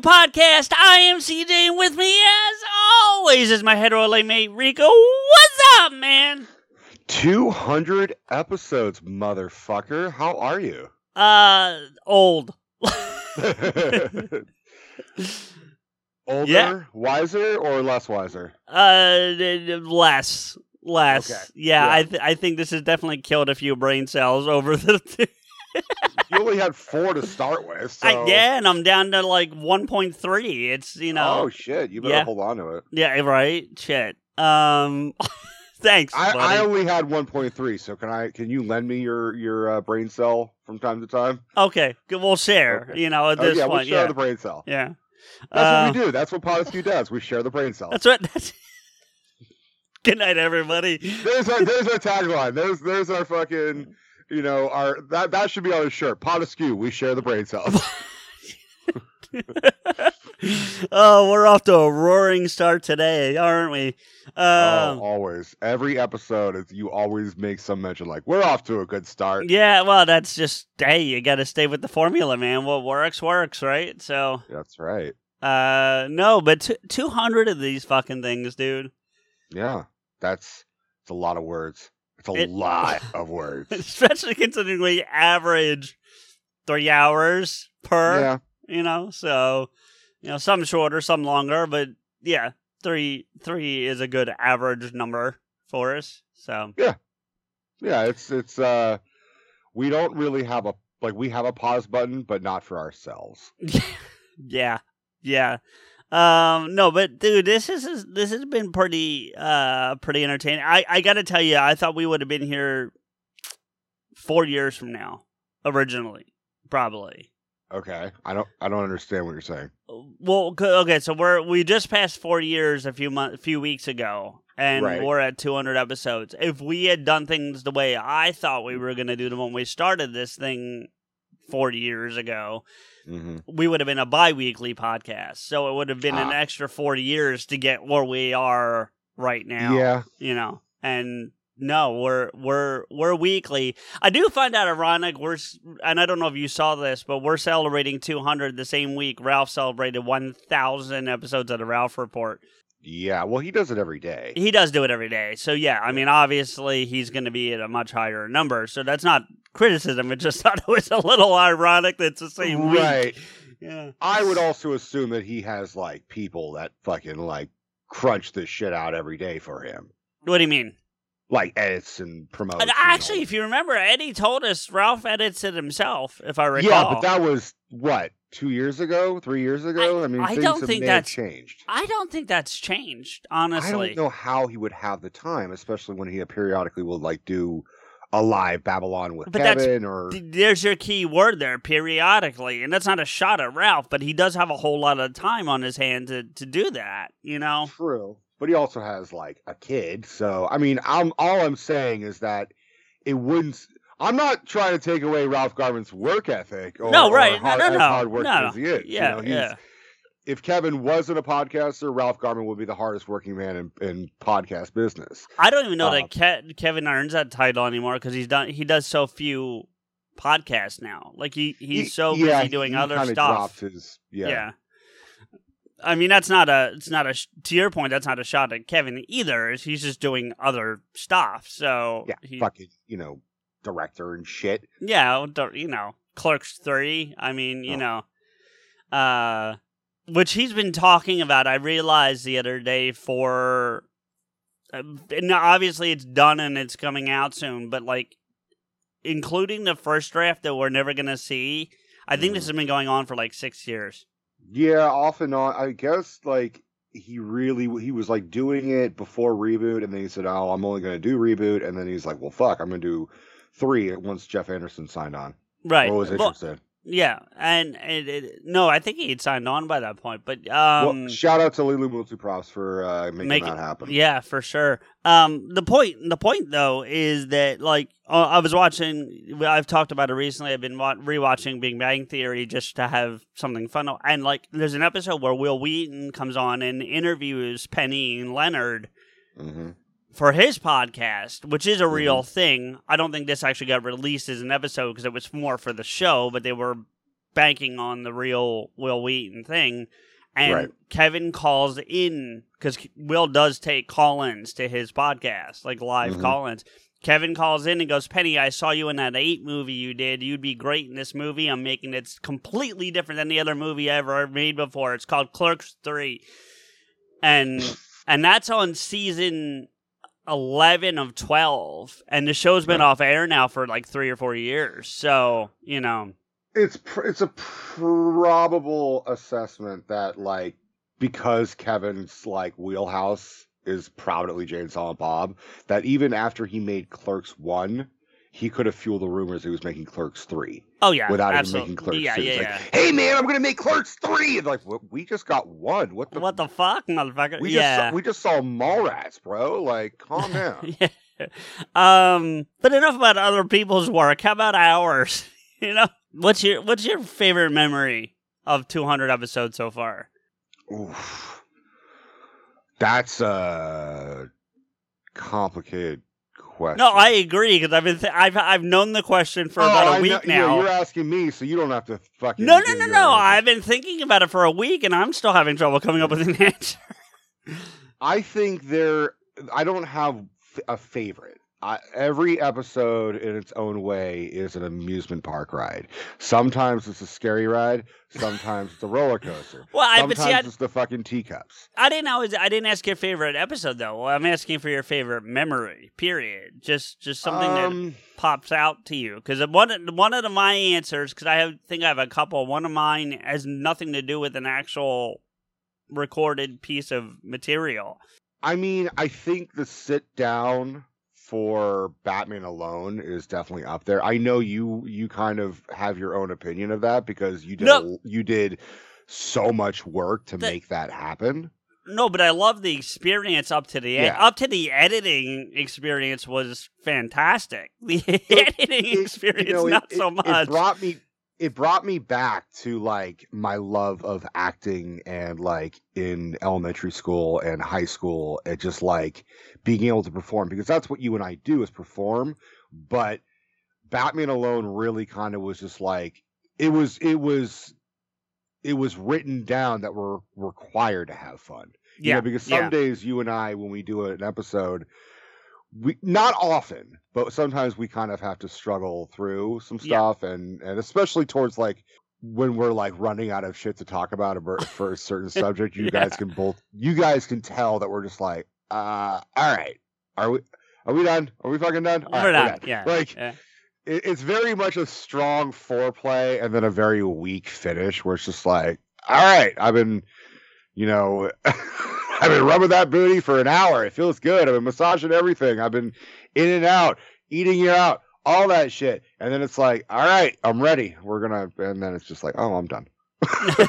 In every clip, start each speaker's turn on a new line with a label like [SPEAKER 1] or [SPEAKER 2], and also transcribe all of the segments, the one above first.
[SPEAKER 1] podcast. I am CJ and with me as always is my hetero mate Rico. What's up, man?
[SPEAKER 2] 200 episodes, motherfucker. How are you?
[SPEAKER 1] Uh, old.
[SPEAKER 2] Older,
[SPEAKER 1] Yeah.
[SPEAKER 2] wiser, or less wiser?
[SPEAKER 1] Uh, less. Less.
[SPEAKER 2] Okay.
[SPEAKER 1] Yeah,
[SPEAKER 2] Yeah.
[SPEAKER 1] I th- I think this has definitely killed a few brain cells over the.
[SPEAKER 2] You only had four to start with. So...
[SPEAKER 1] I, yeah, and I'm down to like 1.3. It's you know.
[SPEAKER 2] Oh shit! You better
[SPEAKER 1] Yeah.
[SPEAKER 2] hold on to it.
[SPEAKER 1] Yeah, right. Shit. Um, thanks,
[SPEAKER 2] I,
[SPEAKER 1] buddy.
[SPEAKER 2] I only had 1.3, so can I? Can you lend me your your uh, brain cell from time to time?
[SPEAKER 1] okay. We'll share.
[SPEAKER 2] Okay.
[SPEAKER 1] You know, at
[SPEAKER 2] Oh,
[SPEAKER 1] this
[SPEAKER 2] yeah,
[SPEAKER 1] point,
[SPEAKER 2] we share
[SPEAKER 1] yeah,
[SPEAKER 2] the brain cell.
[SPEAKER 1] yeah.
[SPEAKER 2] That's
[SPEAKER 1] Uh,
[SPEAKER 2] what we do. That's what Potaskew does. We share the brain cell.
[SPEAKER 1] That's what. That's... Good night, everybody.
[SPEAKER 2] There's our there's our tagline. There's there's our fucking you know our that that should be on a shirt. Potaskew. We share the brain cells.
[SPEAKER 1] oh, we're off to a roaring start today, aren't we?
[SPEAKER 2] Oh,
[SPEAKER 1] Um,
[SPEAKER 2] always. Every episode, is you always make some mention like we're off to a good start.
[SPEAKER 1] yeah, well, that's just hey, you got to stay with the formula, man. What works works, right? So,
[SPEAKER 2] That's right.
[SPEAKER 1] uh, no, but t- two hundred of these fucking things, dude.
[SPEAKER 2] Yeah, that's it's a lot of words. It's a
[SPEAKER 1] It-
[SPEAKER 2] lot of words.
[SPEAKER 1] Especially considering we average three hours per.
[SPEAKER 2] yeah,
[SPEAKER 1] you know so you know some shorter some longer but yeah three three is a good average number for us so
[SPEAKER 2] yeah. Yeah, it's it's uh, we don't really have a like we have a pause button, but not for ourselves.
[SPEAKER 1] yeah yeah um no but dude this is this has been pretty uh pretty entertaining i i gotta tell you i thought we would have been here four years from now originally probably
[SPEAKER 2] Okay, I don't I don't understand what you're saying.
[SPEAKER 1] Well, okay, so we're we just passed four years a few months, few weeks ago, and
[SPEAKER 2] Right.
[SPEAKER 1] we're at 200 episodes. If we had done things the way I thought we were going to do them when we started this thing four years ago,
[SPEAKER 2] hmm
[SPEAKER 1] we would have been a bi-weekly podcast. So it would have been an
[SPEAKER 2] Ah.
[SPEAKER 1] extra 40 years to get where we are right now.
[SPEAKER 2] Yeah,
[SPEAKER 1] you know, and no, we're we're we're weekly. I do find that ironic. We're and I don't know if you saw this, but we're celebrating 200 the same week. Ralph celebrated 1,000 episodes of the Ralph Report.
[SPEAKER 2] yeah. Well, he does it every day.
[SPEAKER 1] He does do it every day, so yeah. I mean, obviously, he's going to be at a much higher number. So that's not criticism. I just thought it was a little ironic that it's the same week.
[SPEAKER 2] Right.
[SPEAKER 1] Yeah.
[SPEAKER 2] I would also assume that he has like people that fucking like crunch this shit out every day for him,
[SPEAKER 1] What do you mean?
[SPEAKER 2] like edits and promotes.
[SPEAKER 1] And
[SPEAKER 2] and
[SPEAKER 1] actually, if you remember, Eddie told us Ralph edits it himself. If I recall.
[SPEAKER 2] yeah, but that was what two years ago, three years ago. I, mean,
[SPEAKER 1] I don't think that's-
[SPEAKER 2] changed.
[SPEAKER 1] I don't think that's changed, Honestly, I
[SPEAKER 2] don't know how he would have the time, especially when he periodically will like do a live Babble-On with
[SPEAKER 1] But
[SPEAKER 2] Kevin or
[SPEAKER 1] There's your key word there, periodically. And that's not a shot at Ralph, but he does have a whole lot of time on his hand to, to do that, you know?
[SPEAKER 2] True. But he also has like a kid. So I mean, I'm all I'm saying is that it wouldn't I'm not trying to take away Ralph Garman's work ethic or,
[SPEAKER 1] no,
[SPEAKER 2] or
[SPEAKER 1] right.
[SPEAKER 2] hard,
[SPEAKER 1] no, no,
[SPEAKER 2] as
[SPEAKER 1] no.
[SPEAKER 2] hard work
[SPEAKER 1] no,
[SPEAKER 2] he is. You
[SPEAKER 1] Yeah,
[SPEAKER 2] know, he's-
[SPEAKER 1] yeah.
[SPEAKER 2] If Kevin wasn't a podcaster, Ralph Garman would be the hardest working man in, in podcast business.
[SPEAKER 1] I don't even know that Ke- Kevin earns that title anymore because he's done he does so few podcasts now. Like he he's
[SPEAKER 2] He-
[SPEAKER 1] so
[SPEAKER 2] yeah,
[SPEAKER 1] busy doing
[SPEAKER 2] he
[SPEAKER 1] other stuff.
[SPEAKER 2] His, yeah.
[SPEAKER 1] yeah. I mean that's not a it's not a to your point that's not a shot at Kevin either. He's just doing other stuff. So
[SPEAKER 2] Yeah,
[SPEAKER 1] he,
[SPEAKER 2] fucking, you know, director and shit.
[SPEAKER 1] Yeah, you know, Clerks 3. I mean, you
[SPEAKER 2] Oh.
[SPEAKER 1] know, uh, which he's been talking about. I realized the other day for, uh, and obviously it's done and it's coming out soon, but like, including the first draft that we're never going to see, I think this
[SPEAKER 2] Mhm.
[SPEAKER 1] has been going on for like six years.
[SPEAKER 2] Yeah, off and on. I guess like he really he was like doing it before reboot, and then he said, "Oh, I'm only going to do reboot," and then he's like, "Well, fuck, I'm going to do three once Jeff Anderson signed on
[SPEAKER 1] Right.
[SPEAKER 2] or was
[SPEAKER 1] Well,
[SPEAKER 2] interested."
[SPEAKER 1] Yeah. And, no, I think he had signed on by that point, but,
[SPEAKER 2] well,
[SPEAKER 1] um,
[SPEAKER 2] shout out to Lulu Multiprops for uh, making
[SPEAKER 1] Make
[SPEAKER 2] that happen.
[SPEAKER 1] Yeah, for sure. Um, the point, the point though, is that like uh, I was watching. I've talked about it recently. I've been wa- rewatching Big Bang Theory just to have something fun. And like, there's an episode where Wil Wheaton comes on and interviews Penny and Leonard,
[SPEAKER 2] hmm
[SPEAKER 1] for his podcast, which is a real thing. I don't think this actually got released as an episode because it was more for the show, but they were banking on the real Wil Wheaton thing. And
[SPEAKER 2] Right.
[SPEAKER 1] Kevin calls in because Will does take call ins to his podcast, like live
[SPEAKER 2] Mhm.
[SPEAKER 1] call ins. Kevin calls in and goes, Penny, I saw you in that eight movie you did. You'd be great in this movie. I'm making it completely different than the other movie I ever made before. It's called Clerks 3. And and that's on season 11 of 12. And the show's been
[SPEAKER 2] Right.
[SPEAKER 1] off air now for like three or four years. So, you know,
[SPEAKER 2] It's pr- it's a probable assessment that like because Kevin's like wheelhouse is prominently Jay and Silent Bob, that even after he made Clerks one, he could have fueled the rumors he was making Clerks three
[SPEAKER 1] oh, yeah.
[SPEAKER 2] without
[SPEAKER 1] absolutely.
[SPEAKER 2] even making Clerks
[SPEAKER 1] Yeah,
[SPEAKER 2] two.
[SPEAKER 1] yeah, yeah.
[SPEAKER 2] like, hey man, I'm gonna make Clerks three. And like, "What- we just got one. What the?
[SPEAKER 1] what the fuck, motherfucker?
[SPEAKER 2] we
[SPEAKER 1] yeah.
[SPEAKER 2] just saw, we just saw Mallrats, bro. Like, calm down.
[SPEAKER 1] yeah. Um, but enough about other people's work. How about ours? you know, what's your what's your favorite memory of 200 episodes so far?
[SPEAKER 2] Oof. That's a complicated question.
[SPEAKER 1] No, I agree because I've been th- I've I've known the question for
[SPEAKER 2] Oh,
[SPEAKER 1] about a
[SPEAKER 2] I
[SPEAKER 1] week
[SPEAKER 2] know- yeah,
[SPEAKER 1] now.
[SPEAKER 2] you're asking me, so you don't have to fucking.
[SPEAKER 1] no, no, no, no. I've been thinking about it for a week, and I'm still having trouble coming up with an answer.
[SPEAKER 2] I think there. I don't have a favorite. I, every episode in its own way is an amusement park ride. Sometimes it's a scary ride. Sometimes it's a roller coaster.
[SPEAKER 1] Well, I
[SPEAKER 2] Sometimes
[SPEAKER 1] see, I,
[SPEAKER 2] it's the fucking teacups.
[SPEAKER 1] I didn't always I didn't ask your favorite episode though. Well, I'm asking for your favorite memory. Period. Just just something that
[SPEAKER 2] Um,
[SPEAKER 1] pops out to you because one of- one of the, my answers because I have, think I have a couple. One of mine has nothing to do with an actual recorded piece of material.
[SPEAKER 2] I mean, I think the sit down for Batman alone is definitely up there. I know you you kind of have your own opinion of that because you did
[SPEAKER 1] No.
[SPEAKER 2] you did so much work to make that happen.
[SPEAKER 1] No, but I love the experience up to the
[SPEAKER 2] Yeah.
[SPEAKER 1] up to the editing experience was fantastic. The editing
[SPEAKER 2] It-
[SPEAKER 1] experience
[SPEAKER 2] you know,
[SPEAKER 1] not
[SPEAKER 2] it,
[SPEAKER 1] so
[SPEAKER 2] It
[SPEAKER 1] much.
[SPEAKER 2] brought me it brought me back to like my love of acting and like in elementary school and high school and just like being able to perform because that's what you and I do is perform but Batman alone really kind of was just like it was it was it was written down that we're required to have fun you
[SPEAKER 1] yeah,
[SPEAKER 2] know, because some
[SPEAKER 1] yeah.
[SPEAKER 2] days you and I, when we do an episode, we not often, but sometimes we kind of have to struggle through some
[SPEAKER 1] Yeah.
[SPEAKER 2] stuff, and and especially towards like when we're like running out of shit to talk about for a certain subject. You
[SPEAKER 1] Yeah.
[SPEAKER 2] guys can both, you guys can tell that we're just like, uh, all right, are we? Are we done? Are we fucking done? All
[SPEAKER 1] We're
[SPEAKER 2] right,
[SPEAKER 1] not. Yeah,
[SPEAKER 2] Like
[SPEAKER 1] yeah.
[SPEAKER 2] it, it's very much a strong foreplay and then a very weak finish where it's just like, all right, I've been, you know, I've been rubbing that booty for an hour. It feels good. I've been massaging everything. I've been in and out, eating you out, all that shit. And then it's like, all right, I'm ready. We're gonna, and then it's just like, oh, I'm done.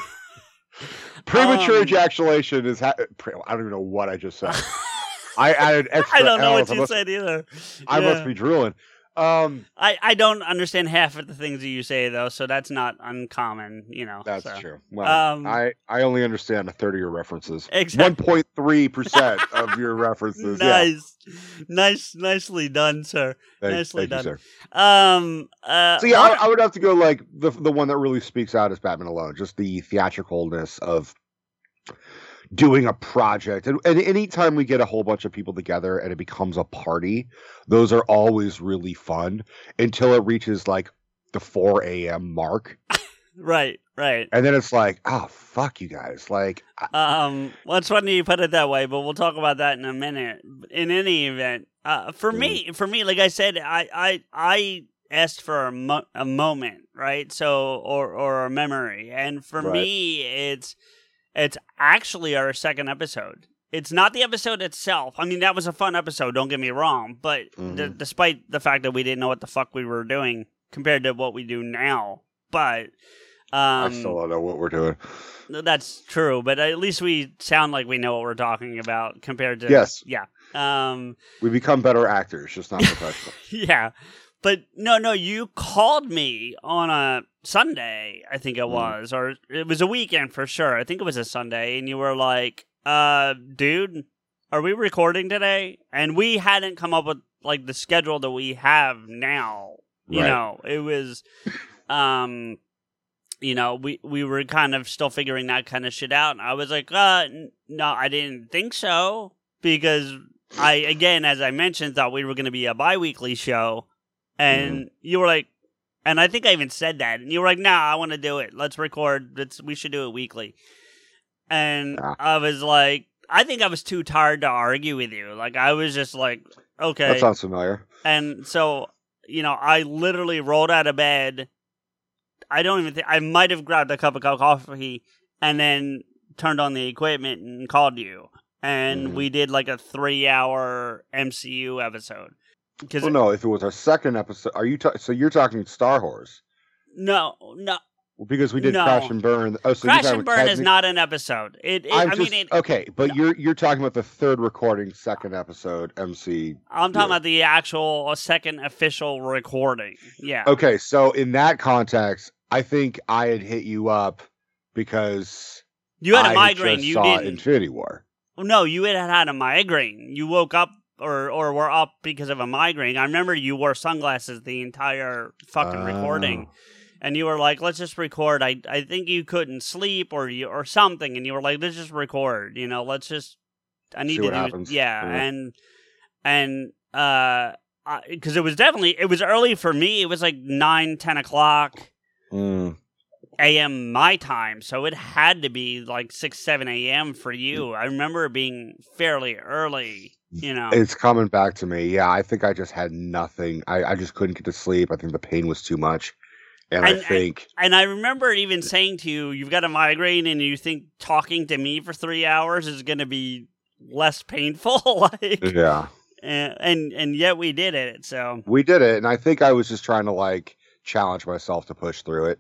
[SPEAKER 2] Premature
[SPEAKER 1] Um,
[SPEAKER 2] ejaculation is. Ha- I don't even know what I just said. I added extra.
[SPEAKER 1] I don't know
[SPEAKER 2] L's.
[SPEAKER 1] what you
[SPEAKER 2] must,
[SPEAKER 1] said either.
[SPEAKER 2] I
[SPEAKER 1] Yeah.
[SPEAKER 2] must be drooling. Um,
[SPEAKER 1] I, I don't understand half of the things that you say though, so that's not uncommon, you know.
[SPEAKER 2] That's
[SPEAKER 1] so.
[SPEAKER 2] true. Well,
[SPEAKER 1] Um,
[SPEAKER 2] I I only understand a third of your references.
[SPEAKER 1] Exactly.
[SPEAKER 2] One point three percent of your references. Yeah.
[SPEAKER 1] Nice, nice, nicely done, sir.
[SPEAKER 2] Thank,
[SPEAKER 1] nicely
[SPEAKER 2] thank you,
[SPEAKER 1] done.
[SPEAKER 2] sir.
[SPEAKER 1] Um. Uh,
[SPEAKER 2] So yeah,
[SPEAKER 1] one-
[SPEAKER 2] I, I would have to go like the the one that really speaks out is Batman alone. Just the theatricalness of doing a project, and, and anytime we get a whole bunch of people together and it becomes a party, those are always really fun until it reaches like the four a.m. mark,
[SPEAKER 1] right, right.
[SPEAKER 2] and then it's like, oh fuck you guys, like I-
[SPEAKER 1] Um, well, it's funny you put it that way, but we'll talk about that in a minute. In any event, uh, for me,
[SPEAKER 2] Mm-hmm.
[SPEAKER 1] for me, like I said, I, I, I asked for a, mo- a moment, right? So, or, or a memory, and for
[SPEAKER 2] Right.
[SPEAKER 1] me, it's, it's actually our second episode. It's not the episode itself. I mean, that was a fun episode. Don't get me wrong, but d-
[SPEAKER 2] Mhm.
[SPEAKER 1] despite the fact that we didn't know what the fuck we were doing compared to what we do now, but. Um,
[SPEAKER 2] I still don't know what we're doing.
[SPEAKER 1] that's true, but at least we sound like we know what we're talking about compared to
[SPEAKER 2] Yes.
[SPEAKER 1] yeah. Um
[SPEAKER 2] We become better actors, just not professional.
[SPEAKER 1] yeah. But no, no, you called me on a Sunday, I think it
[SPEAKER 2] Mm.
[SPEAKER 1] was, or it was a weekend for sure. I think it was a Sunday, and you were like, uh, dude, are we recording today? And we hadn't come up with like the schedule that we have now. You
[SPEAKER 2] Right.
[SPEAKER 1] know, it was, um, you know, we we were kind of still figuring that kind of shit out. And I was like, uh, n- no, I didn't think so because I again, as I mentioned, thought we were going to be a bi-weekly show, and
[SPEAKER 2] Mm-hmm.
[SPEAKER 1] you were like, and I think I even said that, and you were like, "Nah, I want to do it. Let's record. Let's we should do it weekly." And
[SPEAKER 2] Yeah.
[SPEAKER 1] I was like, I think I was too tired to argue with you. Like I was just like, okay,
[SPEAKER 2] That sounds familiar.
[SPEAKER 1] and so you know, I literally rolled out of bed. I don't even think I might have grabbed a cup of coffee and then turned on the equipment and called you, and
[SPEAKER 2] Mhm.
[SPEAKER 1] we did like a three-hour MCU episode. Because
[SPEAKER 2] Well, oh, no, if it was our second episode, are you? Ta- so you're talking Star Wars
[SPEAKER 1] no, no,
[SPEAKER 2] because we did
[SPEAKER 1] No.
[SPEAKER 2] Crash and Burn. Oh, so
[SPEAKER 1] Crash
[SPEAKER 2] you're
[SPEAKER 1] and Burn is not an episode. It, it
[SPEAKER 2] I'm
[SPEAKER 1] I
[SPEAKER 2] just
[SPEAKER 1] mean, it,
[SPEAKER 2] okay, but
[SPEAKER 1] no.
[SPEAKER 2] you're you're talking about the third recording, second episode, MC.
[SPEAKER 1] I'm talking
[SPEAKER 2] yeah.
[SPEAKER 1] about the actual uh, second official recording. Yeah.
[SPEAKER 2] Okay, so in that context, I think I had hit you up because
[SPEAKER 1] You had
[SPEAKER 2] a
[SPEAKER 1] a migraine.
[SPEAKER 2] Just
[SPEAKER 1] You
[SPEAKER 2] saw
[SPEAKER 1] didn't.
[SPEAKER 2] Infinity War.
[SPEAKER 1] Oh, no, you had had a migraine. You woke up or or were up because of a migraine. I remember you wore sunglasses the entire fucking recording,
[SPEAKER 2] Oh.
[SPEAKER 1] and you were like, "Let's just record." I I think you couldn't sleep or you or something, and you were like, "Let's just record." You know, let's just. I need
[SPEAKER 2] See
[SPEAKER 1] to do
[SPEAKER 2] happens.
[SPEAKER 1] yeah,
[SPEAKER 2] Yeah.
[SPEAKER 1] and and uh, because it was definitely it was early for me. It was like nine ten o'clock
[SPEAKER 2] Mm.
[SPEAKER 1] a.m. my time, so it had to be like six seven a.m. for you. I remember it being fairly early. You know,
[SPEAKER 2] It's coming back to me. Yeah, I think I just had nothing. I, I just couldn't get to sleep. I think the pain was too much. And,
[SPEAKER 1] And-
[SPEAKER 2] I think
[SPEAKER 1] and I remember even saying to you, "You've got a migraine, and you think talking to me for three hours is going to be less painful." like,
[SPEAKER 2] yeah.
[SPEAKER 1] and, and and yet we did it. So
[SPEAKER 2] We did it and I think I was just trying to like challenge myself to push through it.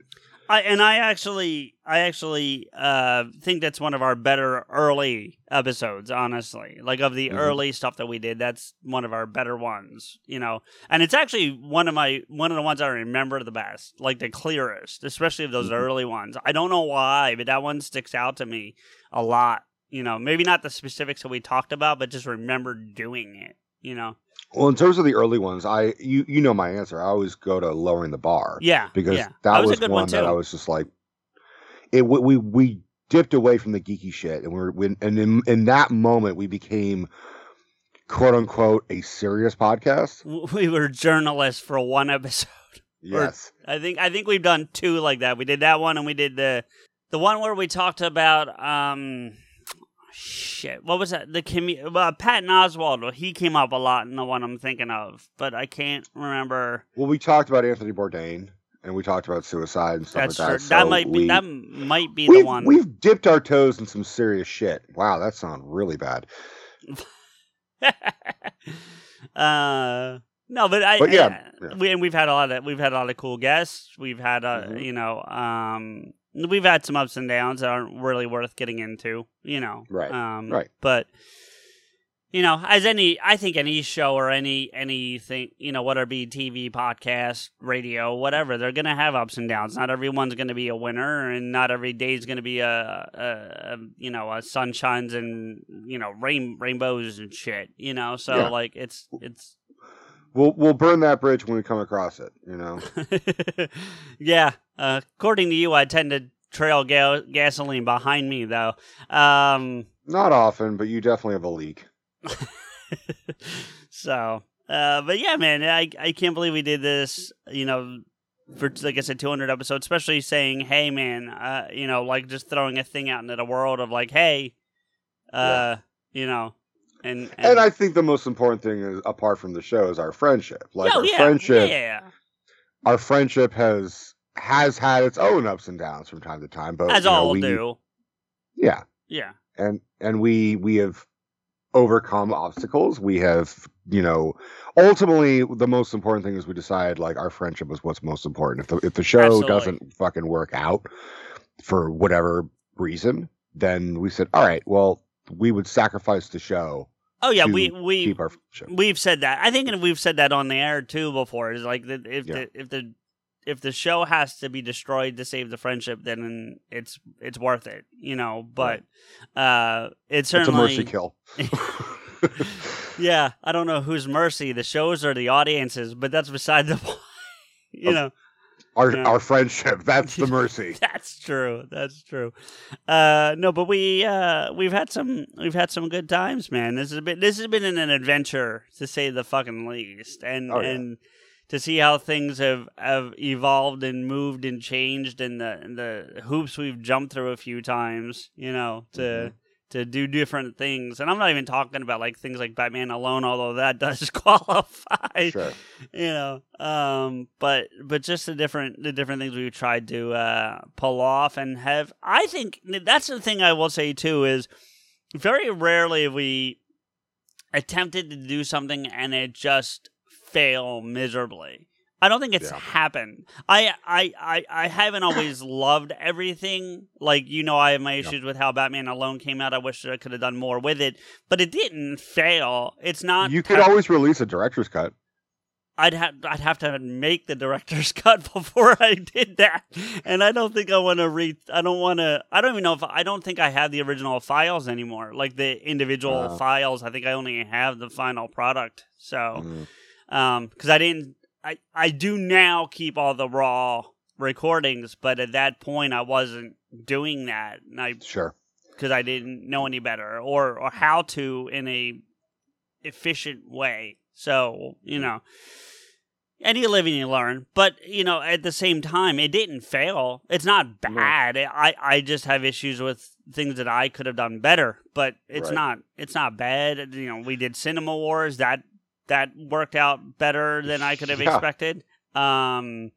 [SPEAKER 1] I and I actually I actually uh think that's one of our better early episodes, honestly. Like of the
[SPEAKER 2] Mhm.
[SPEAKER 1] early stuff that we did, that's one of our better ones, you know. And it's actually one of my one of the ones I remember the best, like the clearest, especially of those
[SPEAKER 2] Mhm.
[SPEAKER 1] early ones. I don't know why, but that one sticks out to me a lot. You know, maybe not the specifics that we talked about, but just remember doing it, you know.
[SPEAKER 2] Well, in terms of the early ones, I you you know my answer. I always go to lowering the bar.
[SPEAKER 1] Yeah.
[SPEAKER 2] because
[SPEAKER 1] yeah.
[SPEAKER 2] that
[SPEAKER 1] was,
[SPEAKER 2] was,
[SPEAKER 1] a good
[SPEAKER 2] one,
[SPEAKER 1] one,
[SPEAKER 2] that I was just like, it. We we, we dipped away from the geeky shit, and we're when and in in that moment we became quote unquote a serious podcast.
[SPEAKER 1] we were journalists for one episode. Or-
[SPEAKER 2] Yes,
[SPEAKER 1] I think I think we've done two like that. We did that one, and we did the the one where we talked about um shit. What was that? The commu- uh, Patton Oswalt. He came up a lot in the one I'm thinking of, but I can't remember.
[SPEAKER 2] well, we talked about Anthony Bourdain, and we talked about suicide and stuff
[SPEAKER 1] That's
[SPEAKER 2] like
[SPEAKER 1] true.
[SPEAKER 2] that.
[SPEAKER 1] that
[SPEAKER 2] so
[SPEAKER 1] might be that might be the one.
[SPEAKER 2] We've dipped our toes in some serious shit. Wow, that sounds really bad.
[SPEAKER 1] uh no, but I,
[SPEAKER 2] But yeah,
[SPEAKER 1] I-
[SPEAKER 2] yeah.
[SPEAKER 1] we and we've had a lot of we've had a lot of cool guests. We've had uh
[SPEAKER 2] Mhm.
[SPEAKER 1] you know um we've had some ups and downs that aren't really worth getting into. You know,
[SPEAKER 2] Right,
[SPEAKER 1] Um,
[SPEAKER 2] right.
[SPEAKER 1] But you know, as any, I think any show or any anything, you know, whether it be TV, podcast, radio, whatever, they're gonna have ups and downs. Not everyone's gonna be a winner, and not every day is gonna be a, a, a you know, a sunshines and you know, rain rainbows and shit. You know, so
[SPEAKER 2] Yeah.
[SPEAKER 1] like it's it's
[SPEAKER 2] We'll we'll burn that bridge when we come across it. You know.
[SPEAKER 1] yeah. Uh, according to you, I tend to trail ga- gasoline behind me, though. Um,
[SPEAKER 2] Not often, but you definitely have a leak.
[SPEAKER 1] so, uh, but yeah, man, I I can't believe we did this. You know, for like I said, 200 episodes. Especially saying, "Hey, man," uh, you know, like just throwing a thing out into the world of like, "Hey," uh, you know, and
[SPEAKER 2] And I think the most important thing is, apart from the show, is our friendship. Like
[SPEAKER 1] oh,
[SPEAKER 2] our
[SPEAKER 1] yeah,
[SPEAKER 2] friendship,
[SPEAKER 1] yeah,
[SPEAKER 2] our friendship has has had its own ups and downs from time to time. But
[SPEAKER 1] as
[SPEAKER 2] you know,
[SPEAKER 1] all
[SPEAKER 2] we,
[SPEAKER 1] do.
[SPEAKER 2] yeah,
[SPEAKER 1] Yeah,
[SPEAKER 2] and and we we have overcome obstacles. We have, you know, ultimately the most important thing is we decide like our friendship is what's most important. If the if the show
[SPEAKER 1] Absolutely.
[SPEAKER 2] doesn't fucking work out for whatever reason, then we said, all right, well, we would sacrifice the show
[SPEAKER 1] Oh yeah, we we
[SPEAKER 2] keep our.
[SPEAKER 1] We've said that. I think, and we've said that on the air too before. Is like that if
[SPEAKER 2] Yeah.
[SPEAKER 1] the if the if the show has to be destroyed to save the friendship, then it's it's worth it, you know. But uh, it's
[SPEAKER 2] It's a
[SPEAKER 1] certainly
[SPEAKER 2] mercy kill.
[SPEAKER 1] yeah, I don't know whose mercy, the shows or the audiences, but that's beside the point. you know,
[SPEAKER 2] our
[SPEAKER 1] Yeah.
[SPEAKER 2] our friendship. That's the mercy.
[SPEAKER 1] that's true. That's true. Uh, no, but we uh, we've had some we've had some good times, man. This has been this has been an adventure to say the fucking least, and
[SPEAKER 2] Oh, yeah.
[SPEAKER 1] and to see how things have have evolved and moved and changed, and the and the hoops we've jumped through a few times, you know, to.
[SPEAKER 2] Mhm.
[SPEAKER 1] To do different things, and I'm not even talking about like things like Batman alone, although that does qualify
[SPEAKER 2] Sure.
[SPEAKER 1] you know um but but just the different the different things we've tried to uh pull off and have i think that's the thing i will say too is very rarely we attempted to do something and it just fail miserably i don't think it's
[SPEAKER 2] Yeah.
[SPEAKER 1] happened I, I i i haven't always loved everything like you know i have my issues with how batman alone came out i wish i could have done more with it but it didn't fail it's not
[SPEAKER 2] You could
[SPEAKER 1] ter-
[SPEAKER 2] always release a director's cut.
[SPEAKER 1] I'd have I'd have to make the director's cut before I did that, and I don't think I want to read. I don't want to. I don't even know if I don't think I have the original files anymore, like the individual
[SPEAKER 2] Oh.
[SPEAKER 1] files. I think I only have the final product. So,
[SPEAKER 2] Mm.
[SPEAKER 1] Um, because I didn't, I I do now keep all the raw recordings, but at that point I wasn't doing that, and I
[SPEAKER 2] Sure.
[SPEAKER 1] because I didn't know any better or or how to in a efficient way. So you know, and you live and you learn. But you know, at the same time, it didn't fail. It's not
[SPEAKER 2] No.
[SPEAKER 1] bad. I I just have issues with things that I could have done better. But it's
[SPEAKER 2] Right.
[SPEAKER 1] not it's not bad. You know, we did Cinema Wars that that worked out better than I could have
[SPEAKER 2] Yeah.
[SPEAKER 1] expected. Um.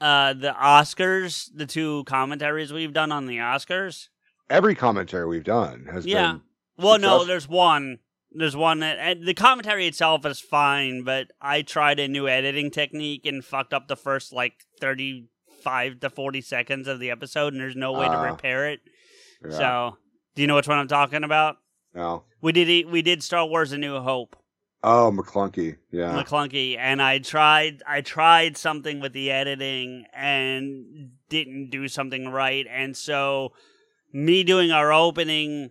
[SPEAKER 1] Uh, the Oscars, the two commentaries we've done on the Oscars,
[SPEAKER 2] Every commentary we've done has
[SPEAKER 1] Yeah.
[SPEAKER 2] been
[SPEAKER 1] well, no, there's one. There's one that and the commentary itself is fine, but I tried a new editing technique and fucked up the first like thirty-five to forty seconds of the episode, and there's no way to
[SPEAKER 2] Ah.
[SPEAKER 1] repair it.
[SPEAKER 2] yeah,
[SPEAKER 1] So, do you know which one I'm talking about?
[SPEAKER 2] no.
[SPEAKER 1] We did we did Star Wars: A New Hope,
[SPEAKER 2] Oh, McClunky. Yeah.
[SPEAKER 1] McClunky, and I tried I tried something with the editing and didn't do something right, and so me doing our opening,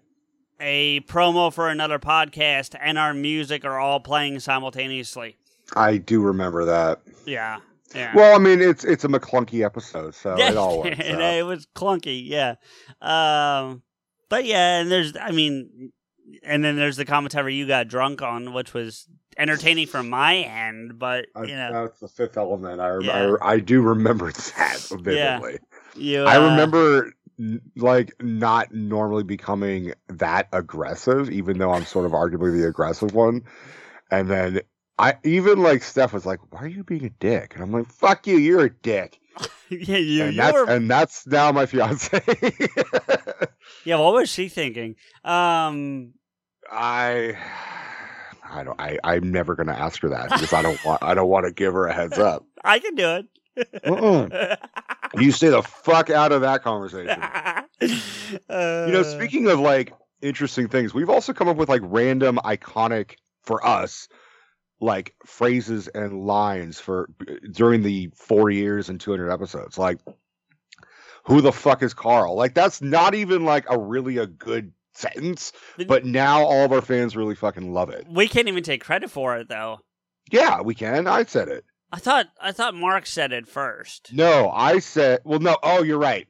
[SPEAKER 1] a promo for another podcast, and our music are all playing simultaneously.
[SPEAKER 2] I do remember that.
[SPEAKER 1] Yeah, yeah.
[SPEAKER 2] Well, I mean, it's it's a McClunky episode, so it all works.
[SPEAKER 1] it was clunky, yeah. Um, but yeah, and there's, I mean, and then there's the commentary you got drunk on, which was entertaining from my end, but
[SPEAKER 2] I-
[SPEAKER 1] you know,
[SPEAKER 2] that's the fifth element. I, rem-
[SPEAKER 1] Yeah.
[SPEAKER 2] I I do remember that vividly.
[SPEAKER 1] you.
[SPEAKER 2] I
[SPEAKER 1] uh,
[SPEAKER 2] remember like not normally becoming that aggressive, even though I'm sort of arguably the aggressive one. And then I even like Steph was like, "Why are you being a dick?" And I'm like, "Fuck you, you're a dick."
[SPEAKER 1] yeah, you,
[SPEAKER 2] and that's
[SPEAKER 1] were
[SPEAKER 2] and that's now my fiance.
[SPEAKER 1] Yeah, what was she thinking? Um,
[SPEAKER 2] I. I don't. I. I'm never gonna ask her that because I don't want. I don't want to give her a heads up.
[SPEAKER 1] I can do
[SPEAKER 2] Uh-uh.
[SPEAKER 1] it.
[SPEAKER 2] You stay the fuck out of that conversation.
[SPEAKER 1] you
[SPEAKER 2] you know, speaking of like interesting things, we've also come up with like random iconic for us like phrases and lines for during the 4 years and 200 episodes. Like who the fuck is Carl? Like that's not even like a really a good sentence, but now all of our fans really fucking love it.
[SPEAKER 1] we can't even take credit for it, though.
[SPEAKER 2] Yeah, we can. I said it.
[SPEAKER 1] I thought I thought Mark said it first.
[SPEAKER 2] No, I said, well, no. Oh, you're right.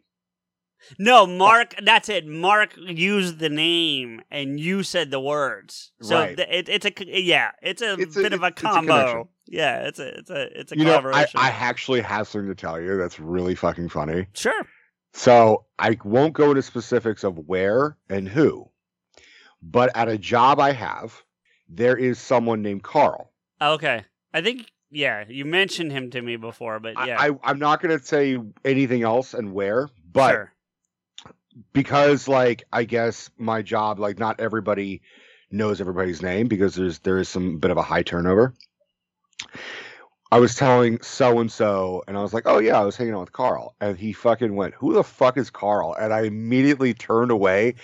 [SPEAKER 1] No, Mark. That's it. Mark used the name, and you said the words. So
[SPEAKER 2] Right.
[SPEAKER 1] th- it, it's a yeah, it's a
[SPEAKER 2] It's a-
[SPEAKER 1] bit of a
[SPEAKER 2] it's a
[SPEAKER 1] combo.
[SPEAKER 2] connection.
[SPEAKER 1] yeah, it's a it's a it's a
[SPEAKER 2] You know, I. I actually have something to tell you that's really fucking funny.
[SPEAKER 1] sure.
[SPEAKER 2] So I won't go into specifics of where and who, but at a job I have, there is someone named Carl.
[SPEAKER 1] Okay. I think yeah, you mentioned him to me before, but yeah,
[SPEAKER 2] I, I'm not going to say anything else and where, but
[SPEAKER 1] sure.
[SPEAKER 2] Because like I guess my job, like not everybody knows everybody's name because there's there is some bit of a high turnover. I was telling so and so, and I was like, "Oh yeah, I was hanging out with Carl," and he fucking went, "Who the fuck is Carl?" And I immediately turned away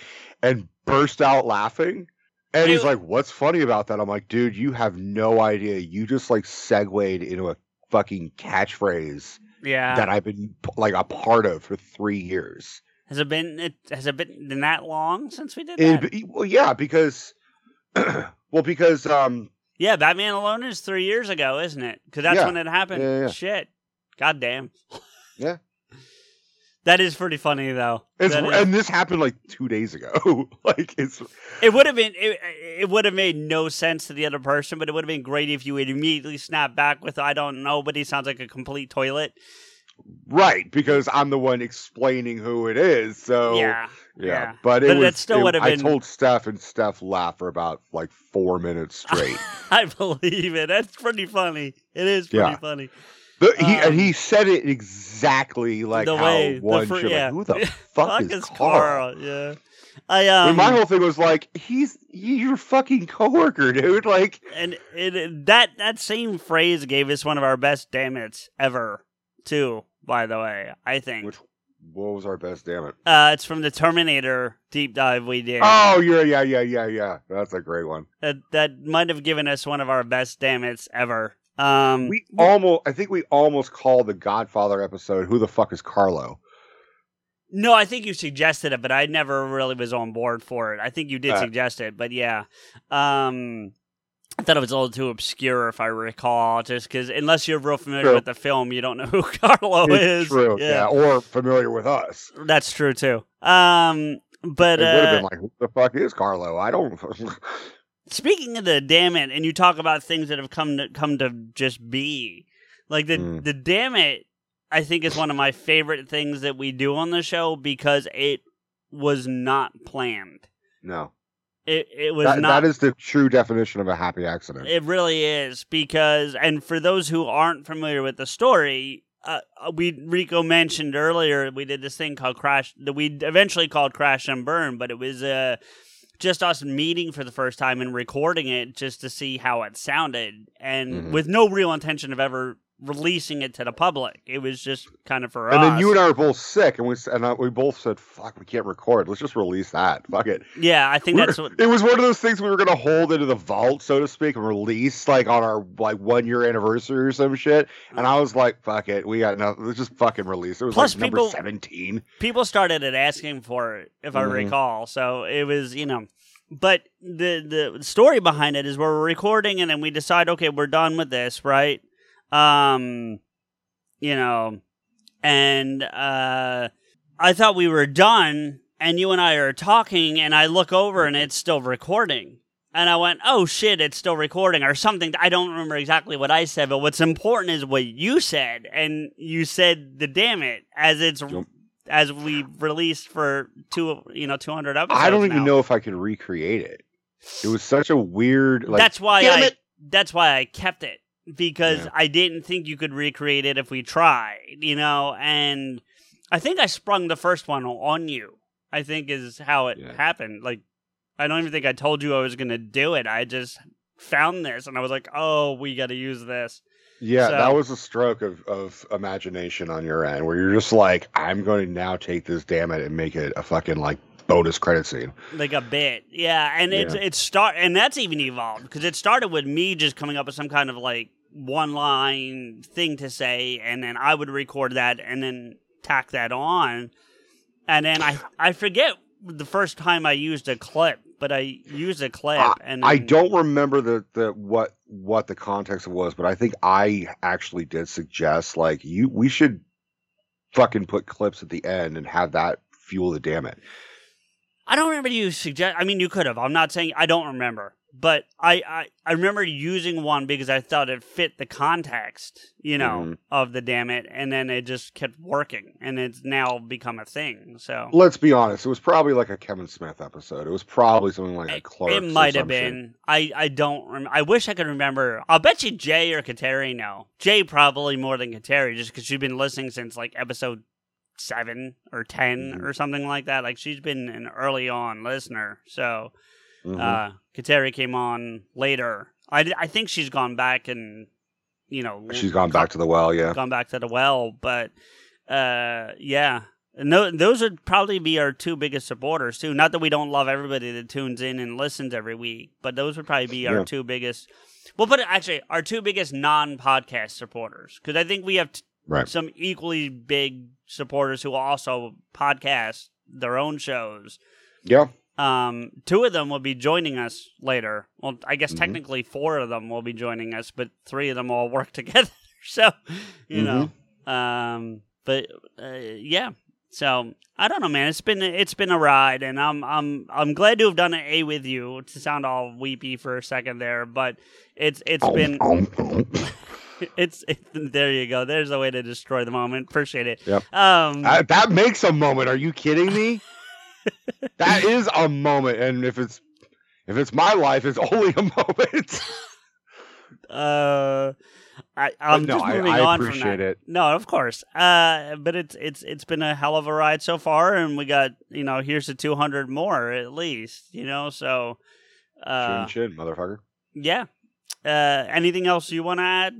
[SPEAKER 2] and burst out laughing. And he's like, "What's funny about that?" I'm like, "Dude, you have no idea. You just like segued into a fucking catchphrase
[SPEAKER 1] Yeah.
[SPEAKER 2] that I've been like a part of for three years."
[SPEAKER 1] Has it been it has it been, that long since we did that?
[SPEAKER 2] It, well, yeah, because Well, because um,
[SPEAKER 1] Yeah, Batman Alone is three years ago, isn't it? Because that's
[SPEAKER 2] Yeah.
[SPEAKER 1] when it happened.
[SPEAKER 2] Yeah, yeah.
[SPEAKER 1] Shit. goddamn.
[SPEAKER 2] Yeah.
[SPEAKER 1] That is pretty funny though. That
[SPEAKER 2] and this happened like two days ago. like it's
[SPEAKER 1] It would have been it, it would have made no sense to the other person, but it would have been great if you would immediately snap back with I don't know, but he sounds like a complete toilet.
[SPEAKER 2] Right because I'm the one explaining who it is. So
[SPEAKER 1] yeah.
[SPEAKER 2] yeah.
[SPEAKER 1] yeah.
[SPEAKER 2] But it
[SPEAKER 1] But
[SPEAKER 2] was.
[SPEAKER 1] still would have been...
[SPEAKER 2] I told Steph, and Steph laughed for about like four minutes straight.
[SPEAKER 1] I believe it. That's pretty funny. It is pretty
[SPEAKER 2] Yeah.
[SPEAKER 1] funny.
[SPEAKER 2] The, he
[SPEAKER 1] Um,
[SPEAKER 2] and he said it exactly like
[SPEAKER 1] the
[SPEAKER 2] how
[SPEAKER 1] way the
[SPEAKER 2] one
[SPEAKER 1] fir-
[SPEAKER 2] should.
[SPEAKER 1] yeah.
[SPEAKER 2] Like, Who the fuck, is Carl?
[SPEAKER 1] Yeah. I um
[SPEAKER 2] my whole thing was like, he's your fucking coworker, dude. Like,
[SPEAKER 1] and it- that that same phrase gave us one of our best damn it's ever too. By the way, I think
[SPEAKER 2] which what was our best? Damn it!
[SPEAKER 1] uh, it's from the Terminator deep dive we did.
[SPEAKER 2] Oh yeah, yeah, yeah, yeah, yeah. That's a great one.
[SPEAKER 1] That that might have given us one of our best damn it's ever. Um,
[SPEAKER 2] We almost, I think we almost called the Godfather episode. Who the fuck is Carlo?
[SPEAKER 1] no, I think you suggested it, but I never really was on board for it. I think you did
[SPEAKER 2] Uh.
[SPEAKER 1] suggest it, but yeah. Um, I thought it was a little too obscure, if I recall, just because unless you're real familiar
[SPEAKER 2] True.
[SPEAKER 1] with the film, you don't know who Carlo
[SPEAKER 2] It's
[SPEAKER 1] is.
[SPEAKER 2] true, yeah. or familiar with us.
[SPEAKER 1] That's true too. Um, but
[SPEAKER 2] It would have
[SPEAKER 1] uh,
[SPEAKER 2] been like, who the fuck is Carlo? I don't.
[SPEAKER 1] speaking of the damn it, and you talk about things that have come to come to just be, like the
[SPEAKER 2] Mm.
[SPEAKER 1] the damn it, I think is one of my favorite things that we do on the show because it was not planned.
[SPEAKER 2] no,
[SPEAKER 1] It it was
[SPEAKER 2] that,
[SPEAKER 1] not.
[SPEAKER 2] that is the true definition of a happy accident.
[SPEAKER 1] It really is because, and for those who aren't familiar with the story, uh, we Rico mentioned earlier we did this thing called Crash that we eventually called Crash and Burn, but it was uh, just us meeting for the first time and recording it just to see how it sounded, and
[SPEAKER 2] Mhm.
[SPEAKER 1] with no real intention of ever releasing it to the public. It was just kind of for
[SPEAKER 2] and
[SPEAKER 1] us.
[SPEAKER 2] then you and I were both sick, and we and I, we both said, "Fuck, we can't record. Let's just release that. Fuck it."
[SPEAKER 1] yeah, I think
[SPEAKER 2] We're-
[SPEAKER 1] that's what.
[SPEAKER 2] It was one of those things we were gonna hold into the vault, so to speak, and release like on our like one year anniversary or some shit. And I was like, "Fuck it, we got nothing. Let's just fucking release." It was
[SPEAKER 1] Plus
[SPEAKER 2] like number
[SPEAKER 1] people-
[SPEAKER 2] seventeen.
[SPEAKER 1] people started at asking for it, if I
[SPEAKER 2] Mhm.
[SPEAKER 1] recall. So it was, you know, but the the story behind it is we're recording and then we decide, okay, we're done with this, right? Um, you know, and uh, I thought we were done, and you and I are talking, and I look over and it's still recording. And I went, oh shit, it's still recording or something. I don't remember exactly what I said, but what's important is what you said. And you said the damn it as it's as we released for two, you know, 200 episodes.
[SPEAKER 2] I don't even
[SPEAKER 1] now.
[SPEAKER 2] know if I could recreate it. It was such a weird. Like,
[SPEAKER 1] that's why I
[SPEAKER 2] it!
[SPEAKER 1] that's why I kept it because
[SPEAKER 2] Yeah.
[SPEAKER 1] I didn't think you could recreate it if we tried, you know, and I think I sprung the first one on you. I think is how it
[SPEAKER 2] Yeah.
[SPEAKER 1] happened. Like I don't even think I told you I was going to do it. I just found this and I was like, "Oh, we got to use this."
[SPEAKER 2] Yeah,
[SPEAKER 1] So-
[SPEAKER 2] that was a stroke of, of imagination on your end, where you're just like, "I'm going to now take this, damn it, and make it a fucking like bonus credit scene."
[SPEAKER 1] like a bit yeah and it's
[SPEAKER 2] Yeah.
[SPEAKER 1] it start and that's even evolved because it started with me just coming up with some kind of like one line thing to say and then i would record that and then tack that on and then i i forget the first time i used a clip but i used a clip and
[SPEAKER 2] I don't remember the, the what what the context was, but I think I actually did suggest like you we should fucking put clips at the end and have that fuel the damn it.
[SPEAKER 1] I don't remember you suggest. I mean, you could have. I'm not saying I don't remember, but I, I I remember using one because I thought it fit the context, you know,
[SPEAKER 2] Mhm.
[SPEAKER 1] of the damn it, and then it just kept working, and it's now become a thing. So
[SPEAKER 2] Let's be honest, it was probably like a Kevin Smith episode. It was probably something like a Clark.
[SPEAKER 1] it might have been. I I don't. Rem- I wish I could remember. I'll bet you Jay or Kateri know. Jay probably more than Kateri, just because she's been listening since like episode seven or 10
[SPEAKER 2] Mhm.
[SPEAKER 1] or something like that. Like she's been an early on listener, so.
[SPEAKER 2] Mm-hmm.
[SPEAKER 1] Uh, Kateri came on later. I, I think she's gone back and you know
[SPEAKER 2] She's gone back to the well, yeah.
[SPEAKER 1] gone back to the well, but uh, yeah. Tho- those would probably be our two biggest supporters too. Not that we don't love everybody that tunes in and listens every week, but those would probably be our
[SPEAKER 2] Yeah.
[SPEAKER 1] two biggest. We'll put it actually our two biggest non-podcast supporters because I think we have t-
[SPEAKER 2] Right.
[SPEAKER 1] some equally big supporters who also podcast their own shows.
[SPEAKER 2] Yeah.
[SPEAKER 1] Um, two of them will be joining us later. Well, I guess
[SPEAKER 2] Mhm.
[SPEAKER 1] technically four of them will be joining us, but three of them all work together. so, you know, um, but uh, yeah. So I don't know, man. It's been it's been a ride, and I'm I'm I'm glad to have done it a with you. To sound all weepy for a second there, but it's it's been. it's it, there. You go. There's a way to destroy the moment. Appreciate it.
[SPEAKER 2] Yep.
[SPEAKER 1] Um.
[SPEAKER 2] Uh, that makes a moment. Are you kidding me? that is a moment, and if it's if it's my life, it's only a moment.
[SPEAKER 1] uh. I, I'm
[SPEAKER 2] no,
[SPEAKER 1] just moving
[SPEAKER 2] I
[SPEAKER 1] on from that.
[SPEAKER 2] it.
[SPEAKER 1] No, of course. Uh, but it's it's it's been a hell of a ride so far, and we got you know here's the 200 more at least. You know, so uh,
[SPEAKER 2] chin, chin, motherfucker.
[SPEAKER 1] yeah. Uh, anything else you want to add?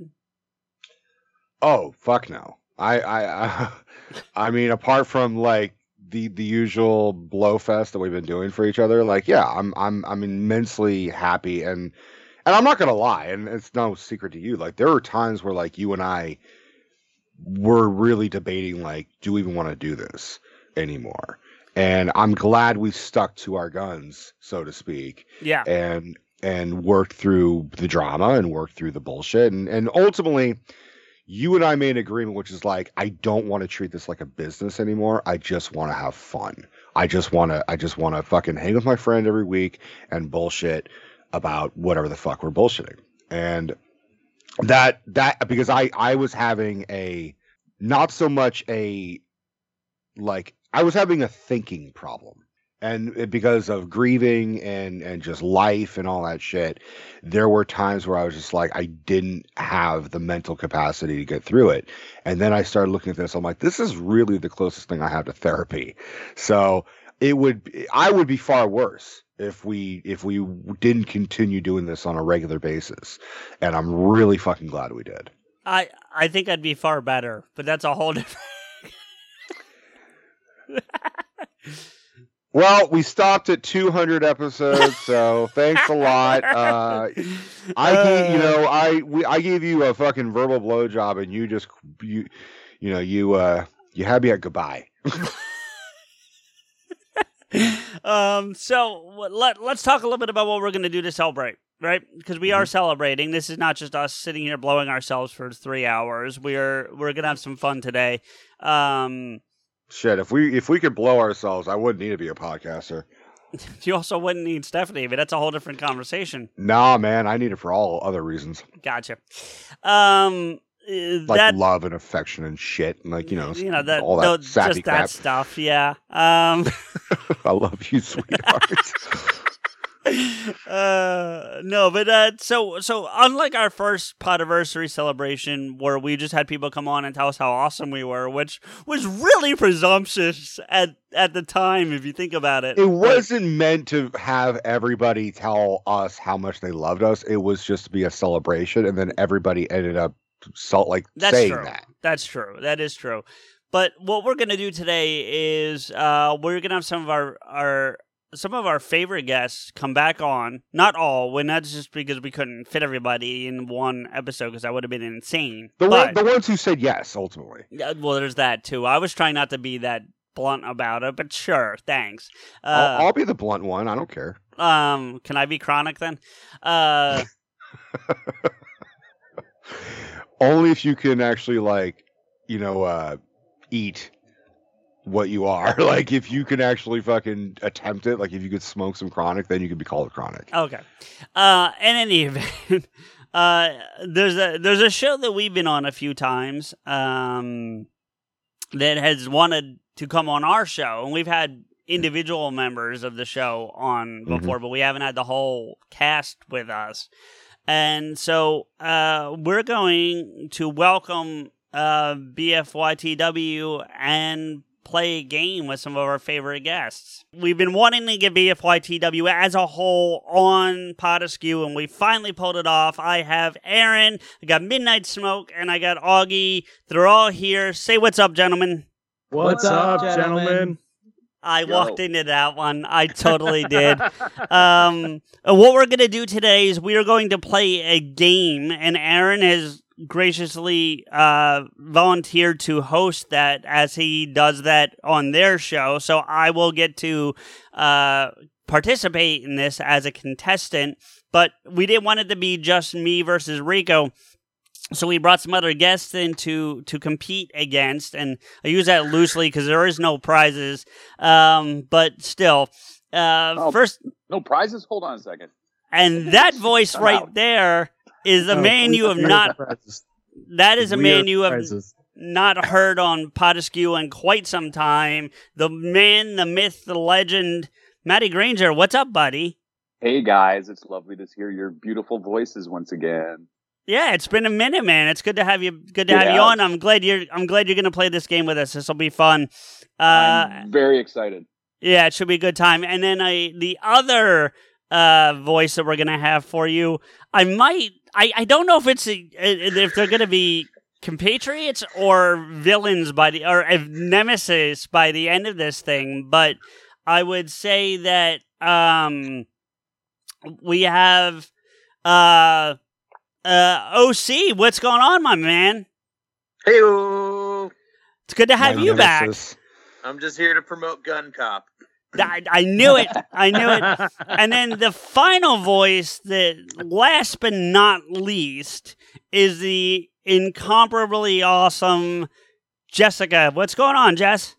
[SPEAKER 2] Oh fuck no. I I I, I mean, apart from like the the usual blow fest that we've been doing for each other, like yeah, I'm I'm I'm immensely happy and and I'm not gonna lie, and it's no secret to you. Like there are times where like you and I were really debating like, do we even want to do this anymore? And I'm glad we stuck to our guns, so to speak
[SPEAKER 1] Yeah.
[SPEAKER 2] and and worked through the drama and worked through the bullshit and and ultimately you and I made an agreement which is like I don't want to treat this like a business anymore. I just want to have fun. I just want to I just want to fucking hang with my friend every week and bullshit about whatever the fuck we're bullshitting. And that that because I I was having a not so much a like I was having a thinking problem and it- because of grieving and and just life and all that shit there were times where i was just like i didn't have the mental capacity to get through it. And then i started looking at this i'm like this is really the closest thing i have to therapy. So it would i would be far worse if we if we didn't continue doing this on a regular basis. And i'm really fucking glad we did.
[SPEAKER 1] I I think I'd be far better, but that's a whole different.
[SPEAKER 2] well we stopped at 200 episodes so thanks a lot uh I gave, you know, I we, I gave you a fucking verbal blowjob, and you just you you know you uh you had me at goodbye.
[SPEAKER 1] um. So let let's talk a little bit about what we're going to do to celebrate, right? Because we are celebrating. This is not just us sitting here blowing ourselves for three hours. We are we're going to have some fun today. Um.
[SPEAKER 2] Shit, if we if we could blow ourselves, I wouldn't need to be a podcaster.
[SPEAKER 1] You also wouldn't need Stephanie, but that's a whole different conversation.
[SPEAKER 2] Nah, man, I need it for all other reasons,
[SPEAKER 1] Gotcha. Um. uh,
[SPEAKER 2] like
[SPEAKER 1] that
[SPEAKER 2] love and affection and shit, and like you know,
[SPEAKER 1] you know that,
[SPEAKER 2] all that sappy
[SPEAKER 1] just
[SPEAKER 2] crap.
[SPEAKER 1] that stuff. Yeah. Um.
[SPEAKER 2] I love you, sweetheart.
[SPEAKER 1] uh no but uh so so unlike our first podiversary celebration where we just had people come on and tell us how awesome we were which was really presumptuous at at the time if you think about it
[SPEAKER 2] it wasn't meant to have everybody tell us how much they loved us. It was just to be a celebration, and then everybody ended up salt like
[SPEAKER 1] That's
[SPEAKER 2] saying
[SPEAKER 1] true.
[SPEAKER 2] that.
[SPEAKER 1] That's true. That is true. But what we're gonna do today is uh, we're gonna have some of our our some of our favorite guests come back on. Not all, and that's just because we couldn't fit everybody in one episode because that would have been insane.
[SPEAKER 2] The
[SPEAKER 1] but,
[SPEAKER 2] one, the ones who said yes, ultimately.
[SPEAKER 1] Yeah, well, there's that too. I was trying not to be that blunt about it, but sure, thanks. Uh,
[SPEAKER 2] I'll, I'll be the blunt one. I don't care.
[SPEAKER 1] um, can I be chronic then? Uh,
[SPEAKER 2] Only if you can actually like, you know, uh, eat what you are. like if you can actually fucking attempt it. Like if you could smoke some chronic, then you could be called a chronic.
[SPEAKER 1] Okay. Uh, in any event, uh, there's a there's a show that we've been on a few times um, that has wanted to come on our show, and we've had individual members of the show on
[SPEAKER 2] Mhm.
[SPEAKER 1] before, but we haven't had the whole cast with us. And so uh, we're going to welcome uh, BFYTW and play a game with some of our favorite guests. We've been wanting to get BFYTW as a whole on Pot Askew, and we finally pulled it off. I have Aaron, I got Midnight Smoke, and I got Augie. They're all here. Say what's up, gentlemen.
[SPEAKER 3] What's, up, gentlemen?
[SPEAKER 1] I
[SPEAKER 4] Yo.
[SPEAKER 1] walked into that one. I totally did. Um, uh, what we're going to do today is we are going to play a game, and Aaron has graciously uh, volunteered to host that as he does that on their show. So I will get to uh, participate in this as a contestant, but we didn't want it to be just me versus Rico. So we brought some other guests in to to compete against, and I use that loosely because there is no prizes. Um, but still, uh,
[SPEAKER 4] Oh.
[SPEAKER 1] first,
[SPEAKER 4] No prizes? Hold on a second.
[SPEAKER 1] and that voice
[SPEAKER 4] I'm
[SPEAKER 1] right
[SPEAKER 4] out.
[SPEAKER 1] there is a
[SPEAKER 3] No,
[SPEAKER 1] man you have not.
[SPEAKER 3] prizes.
[SPEAKER 1] That is a
[SPEAKER 3] Weird
[SPEAKER 1] man you have
[SPEAKER 3] prizes.
[SPEAKER 1] not heard on Podeskew in quite some time. The man, the myth, the legend, Matty Granger. What's up, buddy?
[SPEAKER 4] Hey guys, it's lovely to hear your beautiful voices once again.
[SPEAKER 1] Yeah, it's been a minute, man. It's good to have you. Good to have you on. I'm glad you're. I'm glad you're gonna play this game with us. This will be fun. Uh,
[SPEAKER 4] I'm very excited.
[SPEAKER 1] yeah, it should be a good time. And then I, the other uh voice that we're gonna have for you, I might. I I don't know if it's a, if they're gonna be compatriots or villains by the or if nemesis by the end of this thing, but I would say that um we have uh uh OC. What's going on, my man?
[SPEAKER 5] Hey,
[SPEAKER 1] It's good to have
[SPEAKER 2] My
[SPEAKER 1] you back.
[SPEAKER 5] I'm just here to promote Gun Cop.
[SPEAKER 1] I, I knew it. I knew it. And then the final voice that last but not least is the incomparably awesome Jessica. What's going on, Jess?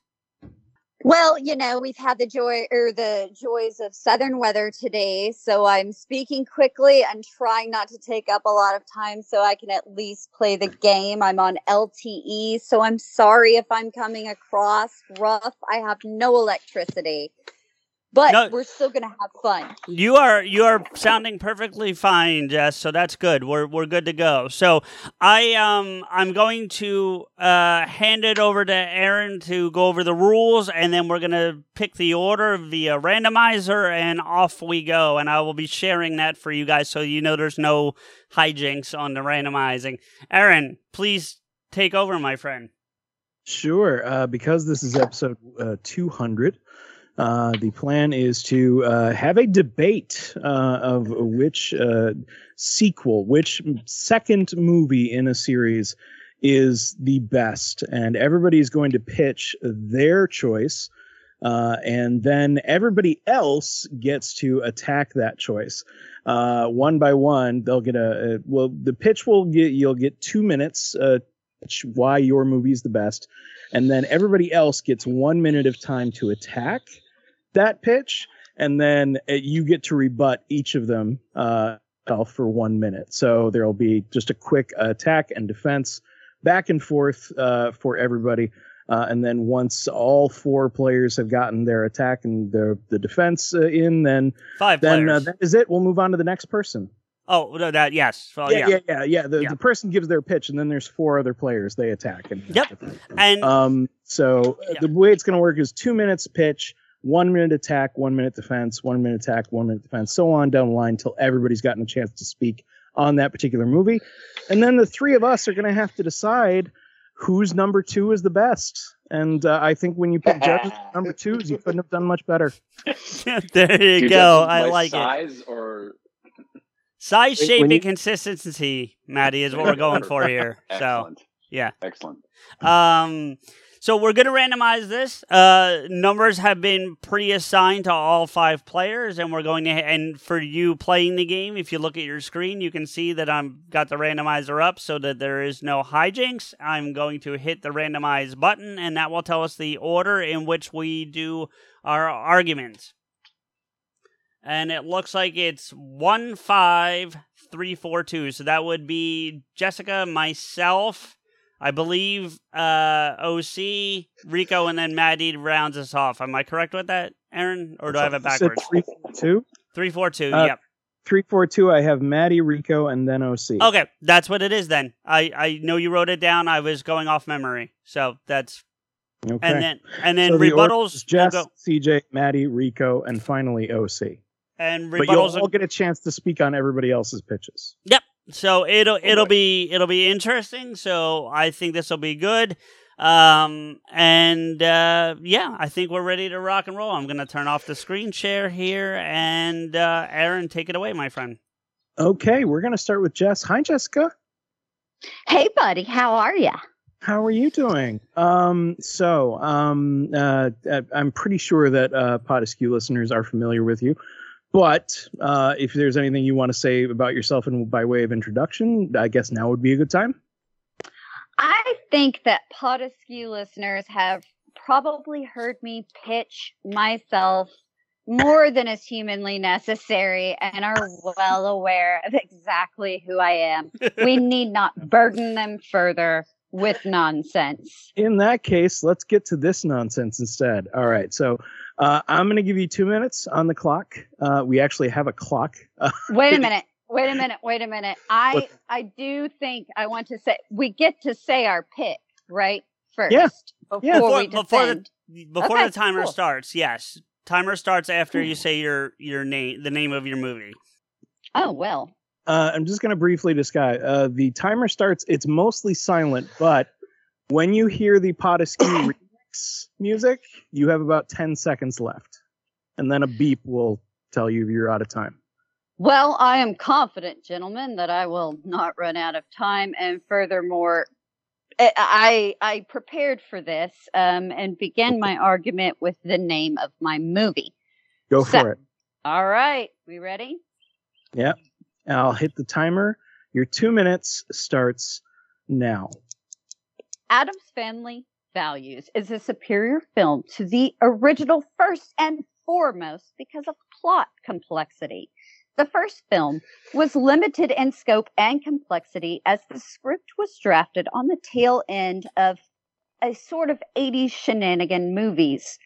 [SPEAKER 6] Well, you know, we've had the joy or the joys of southern weather today, so I'm speaking quickly and trying not to take up a lot of time so I can at least play the game. I'm on LTE, so I'm sorry if I'm coming across rough. I have no electricity. But
[SPEAKER 1] No.
[SPEAKER 6] we're still going to have fun.
[SPEAKER 1] You are you are sounding perfectly fine, Jess. So that's good. We're we're good to go. So I um I'm going to uh hand it over to Aaron to go over the rules, and then we're gonna pick the order via randomizer, and off we go. And I will be sharing that for you guys, so you know there's no hijinks on the randomizing. Aaron, please take over, my friend.
[SPEAKER 3] Sure. Uh, because this is episode uh, 200, uh, the plan is to uh, have a debate uh, of which uh, sequel, which second movie in a series is the best. And everybody is going to pitch their choice. Uh, and then everybody else gets to attack that choice. One by one, they'll get a, a well. The pitch will get you'll get two minutes why your movie is the best, and then everybody else gets one minute of time to attack that pitch, and then uh, you get to rebut each of them uh, for one minute. So there'll be just a quick attack and defense back and forth uh, for everybody. Uh, and then once all four players have gotten their attack and the the defense uh, in, then
[SPEAKER 1] Five
[SPEAKER 3] then uh, that is it. We'll move on to the next person.
[SPEAKER 1] Oh, no, that yes. So,
[SPEAKER 3] yeah,
[SPEAKER 1] yeah.
[SPEAKER 3] yeah, yeah, yeah. The,
[SPEAKER 1] Yeah.
[SPEAKER 3] the person gives their pitch, and then there's four other players they attack. And
[SPEAKER 1] Yep. And
[SPEAKER 3] um, so uh,
[SPEAKER 1] Yeah.
[SPEAKER 3] the way it's going to work is two minutes pitch, one minute attack, one minute defense, one minute attack, one minute defense, so on down the line until everybody's gotten a chance to speak on that particular movie, and then the three of us are going to have to decide whose number two is the best. And uh, I think when you pick judges for number twos, you couldn't have done much better.
[SPEAKER 1] there you
[SPEAKER 4] Dude,
[SPEAKER 1] go. I
[SPEAKER 4] my
[SPEAKER 1] like it.
[SPEAKER 4] size or
[SPEAKER 1] Size,
[SPEAKER 3] When-
[SPEAKER 1] shape,
[SPEAKER 3] when
[SPEAKER 1] and consistency, Maddie, is what we're going for here. So, yeah.
[SPEAKER 4] Excellent.
[SPEAKER 1] um, so we're gonna randomize this. Uh, numbers have been pre-assigned to all five players, and we're going to. And for you playing the game, if you look at your screen, you can see that I'm got the randomizer up so that there is no hijinks. I'm going to hit the randomize button, and that will tell us the order in which we do our arguments. And it looks like it's one five three four two. So that would be Jessica, myself, I believe uh OC, Rico, and then Maddie rounds us off. Am I correct with that, Aaron? Or do I have it backwards?
[SPEAKER 3] Three, four, two.
[SPEAKER 1] Three four two.
[SPEAKER 3] Uh,
[SPEAKER 1] yep.
[SPEAKER 3] Three, four, two. I have Maddie, Rico, and then OC.
[SPEAKER 1] Okay, that's what it is then. I I know you wrote it down. I was going off memory, so that's
[SPEAKER 3] Okay.
[SPEAKER 1] and then and then
[SPEAKER 3] So
[SPEAKER 1] rebuttals.
[SPEAKER 3] is Jess,
[SPEAKER 1] go,
[SPEAKER 3] CJ, Maddie, Rico, and finally OC.
[SPEAKER 1] And
[SPEAKER 3] But you'll all get a chance to speak on everybody else's pitches. Yep.
[SPEAKER 1] So it'll it'll
[SPEAKER 4] boy.
[SPEAKER 1] be it'll be interesting. So I think this will be good. Um and uh yeah, I think we're ready to rock and roll. I'm gonna turn off the screen share here and uh Aaron, take it away, my friend.
[SPEAKER 3] Okay, we're gonna start with Jess. Hi, Jessica.
[SPEAKER 6] Hey, buddy, how are you?
[SPEAKER 3] How are you doing? Um, so, um, uh, uh, I'm pretty sure that uh, Podescue listeners are familiar with you, but uh, if there's anything you want to say about yourself and by way of introduction, I guess now would be a good time.
[SPEAKER 6] I think that Podescue listeners have probably heard me pitch myself more than is humanly necessary and are well aware of exactly who I am. We need not burden them further with nonsense.
[SPEAKER 3] In that case, let's get to this nonsense instead. All right, so uh, I'm going to give you two minutes on the clock. Uh, we actually have a clock. Uh,
[SPEAKER 6] Wait a minute. Wait a minute. Wait a minute. I
[SPEAKER 3] What?
[SPEAKER 6] I do think I want to say we get to say our pick right first.
[SPEAKER 3] Yeah.
[SPEAKER 6] Before
[SPEAKER 3] Yeah.
[SPEAKER 1] Before- before the- Before
[SPEAKER 6] Okay,
[SPEAKER 1] the timer
[SPEAKER 6] cool.
[SPEAKER 1] starts, yes. Timer starts after you say your your name, the name of your movie.
[SPEAKER 6] oh well.
[SPEAKER 3] Uh, I'm just going to briefly discuss. Uh, the timer starts. It's mostly silent, but when you hear the Podescue music, you have about 10 seconds left, and then a beep will tell you you're out of time.
[SPEAKER 6] Well, I am confident, gentlemen, that I will not run out of time. And furthermore, I I, I prepared for this um, and began my argument with the name of my movie.
[SPEAKER 3] Go
[SPEAKER 6] So-
[SPEAKER 3] for it.
[SPEAKER 6] All right, we ready? Yep.
[SPEAKER 3] I'll hit the timer. Your two minutes starts now.
[SPEAKER 6] Addams Family Values is a superior film to the original first and foremost because of plot complexity. The first film was limited in scope and complexity as the script was drafted on the tail end of a sort of 80s shenanigan movies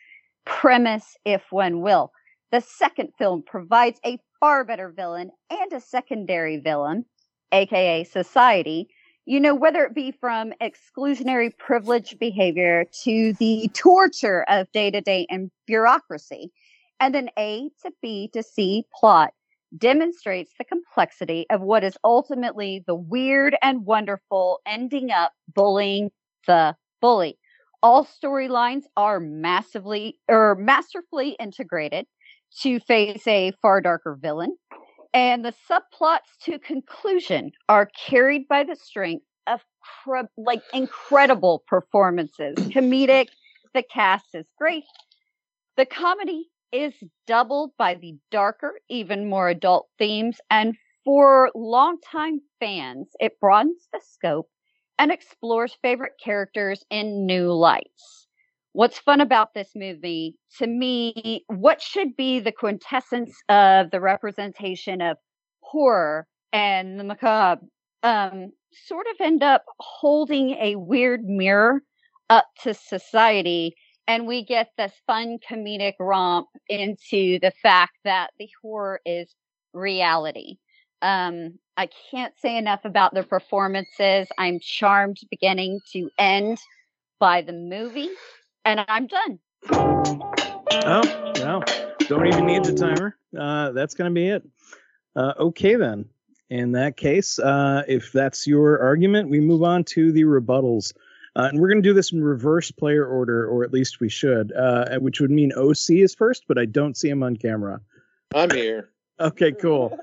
[SPEAKER 6] premise, if one will. The second film provides a far better villain and a secondary villain, aka society, you know, whether it be from exclusionary privilege behavior to the torture of day to day and bureaucracy. And an A to B to C plot demonstrates the complexity of what is ultimately the weird and wonderful ending up bullying the bully. All storylines are massively or masterfully integrated to face a far darker villain and the subplots to conclusion are carried by the strength of like incredible performances. Comedic the cast is great. The comedy is doubled by the darker even more adult themes and for longtime fans it broadens the scope and explores favorite characters in new lights what's fun about this movie to me what should be the quintessence of the representation of horror and the macabre um, sort of end up holding a weird mirror up to society and we get this fun comedic romp into the fact that the horror is reality. Um, i can't say enough about the performances. I'm charmed beginning to end by the movie and i'm done
[SPEAKER 3] Oh, no. Don't even need the timer. Uh, that's going to be it. Uh, okay, then. In that case, uh, if that's your argument, we move on to the rebuttals. Uh, and we're going to do this in reverse player order, or at least we should, uh, which would mean OC is first, but I don't see him on camera.
[SPEAKER 5] I'm here.
[SPEAKER 3] Okay, cool.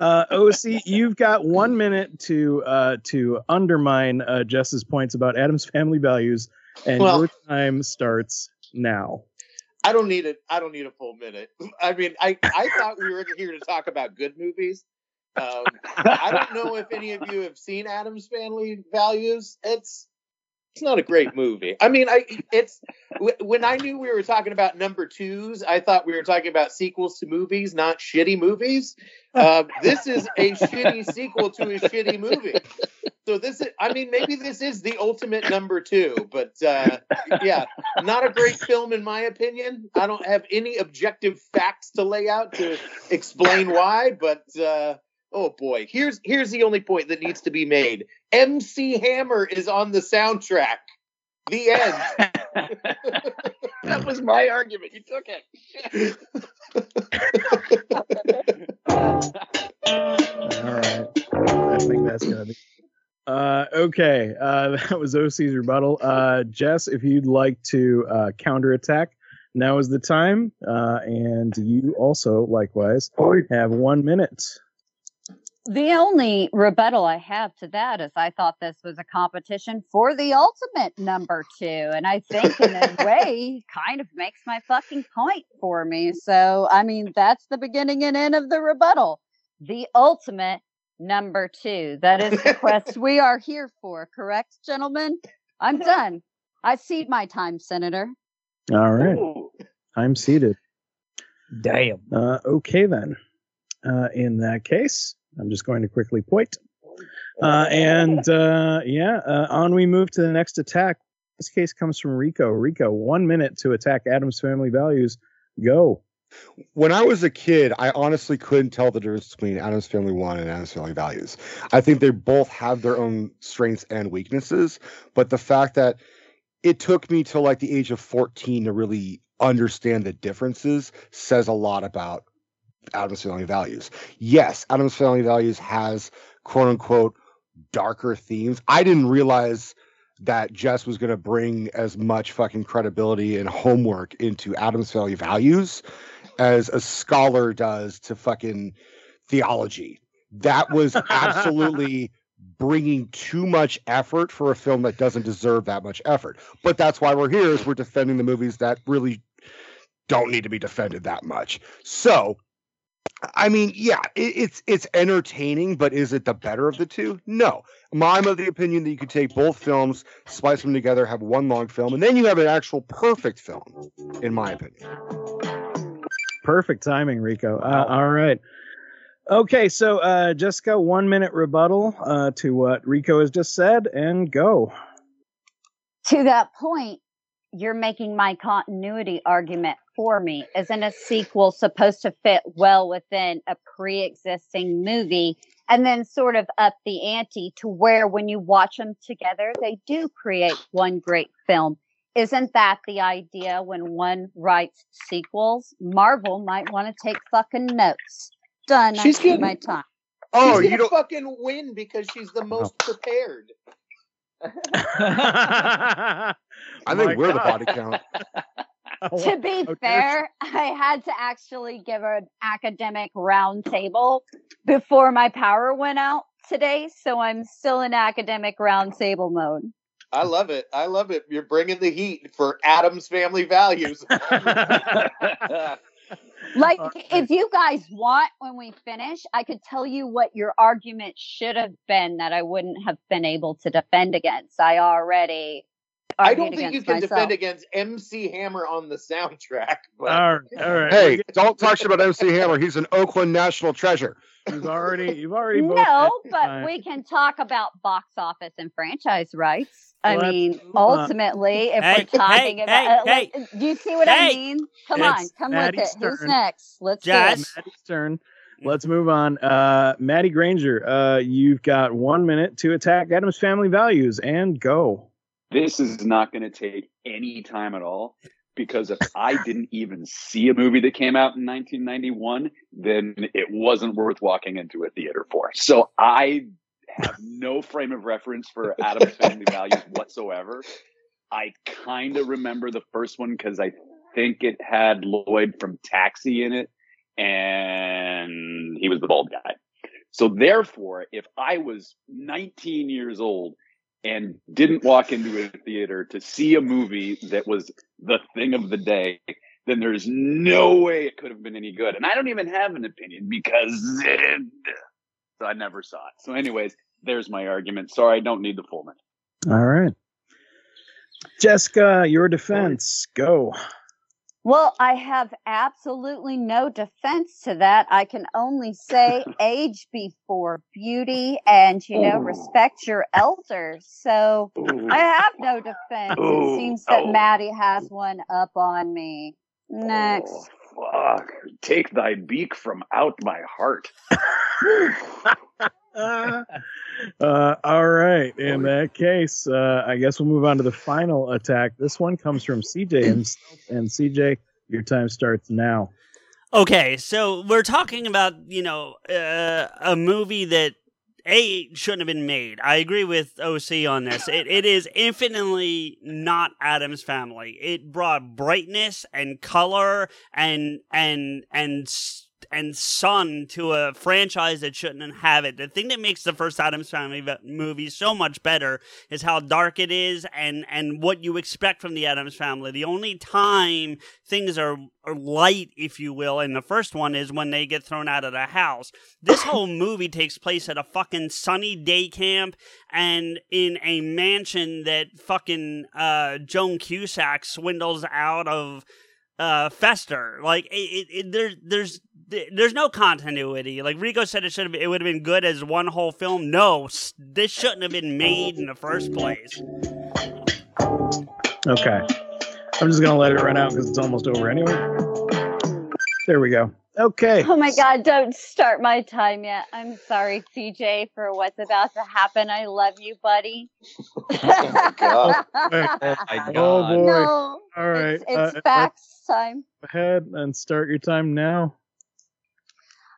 [SPEAKER 3] Uh, OC, you've got one minute to uh, to undermine uh, Jess's points about Addams family values, and
[SPEAKER 5] Well-
[SPEAKER 3] your time starts now.
[SPEAKER 5] I don't need it. I don't need a full minute. I mean, I I thought we were here to talk about good movies. Um, I don't know if any of you have seen Addams Family Values. It's it's not a great movie. I mean, I it's when I knew we were talking about number twos, I thought we were talking about sequels to movies, not shitty movies. Uh, this is a shitty sequel to a shitty movie. So this is, I mean, maybe this is the ultimate number two, but uh, yeah, not a great film in my opinion. I don't have any objective facts to lay out to explain why, but uh, oh boy, here's here's the only point that needs to be made. MC Hammer is on the soundtrack. The end.
[SPEAKER 4] that was my argument. You took it.
[SPEAKER 3] All right. I think that's gonna be. Uh, okay. Uh, that was OC's rebuttal. Uh, Jess, if you'd like to uh, counterattack, now is the time. Uh, and you also, likewise, have one minute.
[SPEAKER 6] The only rebuttal I have to that is I thought this was a competition for the ultimate number two. And I think, in a way, kind of makes my fucking point for me. So, I mean, that's the beginning and end of the rebuttal. The ultimate number two. That is the quest we are here for, correct, gentlemen? I'm done. I cede my time, Senator.
[SPEAKER 3] All right.
[SPEAKER 4] Ooh.
[SPEAKER 3] I'm seated.
[SPEAKER 7] Damn.
[SPEAKER 3] Uh, okay, then. Uh, in that case, I'm just going to quickly point. Uh, and uh, yeah, uh, on we move to the next attack. This case comes from Rico. Rico, one minute to attack Addams family values. Go.
[SPEAKER 2] When I was a kid, I honestly couldn't tell the difference between Addams Family One and Addams Family Values. I think they both have their own strengths and weaknesses, but the fact that it took me till like the age of 14 to really understand the differences says a lot about Addams Family Values. Yes, Addams Family Values has quote unquote darker themes. I didn't realize that Jess was going to bring as much fucking credibility and homework into Addams Family Values as a scholar does to fucking theology. That was absolutely bringing too much effort for a film that doesn't deserve that much effort. But that's why we're here is we're defending the movies that really don't need to be defended that much. So, I mean, yeah, it, it's it's entertaining, but is it the better of the two? No. I'm of the opinion that you could take both films, splice them together, have one long film, and then you have an actual perfect film, in my opinion.
[SPEAKER 3] Perfect timing, Rico. Uh, all right. Okay, so uh, Jessica, one minute rebuttal uh, to what Rico has just said, and go.
[SPEAKER 6] To that point, you're making my continuity argument for me. Isn't a sequel supposed to fit well within a pre existing movie and then sort of up the ante to where when you watch them together, they do create one great film? Isn't that the idea when one writes sequels? Marvel might want to take fucking notes. Done.
[SPEAKER 5] She's
[SPEAKER 6] I see
[SPEAKER 5] getting-
[SPEAKER 6] my time.
[SPEAKER 2] Oh,
[SPEAKER 5] she's
[SPEAKER 2] you don't.
[SPEAKER 5] fucking win because she's the most oh. prepared.
[SPEAKER 2] I
[SPEAKER 3] My
[SPEAKER 2] think we're the body count.
[SPEAKER 6] to be
[SPEAKER 3] Okay.
[SPEAKER 6] fair, I had to actually give an academic roundtable before my power went out today, so I'm still in academic roundtable mode.
[SPEAKER 5] I love it. I love it. You're bringing the heat for Addams family values.
[SPEAKER 6] Like, if you guys want, when we finish, I could tell you what your argument should have been that I wouldn't have been able to defend against. I already.
[SPEAKER 5] I don't think you can
[SPEAKER 6] myself.
[SPEAKER 5] defend against MC Hammer on the soundtrack, but
[SPEAKER 3] all right, all right.
[SPEAKER 2] Hey, don't talk shit about MC Hammer. He's an Oakland national treasure.
[SPEAKER 3] You've already, you've already.
[SPEAKER 6] No,
[SPEAKER 3] had
[SPEAKER 6] but
[SPEAKER 3] time.
[SPEAKER 6] we can talk about box office and franchise rights. I
[SPEAKER 3] Let's
[SPEAKER 6] mean,
[SPEAKER 3] move on.
[SPEAKER 6] ultimately, if
[SPEAKER 1] Hey,
[SPEAKER 6] we're talking
[SPEAKER 1] hey,
[SPEAKER 6] about,
[SPEAKER 1] hey,
[SPEAKER 6] uh, like, do you see what I
[SPEAKER 1] hey.
[SPEAKER 6] mean? Come on,
[SPEAKER 3] It's
[SPEAKER 6] come
[SPEAKER 3] Maddie's
[SPEAKER 6] with it. Who's
[SPEAKER 3] turn.
[SPEAKER 6] next? Let's do
[SPEAKER 1] Jess.
[SPEAKER 6] it.
[SPEAKER 3] Maddie's turn. Let's move on. Uh, Maddie Granger, uh, you've got one minute to attack Addams family values and go.
[SPEAKER 4] This is not going to take any time at all because if I didn't even see a movie that came out in 1991, then it wasn't worth walking into a theater for. So I have no frame of reference for Addams Family Values whatsoever. I kind of remember the first one because I think it had Lloyd from Taxi in it, and he was the bald guy. So therefore, if I was 19 years old and didn't walk into a theater to see a movie that was the thing of the day, then there's no way it could have been any good. And I don't even have an opinion because it, I never saw it. So, anyways, there's my argument. Sorry, I don't need the full minute.
[SPEAKER 3] All right. Jessica, your defense. Go.
[SPEAKER 6] Well, I have absolutely no defense to that. I can only say age before beauty and, you know,
[SPEAKER 4] Ooh.
[SPEAKER 6] respect your elders. So
[SPEAKER 4] Ooh.
[SPEAKER 6] I oh. have no defense.
[SPEAKER 4] Ooh,
[SPEAKER 6] It oh, seems that
[SPEAKER 4] oh.
[SPEAKER 6] Maddie has one up on me. Oh, Next.
[SPEAKER 4] Oh, fuck. Take thy beak from out my heart.
[SPEAKER 3] Uh, uh, all right. In that case, uh, I guess we'll move on to the final attack. This one comes from CJ himself. And CJ, your time starts now.
[SPEAKER 1] Okay, so we're talking about you know uh, a movie that a shouldn't have been made. I agree with OC on this. It it is infinitely not Addams Family. It brought brightness and color and and and s- and son to a franchise that shouldn't have it. The thing that makes the first Addams Family movie so much better is how dark it is and and what you expect from the Addams Family. The only time things are, are light, if you will, in the first one is when they get thrown out of the house. This whole movie takes place at a fucking sunny day camp and in a mansion that fucking uh, Joan Cusack swindles out of uh Fester. Like it, it, it there there's there's no continuity. Like Rico said, it should have it would have been good as one whole film. No, this shouldn't have been made in the first place.
[SPEAKER 3] Okay. I'm just gonna let it run out because it's almost over anyway. There we go. Okay.
[SPEAKER 6] Oh my god, don't start my time yet. I'm sorry, CJ, for what's about to happen. I love you, buddy.
[SPEAKER 5] my God.
[SPEAKER 7] Oh my
[SPEAKER 3] Oh
[SPEAKER 7] god.
[SPEAKER 3] boy.
[SPEAKER 6] no,
[SPEAKER 3] All right.
[SPEAKER 6] it's, it's
[SPEAKER 3] uh,
[SPEAKER 6] facts time.
[SPEAKER 3] Go ahead and start your time now.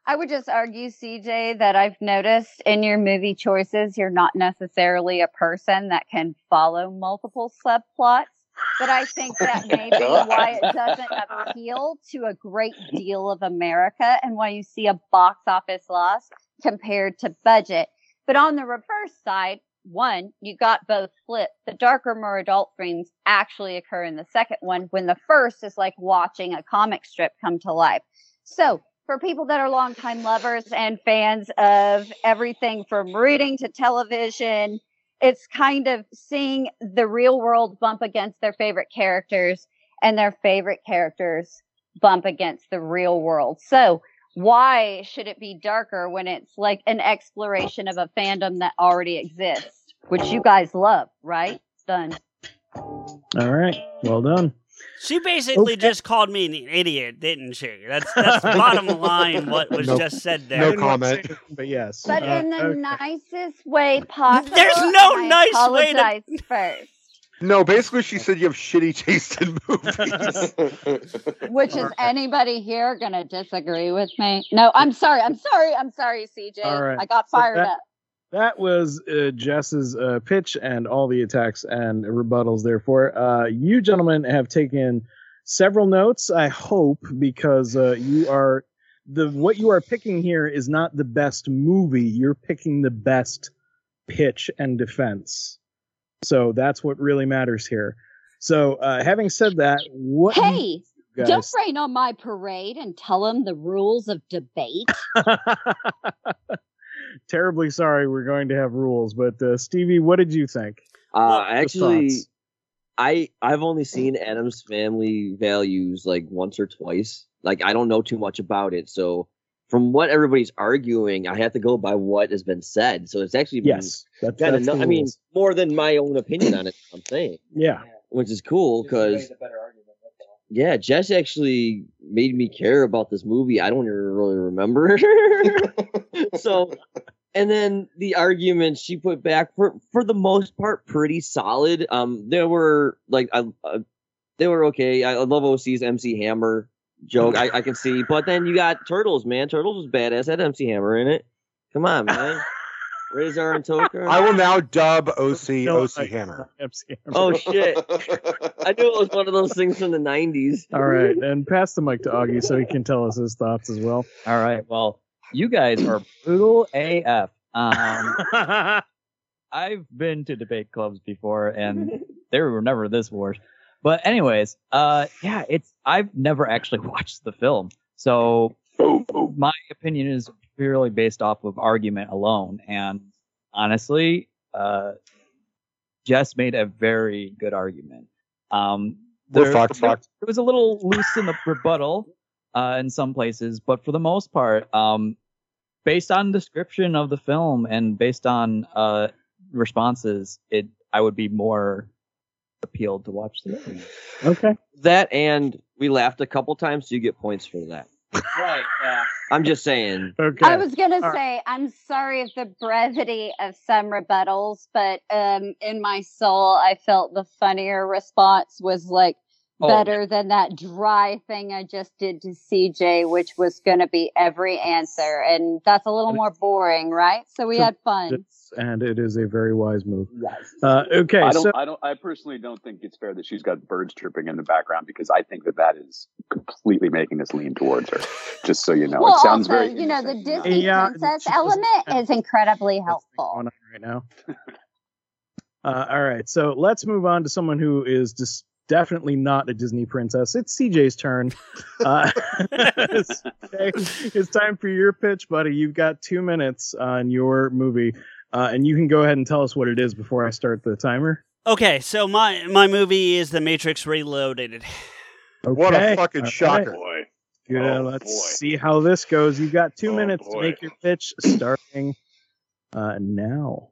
[SPEAKER 6] I would just argue, CJ, that I've noticed in your movie choices, you're not necessarily a person that can follow multiple subplots. But I think that may be why it doesn't appeal to a great deal of America and why you see a box office loss compared to budget. But on the reverse side, one, you got both flipped. The darker, more adult themes actually occur in the second one when the first is like watching a comic strip come to life. So for people that are longtime lovers and fans of everything from reading to television, it's kind of seeing the real world bump against their favorite characters and their favorite characters bump against the real world. So why should it be darker when it's like an exploration of a fandom that already exists, which you guys love, right? Done.
[SPEAKER 3] All right. Well done.
[SPEAKER 1] She basically
[SPEAKER 3] Okay.
[SPEAKER 1] just called me an idiot, didn't she? That's that's bottom line what was
[SPEAKER 2] No-
[SPEAKER 1] just said there.
[SPEAKER 2] no
[SPEAKER 3] didn't want to
[SPEAKER 2] comment.
[SPEAKER 3] anything, But yes.
[SPEAKER 6] But
[SPEAKER 3] Uh,
[SPEAKER 6] in the
[SPEAKER 3] okay.
[SPEAKER 6] nicest way possible.
[SPEAKER 1] There's no
[SPEAKER 6] I
[SPEAKER 1] nice way to-
[SPEAKER 6] apologize first.
[SPEAKER 2] No, basically, she said you have shitty taste in movies.
[SPEAKER 6] Which is anybody here gonna disagree with me? No, I'm sorry. I'm sorry. I'm sorry, CJ.
[SPEAKER 3] All right.
[SPEAKER 6] I got
[SPEAKER 3] So
[SPEAKER 6] fired
[SPEAKER 3] that-
[SPEAKER 6] up.
[SPEAKER 3] That was uh, Jess's uh, pitch and all the attacks and rebuttals. Therefore, uh, you gentlemen have taken several notes. I hope because uh, you are the what you are picking here is not the best movie. You're picking the best pitch and defense. So that's what really matters here. So, uh, having said that, what
[SPEAKER 6] Hey,
[SPEAKER 3] you
[SPEAKER 6] don't rain on my parade and tell them the rules of debate.
[SPEAKER 3] Terribly sorry, we're going to have rules. But uh, Stevie, what did you think?
[SPEAKER 7] Uh, actually,
[SPEAKER 3] thoughts.
[SPEAKER 7] I I've only seen Addams Family Values like once or twice. Like I don't know too much about it, so from what everybody's arguing, I have to go by what has been said. So it's actually been
[SPEAKER 3] Yes, that's,
[SPEAKER 7] kinda
[SPEAKER 3] that's the
[SPEAKER 7] nu- I mean, more than my own opinion on it. I'm saying,
[SPEAKER 3] yeah.
[SPEAKER 7] which is cool because yeah, Jess actually made me care about this movie. I don't even really remember. so, and then the arguments she put back for for the most part pretty solid. Um, there were like I, uh, they were okay. I, I love OC's MC Hammer joke. I, I can see, but then you got Turtles, man. Turtles was badass. Had MC Hammer in it. Come on, man. Rahzar and Tokka.
[SPEAKER 2] I will now dub OC
[SPEAKER 3] No,
[SPEAKER 2] OC
[SPEAKER 3] I-
[SPEAKER 2] Hammer.
[SPEAKER 3] MC
[SPEAKER 7] Oh shit! I knew it was one of those things from the '90s.
[SPEAKER 3] All right, and pass the mic to Augie so he can tell us his thoughts as well.
[SPEAKER 8] All right. Well, you guys are brutal AF. Um, I've been to debate clubs before, and they were never this worse. But anyways, uh, yeah, it's I've never actually watched the film, so my opinion is purely based off of argument alone. And honestly, uh, Jess made a very good argument. Um,
[SPEAKER 2] We're
[SPEAKER 8] there-
[SPEAKER 2] fucked, fucked.
[SPEAKER 8] It was a little loose in the rebuttal uh, in some places, but for the most part, um, based on description of the film and based on uh, responses, it I would be more appealed to watch the movie.
[SPEAKER 3] Okay.
[SPEAKER 7] That and we laughed a couple times, so you get points for that.
[SPEAKER 8] Right. Yeah.
[SPEAKER 7] I'm just saying.
[SPEAKER 3] Okay.
[SPEAKER 6] I was gonna
[SPEAKER 3] All
[SPEAKER 6] say I'm sorry of the brevity of some rebuttals, but um, in my soul, I felt the funnier response was like
[SPEAKER 8] Oh.
[SPEAKER 6] better than that dry thing I just did to CJ, which was going to be every answer. And that's a little more boring, right? So we
[SPEAKER 3] So
[SPEAKER 6] had fun.
[SPEAKER 3] And it is a very wise move. Uh, okay,
[SPEAKER 4] I don't.
[SPEAKER 3] so
[SPEAKER 4] I don't. I personally don't think it's fair that she's got birds chirping in the background because I think that that is completely making us lean towards her. Just so you know,
[SPEAKER 6] well,
[SPEAKER 4] it sounds
[SPEAKER 6] also,
[SPEAKER 4] very.
[SPEAKER 6] you know, the. Disney
[SPEAKER 3] Yeah,
[SPEAKER 6] princess element is incredibly helpful.
[SPEAKER 3] on right now. Uh, all right, so let's move on to someone who is just definitely not a Disney princess. It's CJ's turn. Uh, CJ, it's time for your pitch, buddy. You've got two minutes on your movie, uh, and you can go ahead and tell us what it is before I start the timer.
[SPEAKER 1] Okay, so my my movie is The Matrix Reloaded.
[SPEAKER 3] Okay.
[SPEAKER 2] What a fucking
[SPEAKER 3] all right.
[SPEAKER 2] shocker.
[SPEAKER 4] Boy.
[SPEAKER 3] Yeah,
[SPEAKER 4] Oh,
[SPEAKER 3] let's
[SPEAKER 4] boy.
[SPEAKER 3] see how this goes. You've got two
[SPEAKER 4] Oh,
[SPEAKER 3] minutes to make your pitch, starting uh, now.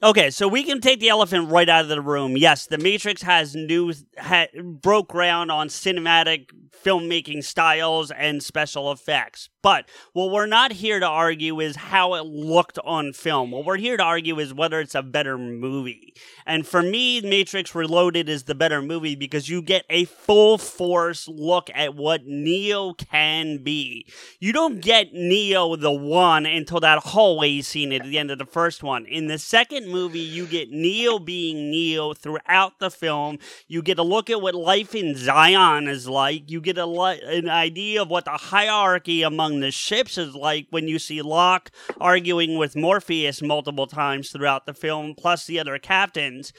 [SPEAKER 1] Okay, so we can take the elephant right out of the room. Yes, The Matrix has new ha, broke ground on cinematic filmmaking styles and special effects. But what we're not here to argue is how it looked on film. What we're here to argue is whether it's a better movie. And for me, Matrix Reloaded is the better movie because you get a full force look at what Neo can be. You don't get Neo the one until that hallway scene at the end of the first one. In the second movie, you get Neo being Neo throughout the film. You get a look at what life in Zion is like. You get a li- an idea of what the hierarchy among the ships is like when you see Locke arguing with Morpheus multiple times throughout the film, plus the other captains.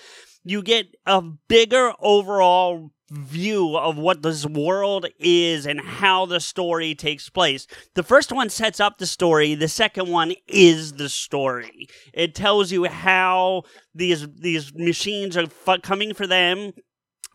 [SPEAKER 1] You get a bigger overall view of what this world is and how the story takes place. The first one sets up the story, the second one is the story. It tells you how these these machines are fu- coming for them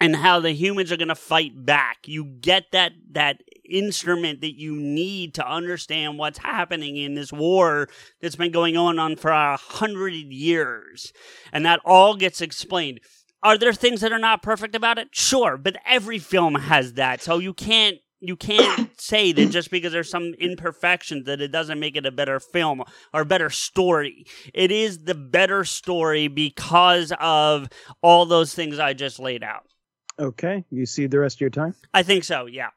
[SPEAKER 1] and how the humans are going to fight back. You get that that instrument that you need to understand what's happening in this war that's been going on on for a hundred years, and that all gets explained. Are there things that are not perfect about it? Sure, but every film has that, so you can't you can't say that just because there's some imperfections that it doesn't make it a better film or a better story. It is the better story because of all those things I just laid out.
[SPEAKER 3] Okay, you see the rest of your time.
[SPEAKER 1] I think so, yeah.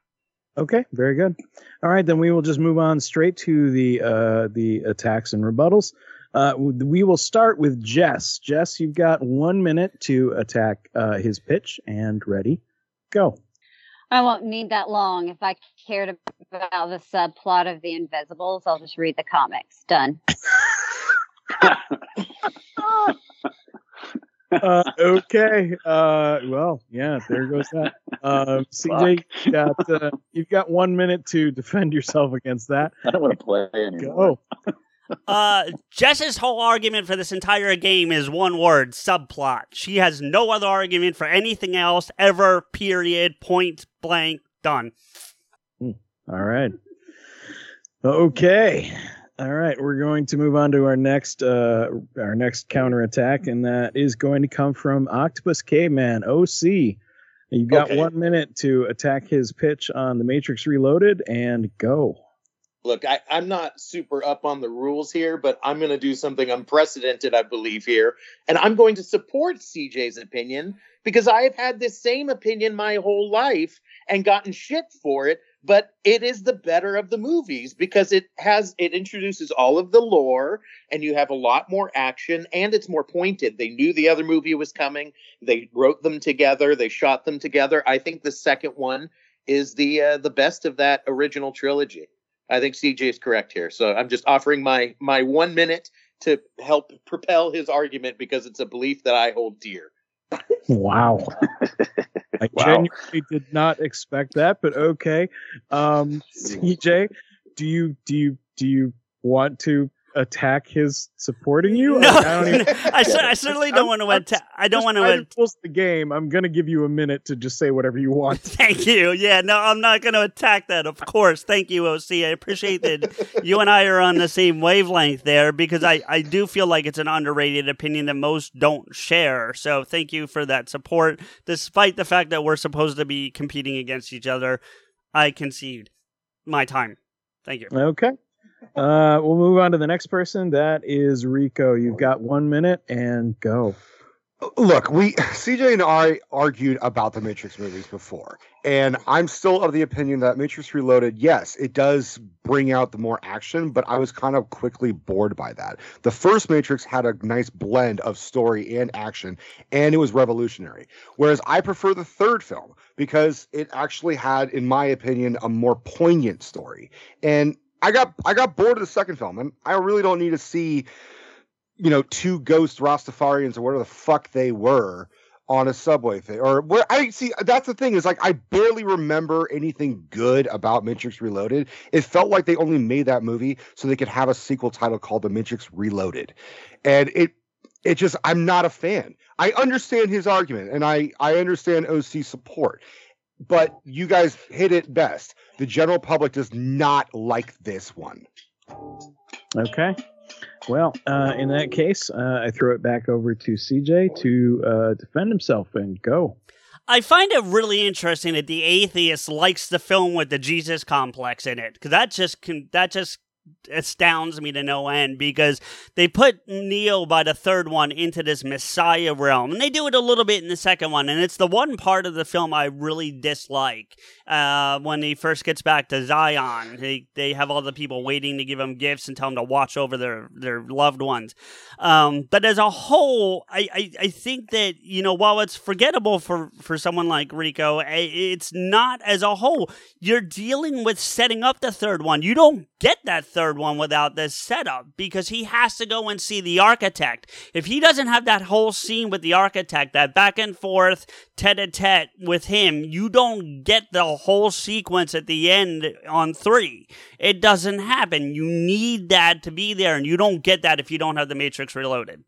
[SPEAKER 3] Okay, very good. All right, then we will just move on straight to the uh, the attacks and rebuttals. Uh, we will start with Jess. Jess, you've got one minute to attack uh, his pitch, and ready, go.
[SPEAKER 6] I won't need that long. If I cared about the subplot of The Invisibles, I'll just read the comics. Done.
[SPEAKER 3] Uh, okay. Uh, well, yeah, there goes that. Uh, CJ, you got uh, you've got one minute to defend yourself against that.
[SPEAKER 4] I don't want to play anymore.
[SPEAKER 3] Go.
[SPEAKER 1] Uh, Jess's whole argument for this entire game is one word subplot. She has no other argument for anything else ever, period, point blank, done.
[SPEAKER 3] All right. Okay. All right, we're going to move on to our next uh our next counterattack, and that is going to come from Octopus Caveman, OC. You've got
[SPEAKER 5] Okay.
[SPEAKER 3] one minute to attack his pitch on the Matrix Reloaded and go.
[SPEAKER 5] Look, I, I'm not super up on the rules here, but I'm going to do something unprecedented, I believe, here. And I'm going to support CJ's opinion because I have had this same opinion my whole life and gotten shit for it. But it is the better of the movies because it has, it introduces all of the lore and you have a lot more action and it's more pointed. They knew the other movie was coming. They wrote them together. They shot them together. I think the second one is the, uh, the best of that original trilogy. I think CJ is correct here. So I'm just offering my my one minute to help propel his argument because it's a belief that I hold dear.
[SPEAKER 3] Wow. I
[SPEAKER 4] Wow.
[SPEAKER 3] genuinely did not expect that, but okay. Um, CJ, do you do you do you want to attack his supporting you?
[SPEAKER 1] No,
[SPEAKER 3] I, I don't even.
[SPEAKER 1] I, cer- I certainly don't want to attack. I don't want to.
[SPEAKER 3] rules the game. I'm gonna give you a minute to just say whatever you want.
[SPEAKER 1] Thank you. Yeah, no, I'm not going to attack that. Of course. Thank you, OC. I appreciate that you and I are on the same wavelength there because I, I do feel like it's an underrated opinion that most don't share. So thank you for that support. Despite the fact that we're supposed to be competing against each other, I concede my time. Thank you.
[SPEAKER 3] Okay. Uh, we'll move on to the next person. That is Rico. You've got one minute and go.
[SPEAKER 2] Look, we CJ and I argued about the Matrix movies before, and I'm still of the opinion that Matrix Reloaded, yes, it does bring out the more action, but I was kind of quickly bored by that. The first Matrix had a nice blend of story and action, and it was revolutionary. Whereas I prefer the third film because it actually had, in my opinion, a more poignant story. And I got I got bored of the second film, and I really don't need to see you know, two ghost Rastafarians or whatever the fuck they were on a subway thing. Or where I see that's the thing is like I barely remember anything good about Matrix Reloaded. It felt like they only made that movie so they could have a sequel title called The Matrix Reloaded. And it it just I'm not a fan. I understand his argument and I I understand OC support. But you guys hit it best. The general public does not like this one.
[SPEAKER 3] Okay. Well, uh, in that case, uh, I throw it back over to CJ to uh, defend himself and go.
[SPEAKER 1] I find it really interesting that the atheist likes the film with the Jesus complex in it because that just can, that just astounds me to no end because they put Neo by the third one into this Messiah realm, and they do it a little bit in the second one, and it's the one part of the film I really dislike. Uh, when he first gets back to Zion, they they have all the people waiting to give him gifts and tell him to watch over their their loved ones. Um, but as a whole, I, I I think that you know while it's forgettable for for someone like Rico, it's not as a whole. You're dealing with setting up the third one. You don't get that third one without this setup because he has to go and see the architect. If he doesn't have that whole scene with the architect, that back and forth tete a tete with him, you don't get the whole sequence at the end on three. It doesn't happen. You need that to be there, and you don't get that if you don't have the Matrix Reloaded.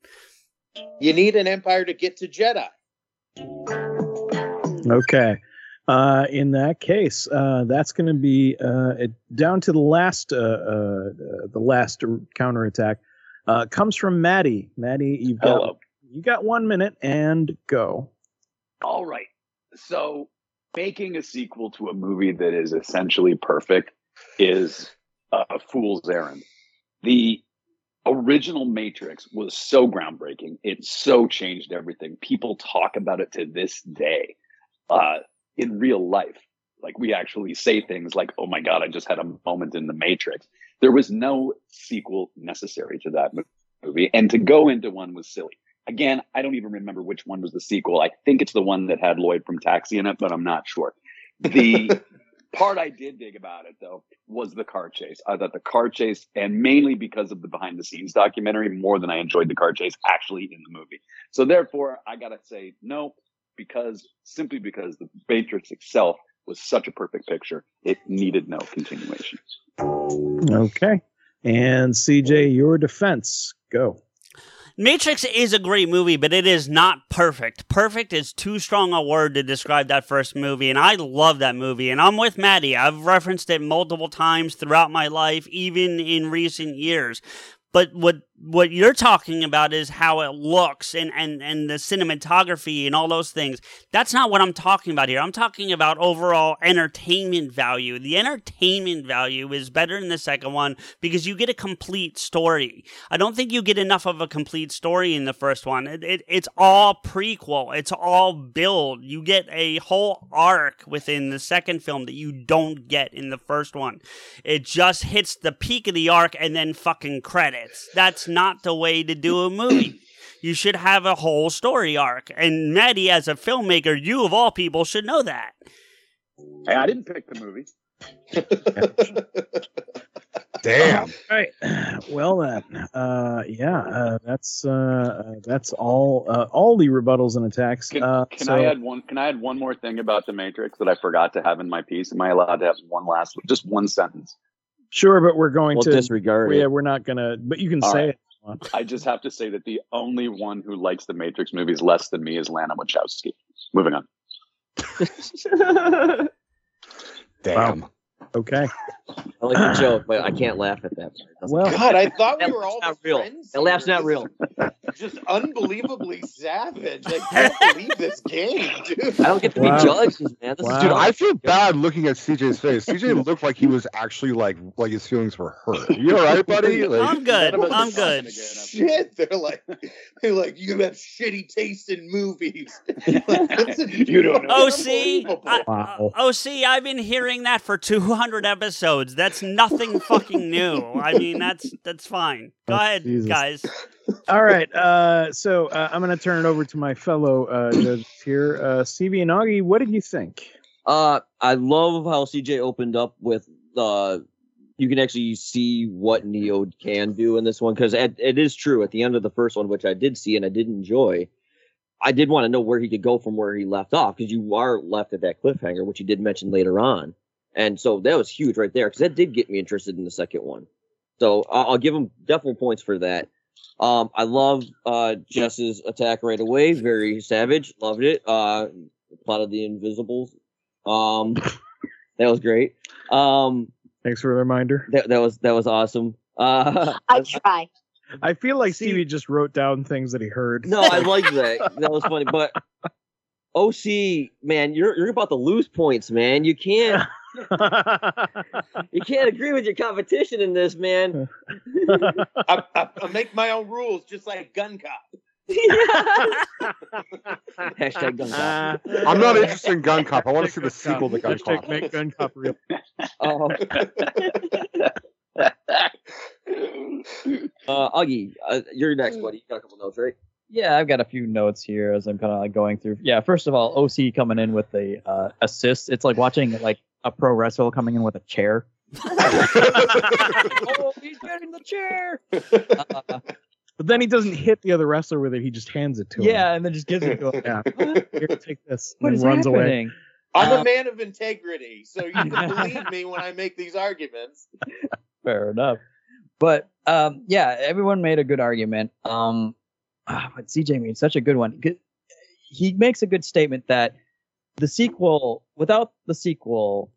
[SPEAKER 5] You need an Empire to get to Jedi.
[SPEAKER 3] Okay. Uh, in that case, uh, that's going to be uh, it, down to the last uh, uh, the last counterattack. Uh, comes from Maddie. Maddie, you've got
[SPEAKER 4] Hello.
[SPEAKER 3] you got one minute and go.
[SPEAKER 4] All right. So making a sequel to a movie that is essentially perfect is a fool's errand. The original Matrix was so groundbreaking. It so changed everything. People talk about it to this day. Uh, in real life, like we actually say things like, "Oh my god, I just had a moment in the Matrix." There was no sequel necessary to that movie, and to go into one was silly. Again, I don't even remember which one was the sequel. I think it's the one that had Lloyd from Taxi in it, but I'm not sure. The part I did dig about it though was the car chase. I thought the car chase, and mainly because of the behind the scenes documentary, more than I enjoyed the car chase actually in the movie. So therefore, I gotta say no, because simply because the Matrix itself was such a perfect picture, it needed no continuation.
[SPEAKER 3] Okay. And CJ, your defense. Go.
[SPEAKER 1] Matrix is a great movie, but it is not perfect. Perfect is too strong a word to describe that first movie, and I love that movie. And I'm with Maddie. I've referenced it multiple times throughout my life, even in recent years. But what what you're talking about is how it looks and, and, and the cinematography and all those things. That's not what I'm talking about here. I'm talking about overall entertainment value. The entertainment value is better in the second one because you get a complete story. I don't think you get enough of a complete story in the first one. It, it, it's all prequel. It's all build. You get a whole arc within the second film that you don't get in the first one. It just hits the peak of the arc and then fucking credits. That's not the way to do a movie. You should have a whole story arc. And Maddie, as a filmmaker, you of all people should know that.
[SPEAKER 4] Hey, I didn't pick the movie.
[SPEAKER 2] Damn.
[SPEAKER 3] All right. Well then, uh, yeah, uh, that's uh, uh, that's all uh, all the rebuttals and attacks.
[SPEAKER 4] Can,
[SPEAKER 3] uh,
[SPEAKER 4] can
[SPEAKER 3] so-
[SPEAKER 4] I add one? Can I add one more thing about the Matrix that I forgot to have in my piece? Am I allowed to have one last, just one sentence?
[SPEAKER 3] Sure, but we're going
[SPEAKER 7] We'll
[SPEAKER 3] to
[SPEAKER 7] disregard
[SPEAKER 3] Yeah,
[SPEAKER 7] it.
[SPEAKER 3] we're not gonna. But you can
[SPEAKER 4] All
[SPEAKER 3] say
[SPEAKER 4] right.
[SPEAKER 3] it. if you want.
[SPEAKER 4] I just have to say that the only one who likes the Matrix movies less than me is Lana Wachowski. Moving on.
[SPEAKER 2] Damn.
[SPEAKER 3] Okay.
[SPEAKER 7] I like the joke, but I can't laugh at that. part. It doesn't
[SPEAKER 3] Well.
[SPEAKER 5] God, I thought we were all
[SPEAKER 7] not
[SPEAKER 5] just
[SPEAKER 7] real.
[SPEAKER 5] friends.
[SPEAKER 7] That laugh's not real.
[SPEAKER 5] just unbelievably savage. I can't believe this game, dude.
[SPEAKER 7] I don't get to
[SPEAKER 3] Wow.
[SPEAKER 7] be judged, man. This
[SPEAKER 3] Wow.
[SPEAKER 7] is
[SPEAKER 2] Dude. I feel bad looking at CJ's face. CJ looked like he was actually like like his feelings were hurt. You all right, buddy? Like,
[SPEAKER 1] I'm good.
[SPEAKER 4] None of us
[SPEAKER 1] I'm good.
[SPEAKER 4] again.
[SPEAKER 5] Shit, they're like, they're like, you have shitty taste in movies.
[SPEAKER 4] You don't know.
[SPEAKER 1] OC,
[SPEAKER 5] Unbelievable.
[SPEAKER 1] I,
[SPEAKER 3] Wow.
[SPEAKER 1] uh, OC, I've been hearing that for 200 episodes. That's nothing fucking new. I mean, that's that's fine. Go
[SPEAKER 3] Oh,
[SPEAKER 1] ahead,
[SPEAKER 3] Jesus.
[SPEAKER 1] guys.
[SPEAKER 3] All right. Uh, so uh, I'm going to turn it over to my fellow uh, judges here. Uh, Stevie and Augie, what did you think?
[SPEAKER 7] Uh, I love how CJ opened up with uh, you can actually see what Neo can do in this one because it, it is true at the end of the first one, which I did see and I did enjoy. I did want to know where he could go from where he left off because you are left at that cliffhanger, which you did mention later on, and so that was huge right there because that did get me interested in the second one. So I'll, I'll give him definitely points for that. Um, I love uh, Jess's attack right away, very savage, loved it. Uh, plot of the Invisibles, um, that was great. Um,
[SPEAKER 3] Thanks for the reminder.
[SPEAKER 7] that that was that was awesome. Uh,
[SPEAKER 6] I try.
[SPEAKER 3] I feel like
[SPEAKER 7] See-
[SPEAKER 3] Stevie just wrote down things that he heard.
[SPEAKER 7] no, I like that. That was funny. But OC, man, you're you're about to lose points, man. You can't you can't agree with your competition in this, man.
[SPEAKER 5] I, I, I make my own rules, just like Gun Cop.
[SPEAKER 7] Hashtag gun cop.
[SPEAKER 2] I'm not interested in Gun Cop. I want to see the sequel to Gun
[SPEAKER 3] Hashtag
[SPEAKER 2] Cop.
[SPEAKER 3] make gun cop real.
[SPEAKER 7] Um, uh, Augie, uh, you're next, buddy. You got a couple notes, right?
[SPEAKER 8] Yeah, I've got a few notes here as I'm kind of like going through. Yeah, first of all, OC coming in with the uh, assist. It's like watching like a pro wrestler coming in with a chair. oh, he's getting the chair. Uh,
[SPEAKER 3] But then he doesn't hit the other wrestler with it. He just hands it to him.
[SPEAKER 8] yeah, and then just gives it to him.
[SPEAKER 3] Yeah. Here, take this.
[SPEAKER 8] What
[SPEAKER 3] and
[SPEAKER 8] is
[SPEAKER 3] then runs away.
[SPEAKER 8] happening?
[SPEAKER 5] I'm
[SPEAKER 8] Uh,
[SPEAKER 5] a man of integrity, so you can believe me when I make these arguments.
[SPEAKER 8] Fair enough. But um, yeah, everyone made a good argument. Um, ah, but CJ made such a good one. He makes a good statement that the sequel, without the sequel,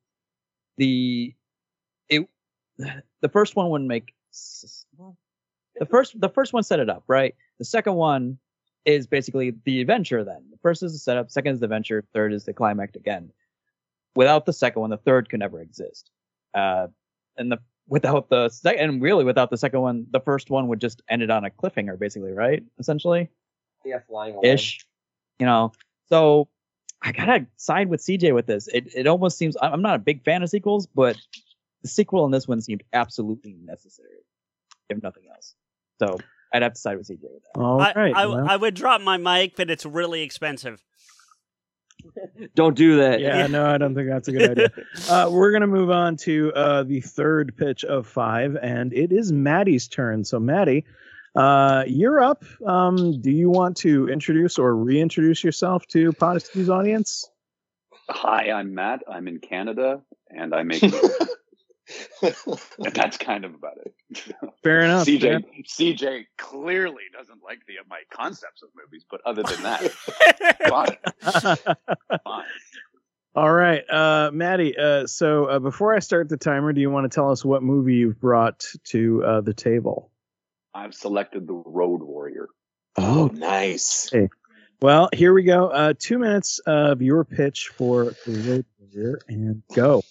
[SPEAKER 8] the it the first one wouldn't make the first the first one set it up right. The second one is basically the adventure. Then the first is the setup, second is the adventure, third is the climax again. Without the second one, the third could never exist. Uh, and the without the second, and really without the second one, the first one would just end it on a cliffhanger, basically, right? Essentially,
[SPEAKER 7] Yeah, flying away.
[SPEAKER 8] ish. You know, so I gotta side with CJ with this. It it almost seems I'm I'm not a big fan of sequels, but the sequel in this one seemed absolutely necessary, if nothing else. So I'd have to side with CJ with that.
[SPEAKER 3] All
[SPEAKER 1] I,
[SPEAKER 3] right.
[SPEAKER 1] I,
[SPEAKER 3] well,
[SPEAKER 1] I would drop my mic, but it's really expensive.
[SPEAKER 7] Don't do that.
[SPEAKER 3] yeah, no, I don't think that's a good idea. Uh, we're gonna move on to uh, the third pitch of five, and it is Maddie's turn. So, Maddie, uh, you're up. Um, do you want to introduce or reintroduce yourself to Podyssey's audience?
[SPEAKER 4] Hi, I'm Matt. I'm in Canada, and I make. and that's kind of about it.
[SPEAKER 3] Fair enough. fair
[SPEAKER 4] CJ CJ clearly doesn't like the my concepts of movies, but other than that, fine, fine.
[SPEAKER 3] All right, uh, Maddie. Uh, so uh, before I start the timer, do you want to tell us what movie you've brought to uh, the table?
[SPEAKER 4] I've selected the Road Warrior.
[SPEAKER 5] Oh, nice.
[SPEAKER 3] Well, here we go. Uh, two minutes of your pitch for the Road Warrior, and go.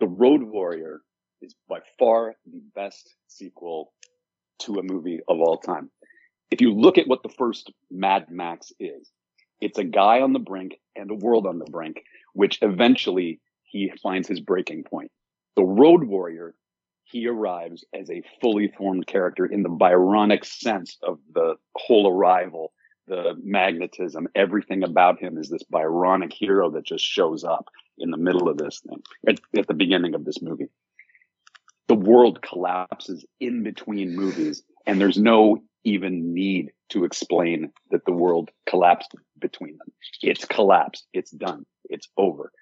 [SPEAKER 4] The Road Warrior is by far the best sequel to a movie of all time. If you look at what the first Mad Max is, it's a guy on the brink and a world on the brink, which eventually he finds his breaking point. The Road Warrior, he arrives as a fully formed character in the Byronic sense of the whole arrival, the magnetism, everything about him is this Byronic hero that just shows up in the middle of this thing at, at the beginning of this movie. The world collapses in between movies and there's no even need to explain that the world collapsed between them. It's collapsed. It's done. It's over.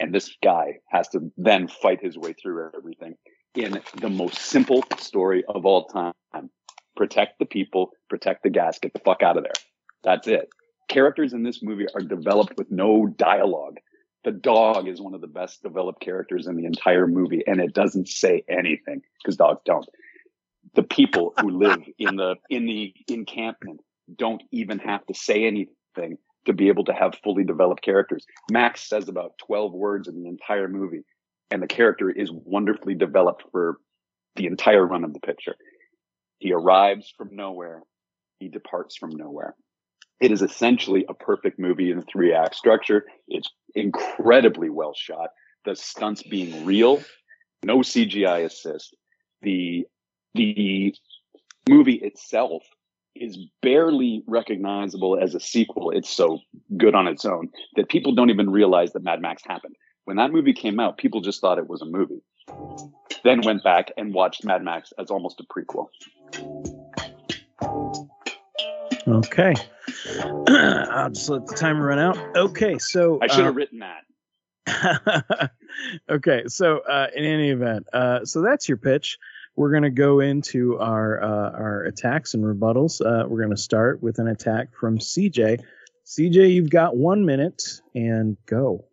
[SPEAKER 4] And this guy has to then fight his way through everything in the most simple story of all time. Protect the people, protect the gas, get the fuck out of there. That's it. Characters in this movie are developed with no dialogue. The dog is one of the best developed characters in the entire movie and it doesn't say anything because dogs don't. the people who live in the in the encampment don't even have to say anything to be able to have fully developed characters. Max says about 12 words in the entire movie, and the character is wonderfully developed for the entire run of the picture. He arrives from nowhere. He departs from nowhere. It is essentially a perfect movie in a three act structure. It's incredibly well shot. The stunts being real, no CGI assist. The, the movie itself is barely recognizable as a sequel. It's so good on its own that people don't even realize that Mad Max happened. When that movie came out, people just thought it was a movie. Then went back and watched Mad Max as almost a prequel.
[SPEAKER 3] Okay. I'll just let the timer run out. Okay, so
[SPEAKER 4] I should have
[SPEAKER 3] uh,
[SPEAKER 4] written that.
[SPEAKER 3] okay, so uh, in any event, uh, so that's your pitch. We're going to go into our uh, our attacks and rebuttals. Uh, we're going to start with an attack from CJ. CJ, you've got one minute and go.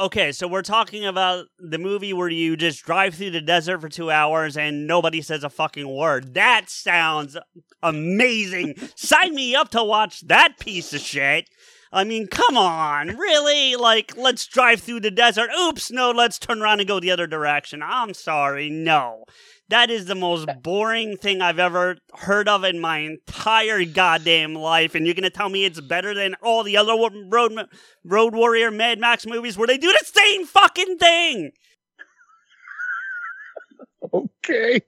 [SPEAKER 1] Okay, so we're talking about the movie where you just drive through the desert for two hours and nobody says a fucking word. That sounds amazing. Sign me up to watch that piece of shit. I mean, come on, really? Like, let's drive through the desert. Oops, no, let's turn around and go the other direction. I'm sorry, no. That is the most boring thing I've ever heard of in my entire goddamn life. And you're gonna tell me it's better than all the other Road Road Warrior Mad Max movies where they do the same fucking thing.
[SPEAKER 3] Okay.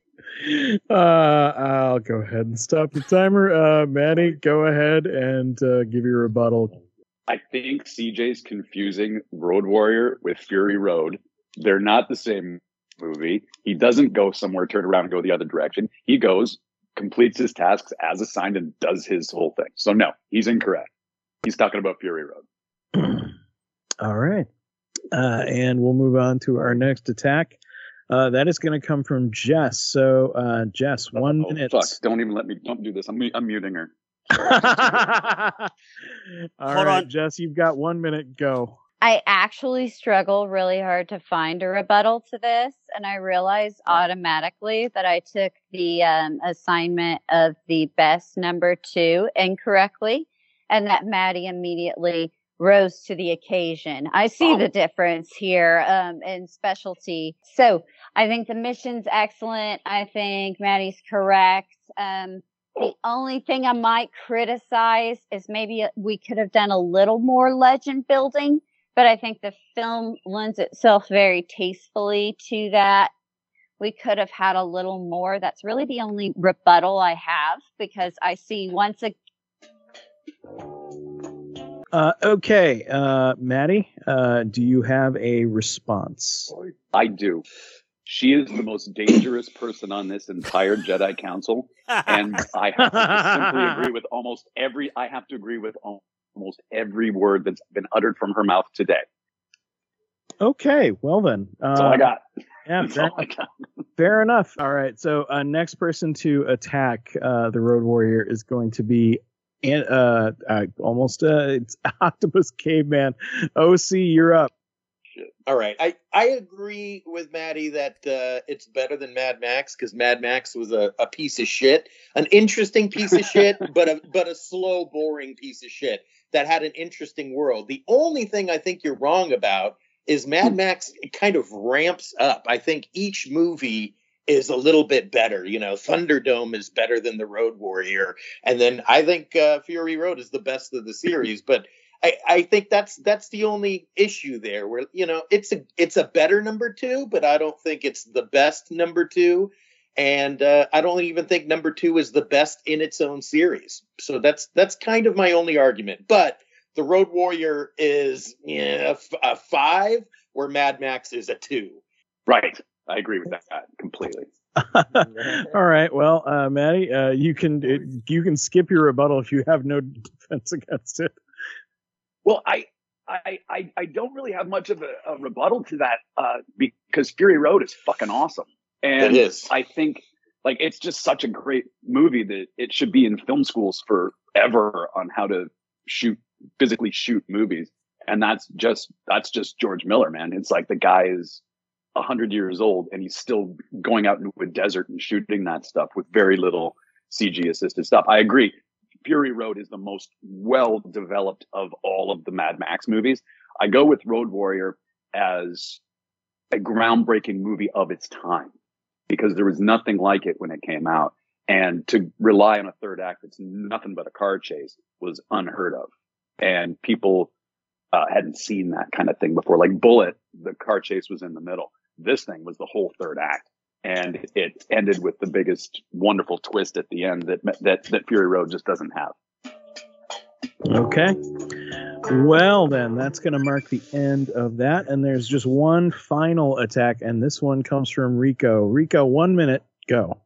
[SPEAKER 3] Uh, I'll go ahead and stop the timer. Uh, Maddie, go ahead and uh, give your rebuttal.
[SPEAKER 4] I think CJ's confusing Road Warrior with Fury Road. They're not the same movie. He doesn't go somewhere, turn around, and go the other direction. He goes, completes his tasks as assigned, and does his whole thing. So no, he's incorrect. He's talking about Fury Road.
[SPEAKER 3] All right. Uh, and we'll move on to our next attack. Uh, that is going to come from Jess. So, uh, Jess, one
[SPEAKER 4] Oh,
[SPEAKER 3] minute.
[SPEAKER 4] Fuck! Don't even let me. Don't do this. I'm, I'm muting her.
[SPEAKER 3] All
[SPEAKER 1] Hold
[SPEAKER 3] right,
[SPEAKER 1] on.
[SPEAKER 3] Jess, you've got one minute. Go.
[SPEAKER 6] I actually struggle really hard to find a rebuttal to this, and I realized automatically that I took the um, assignment of the best number two incorrectly, and that Maddie immediately rose to the occasion. I see the difference here um, in specialty. So I think the mission's excellent. I think Maddie's correct. Um, the only thing I might criticize is maybe we could have done a little more legend building but I think the film lends itself very tastefully to that. We could have had a little more. That's really the only rebuttal I have because I see once a
[SPEAKER 3] Uh, okay, uh, Maddie, uh, do you have a response?
[SPEAKER 4] I do. She is the most dangerous person on this entire Jedi Council, and I have to simply agree with almost every. I have to agree with al- almost every word that's been uttered from her mouth today.
[SPEAKER 3] Okay, well then. Uh,
[SPEAKER 4] That's all I got.
[SPEAKER 3] Yeah,
[SPEAKER 4] That's
[SPEAKER 3] fair,
[SPEAKER 4] all I got.
[SPEAKER 3] fair enough. All right, so uh, next person to attack uh, the Road Warrior is going to be. An- uh, uh, almost uh, it's Octopus Caveman. OC, you're up.
[SPEAKER 5] All right, I I agree with Maddie that uh, it's better than Mad Max because Mad Max was a, a piece of shit, an interesting piece of shit, but a but a slow, boring piece of shit that had an interesting world. The only thing I think you're wrong about is Mad Max kind of ramps up. I think each movie is a little bit better. You know, Thunderdome is better than the Road Warrior, and then I think uh, Fury Road is the best of the series, but. I, I think that's that's the only issue there where you know it's a it's a better number two but i don't think it's the best number two and uh, i don't even think number two is the best in its own series so that's that's kind of my only argument but the road warrior is yeah, a f- a five where mad max is a two
[SPEAKER 4] Right. I agree with that completely.
[SPEAKER 3] All right, well, uh, Maddie, uh, you can it, you can skip your rebuttal if you have no defense against it.
[SPEAKER 4] Well, I, I, I, I don't really have much of a, a rebuttal to that uh, because Fury Road is fucking awesome, and
[SPEAKER 5] It is.
[SPEAKER 4] I think like it's just such a great movie that it should be in film schools forever on how to shoot physically shoot movies, and that's just that's just George Miller, man. It's like the guy is a hundred years old and he's still going out into a desert and shooting that stuff with very little CG assisted stuff. I agree. Fury Road is the most well developed of all of the Mad Max movies. I go with Road Warrior as a groundbreaking movie of its time because there was nothing like it when it came out. And to rely on a third act that's nothing but a car chase was unheard of. And people uh, hadn't seen that kind of thing before. Like Bullitt, the car chase was in the middle. This thing was the whole third act. And it ended with the biggest wonderful twist at the end that, that, that Fury Road just doesn't have.
[SPEAKER 3] Okay. Well, then, that's going to mark the end of that. And there's just one final attack, and this one comes from Rico. Rico, one minute, go.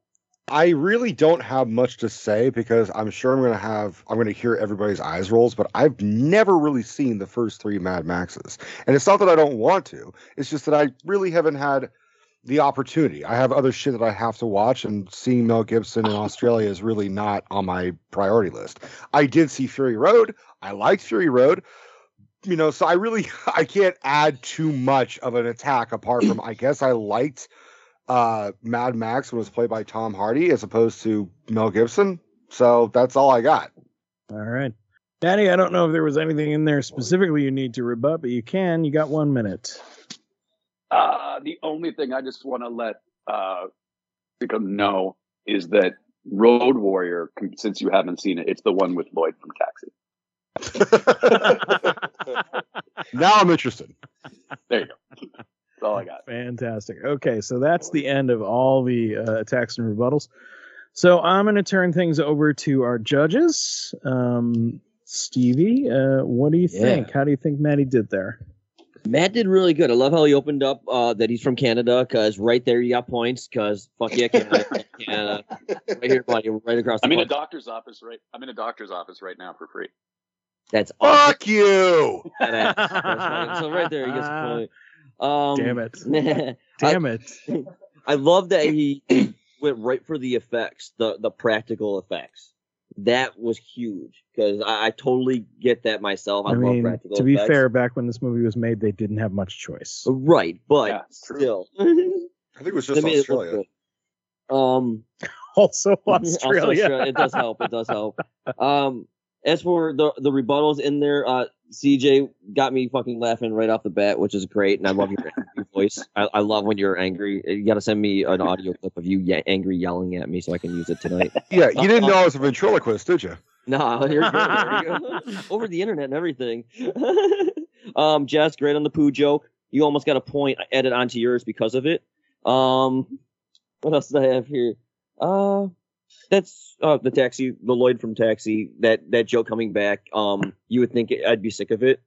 [SPEAKER 2] I really don't have much to say because I'm sure I'm going to have, I'm going to hear everybody's eyes rolls, but I've never really seen the first three Mad Maxes. And it's not that I don't want to, it's just that I really haven't had the opportunity. I have other shit that I have to watch, and seeing Mel Gibson in Australia is really not on my priority list. I did see Fury Road. I liked Fury Road. You know, so I really I can't add too much of an attack apart from I guess I liked uh Mad Max when it was played by Tom Hardy as opposed to Mel Gibson. So that's all I got.
[SPEAKER 3] All right. Daddy, I don't know if there was anything in there specifically you need to rebut, but you can. You got one minute.
[SPEAKER 4] Uh, the only thing I just want to let uh, become know is that Road Warrior, since you haven't seen it, it's the one with Lloyd from Taxi.
[SPEAKER 2] now I'm interested.
[SPEAKER 4] There you go. That's all I got.
[SPEAKER 3] Fantastic. Okay, so that's the end of all the uh, attacks and rebuttals. So I'm going to turn things over to our judges. Um, Stevie, uh, what do you
[SPEAKER 7] Yeah.
[SPEAKER 3] think? How do you think Maddie did there?
[SPEAKER 7] Matt did really good. I love how he opened up uh, that he's from Canada because right there you got points because fuck yeah, Canada, Canada. Right here, buddy, right across the
[SPEAKER 4] I'm in a doctor's office right. I'm in a doctor's office right now for free.
[SPEAKER 7] That's awesome.
[SPEAKER 2] Fuck you.
[SPEAKER 7] Badass. That's right. So right there he gets a point. Um,
[SPEAKER 3] Damn it.
[SPEAKER 7] I,
[SPEAKER 3] Damn it.
[SPEAKER 7] I love that he went right for the effects, the the practical effects. That was huge because I, I totally get that myself. I,
[SPEAKER 3] I
[SPEAKER 7] love
[SPEAKER 3] mean,
[SPEAKER 7] practical
[SPEAKER 3] to be
[SPEAKER 7] effects.
[SPEAKER 3] fair, back when this movie was made, they didn't have much choice.
[SPEAKER 7] right? But
[SPEAKER 4] Yeah,
[SPEAKER 7] still,
[SPEAKER 2] I think it was just
[SPEAKER 7] They it
[SPEAKER 2] Australia.
[SPEAKER 7] good. Um,
[SPEAKER 3] Also,
[SPEAKER 7] Also
[SPEAKER 3] Australia.
[SPEAKER 7] Australia. It does help. It does help. Um, as for the the rebuttals in there, uh, CJ got me fucking laughing right off the bat, which is great, and I love your angry voice. I, I love when you're angry. You got to send me an audio clip of you ye- angry yelling at me so I can use it tonight.
[SPEAKER 2] Yeah, you didn't know I was a ventriloquist, did you?
[SPEAKER 7] No, you're good. You go. Over the internet and everything. um, Jess, great on the poo joke. You almost got a point added onto yours because of it. Um, what else did I have here? Uh, that's uh the taxi, the Lloyd from Taxi. That that joke coming back. Um, you would think I'd be sick of it.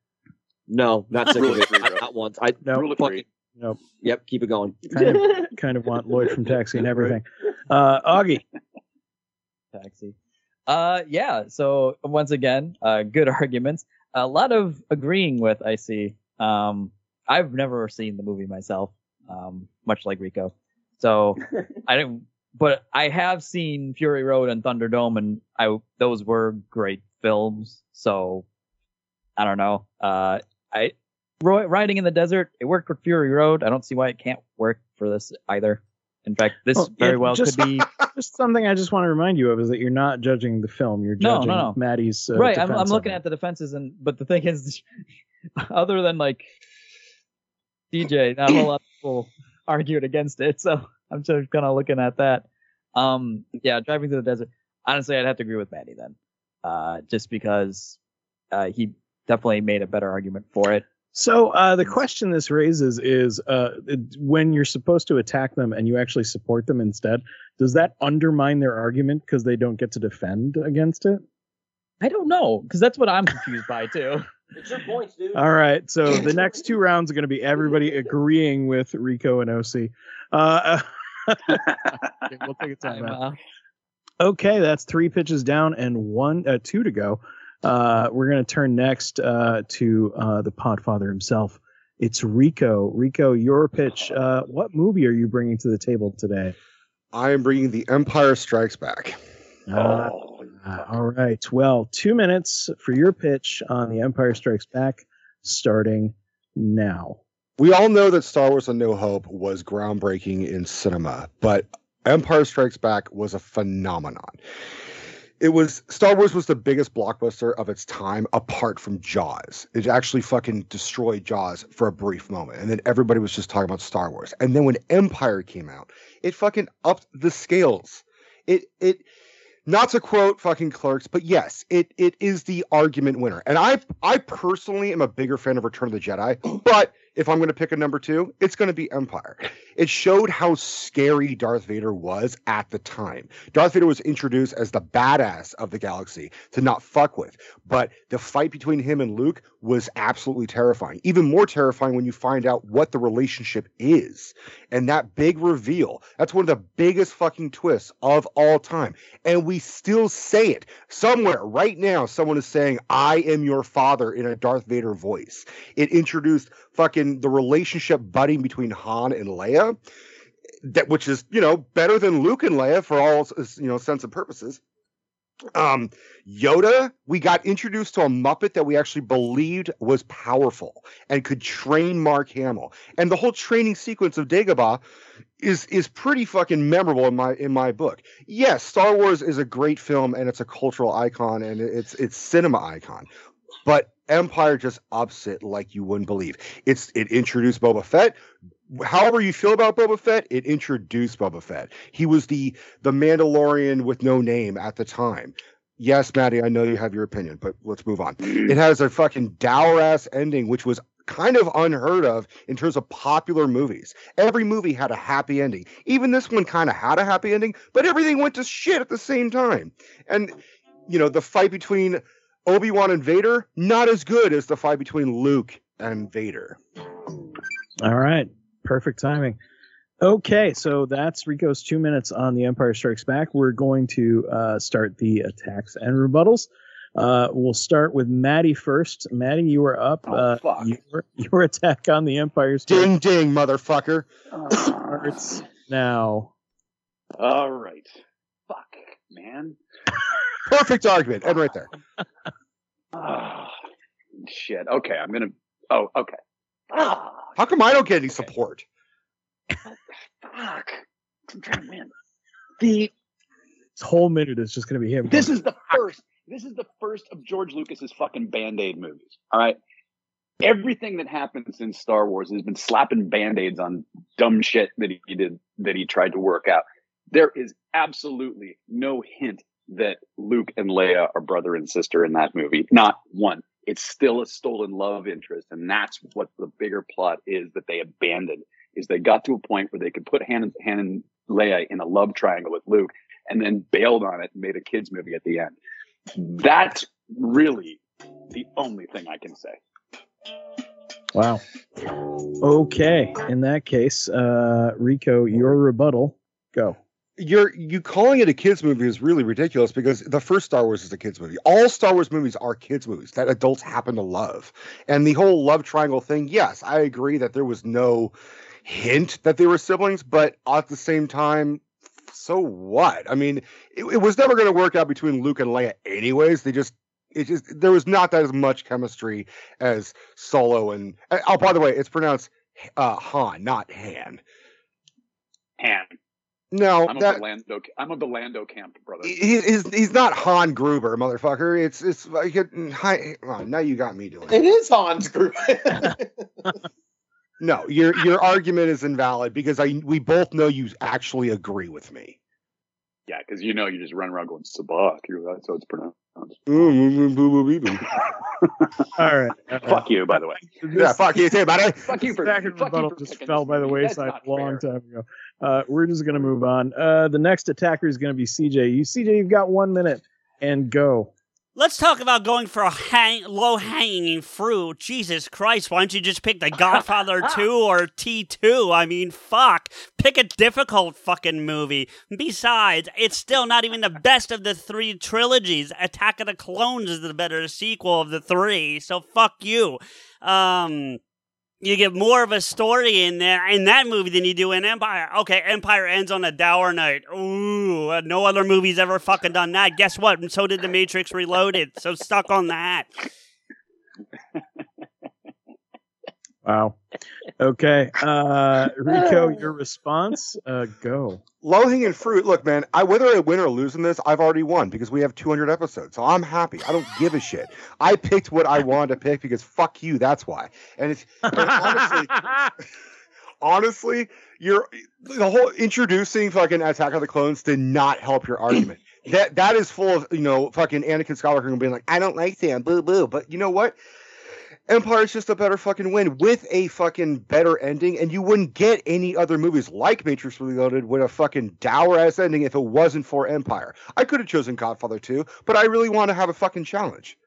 [SPEAKER 7] No, not sick of it.
[SPEAKER 4] three,
[SPEAKER 7] Not, not once. I
[SPEAKER 3] No,
[SPEAKER 4] Rule of
[SPEAKER 7] fucking-
[SPEAKER 4] three.
[SPEAKER 3] Nope.
[SPEAKER 7] Yep, keep it going.
[SPEAKER 3] Kind of, kind of want Lloyd from Taxi and everything. Uh, Augie,
[SPEAKER 8] taxi. Uh, yeah. So once again, uh, good arguments. A lot of agreeing with. I see. Um, I've never seen the movie myself. Um, much like Rico. So I didn't. But I have seen Fury Road and Thunderdome, and I those were great films. So I don't know. Uh, I riding in the desert. It worked for Fury Road. I don't see why it can't work for this either. In fact, this
[SPEAKER 3] Well,
[SPEAKER 8] very well
[SPEAKER 3] just-
[SPEAKER 8] could be.
[SPEAKER 3] just something I just want to remind you of is that you're not judging the film. You're judging
[SPEAKER 8] no, no.
[SPEAKER 3] Maddie's uh,
[SPEAKER 8] right I'm, I'm looking at the defenses and but the thing is other than like dj not a whole lot of people argued against it so i'm just kind of looking at that um yeah driving through the desert honestly i'd have to agree with maddie then uh just because uh he definitely made a better argument for it
[SPEAKER 3] So uh, the question this raises is uh, it- when you're supposed to attack them and you actually support them instead, does that undermine their argument because they don't get to defend against it?
[SPEAKER 8] i don't know because that's what i'm confused by too
[SPEAKER 7] It's your points, dude.
[SPEAKER 3] All right. So the next two rounds are going to be everybody agreeing with Rico and OC. Uh, okay, we'll take a time out. Okay, that's three pitches down and one, uh, two to go. Uh, we're going to turn next uh, to uh, the Podfather himself. It's Rico. Rico, your pitch. Uh, what movie are you bringing to the table today?
[SPEAKER 2] I am bringing The Empire Strikes Back.
[SPEAKER 3] Uh,
[SPEAKER 4] Oh,
[SPEAKER 3] all right. Well, two minutes for your pitch on The Empire Strikes Back, starting now.
[SPEAKER 2] We all know that Star Wars: A New Hope was groundbreaking in cinema, but Empire Strikes Back was a phenomenon. It was Star Wars was the biggest blockbuster of its time, apart from Jaws. It actually fucking destroyed Jaws for a brief moment, and then everybody was just talking about Star Wars. And then when Empire came out, it fucking upped the scales. It it not to quote fucking clerks, but yes, it it is the argument winner. And I I personally am a bigger fan of Return of the Jedi, but if I'm going to pick a number two, it's going to be Empire. It showed how scary Darth Vader was at the time. Darth Vader was introduced as the badass of the galaxy to not fuck with, but the fight between him and Luke was absolutely terrifying. Even more terrifying when you find out what the relationship is. And that big reveal, that's one of the biggest fucking twists of all time. And we still say it. Somewhere right now, someone is saying, I am your father in a Darth Vader voice. It introduced fucking the relationship budding between Han and Leia, that which is you know better than Luke and Leia for all you know sense and purposes. Um, Yoda, we got introduced to a Muppet that we actually believed was powerful and could train Mark Hamill, and the whole training sequence of Dagobah is is pretty fucking memorable in my in my book. Yes, Star Wars is a great film and it's a cultural icon and it's it's cinema icon, but Empire just ups it like you wouldn't believe. It's it introduced Boba Fett. However you feel about Boba Fett, it introduced Boba Fett. He was the the Mandalorian with no name at the time. Yes, Maddie, I know you have your opinion, but let's move on. It has a fucking dour ass ending, which was kind of unheard of in terms of popular movies. Every movie had a happy ending. Even this one kind of had a happy ending, but everything went to shit at the same time. And you know, the fight between Obi Wan and Vader, not as good as the fight between Luke and Vader.
[SPEAKER 3] All right, perfect timing. Okay, so that's Rico's two minutes on The Empire Strikes Back. We're going to uh, start the attacks and rebuttals. Uh, we'll start with Maddie first. Maddie, you are up.
[SPEAKER 4] Oh,
[SPEAKER 3] uh,
[SPEAKER 4] fuck.
[SPEAKER 3] Your, your attack on The Empire Strikes
[SPEAKER 2] Ding ding, motherfucker.
[SPEAKER 3] starts now.
[SPEAKER 4] All right. Fuck, man.
[SPEAKER 2] Perfect argument. And right there.
[SPEAKER 4] Ah, shit. Okay, I'm gonna. Oh, okay. Ah,
[SPEAKER 2] How come I don't get any support?
[SPEAKER 4] fuck. I'm trying to win. The
[SPEAKER 3] This whole minute is just going to be him.
[SPEAKER 4] this is the first. This is the first of George Lucas's fucking Band Aid movies. All right. Everything that happens in Star Wars has been slapping band aids on dumb shit that he did that he tried to work out. There is absolutely no hint that Luke and Leia are brother and sister in that movie. Not one. It's still a stolen love interest, and that's what the bigger plot is that they abandoned. Is they got to a point where they could put Han and, Han and Leia in a love triangle with Luke, and then bailed on it and made a kids movie at the end. That's really the only thing I can say.
[SPEAKER 3] Wow. Okay, in that case, uh, Rico, your rebuttal. Go.
[SPEAKER 2] You're you calling it a kids movie is really ridiculous because the first Star Wars is a kids movie. All Star Wars movies are kids movies that adults happen to love. And the whole love triangle thing, yes, I agree that there was no hint that they were siblings, but at the same time, so what? I mean, it, it was never going to work out between Luke and Leia anyways. They just it just there was not that as much chemistry as Solo and oh by the way, it's pronounced uh Han, not Han.
[SPEAKER 4] Han.
[SPEAKER 2] No,
[SPEAKER 4] I'm
[SPEAKER 2] that
[SPEAKER 4] of the Lando. I'm of the Lando camp, brother.
[SPEAKER 2] he, he's he's not Han Gruber, motherfucker. It's it's like it, mm, hi, oh, now you got me doing
[SPEAKER 5] It
[SPEAKER 2] it.
[SPEAKER 5] is Hans Gruber.
[SPEAKER 2] No, your your argument is invalid because I we both know you actually agree with me.
[SPEAKER 4] Yeah, because you know you just run around going sabacc. You're- That's how it's pronounced.
[SPEAKER 3] All right.
[SPEAKER 4] Fuck you, by the way.
[SPEAKER 2] Yeah, fuck you too, buddy.
[SPEAKER 4] Fuck you for
[SPEAKER 3] Back
[SPEAKER 4] fuck you
[SPEAKER 3] rebuttal
[SPEAKER 4] for
[SPEAKER 3] just fell by the wayside a long
[SPEAKER 4] fair.
[SPEAKER 3] time ago. Uh, we're just going to move on. Uh, the next attacker is going to be CJ. You, CJ, you've got one minute and go.
[SPEAKER 1] Let's talk about going for a hang- low hanging fruit. Jesus Christ, why don't you just pick The Godfather 2 or T2? I mean, fuck. Pick a difficult fucking movie. Besides, it's still not even the best of the three trilogies. Attack of the Clones is the better sequel of the three, so fuck you. Um. You get more of a story in there in that movie than you do in Empire. Okay, Empire ends on a dour note. Ooh, uh, no other movie's ever fucking done that. Guess what? So did The Matrix Reloaded. So stuck on that.
[SPEAKER 3] Wow. Wow. Okay. Uh, Rico, your response? Uh, go.
[SPEAKER 2] Low hanging fruit. Look, man, I whether I win or lose in this, I've already won because we have 200 episodes. So I'm happy. I don't give a shit. I picked what I wanted to pick because fuck you. That's why. And it's and honestly, honestly, you're the whole introducing fucking Attack of the Clones did not help your argument. that that is full of you know fucking Anakin Skywalker being like, I don't like Sam, boo boo. But you know what? Empire is just a better fucking win with a fucking better ending, and you wouldn't get any other movies like Matrix Reloaded with a fucking dour ass ending if it wasn't for Empire. I could have chosen Godfather 2, but I really want to have a fucking challenge.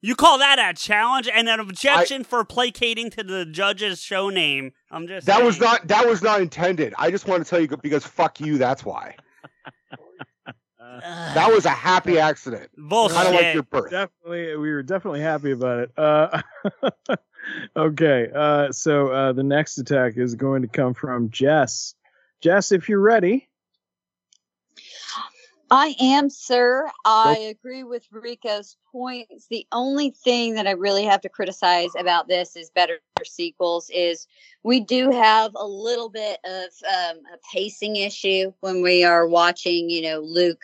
[SPEAKER 1] You call that a challenge and an objection for placating to the judge's show name? I'm just
[SPEAKER 2] That was not that was not intended. I just want to tell you because fuck you. That's why.
[SPEAKER 1] Ugh,
[SPEAKER 2] That was a happy accident.
[SPEAKER 1] bullshit.
[SPEAKER 2] Kind of like your birth.
[SPEAKER 3] Definitely, we were definitely happy about it. Uh, okay. Uh, so uh, the next attack is going to come from Jess. Jess, if you're ready.
[SPEAKER 6] I am, sir. I agree with Rico's points. The only thing that I really have to criticize about this is better sequels is we do have a little bit of um, a pacing issue when we are watching, you know, Luke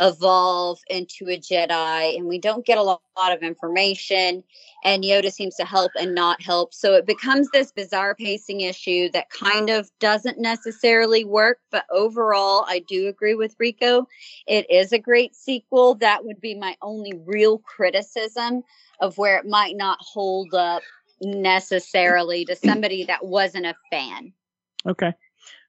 [SPEAKER 6] evolve into a Jedi, and we don't get a lot, of information. And Yoda seems to help and not help, so it becomes this bizarre pacing issue that kind of doesn't necessarily work. But overall, I do agree with Rico it is a great sequel. That would be my only real criticism of where it might not hold up necessarily to somebody that wasn't a fan.
[SPEAKER 3] Okay.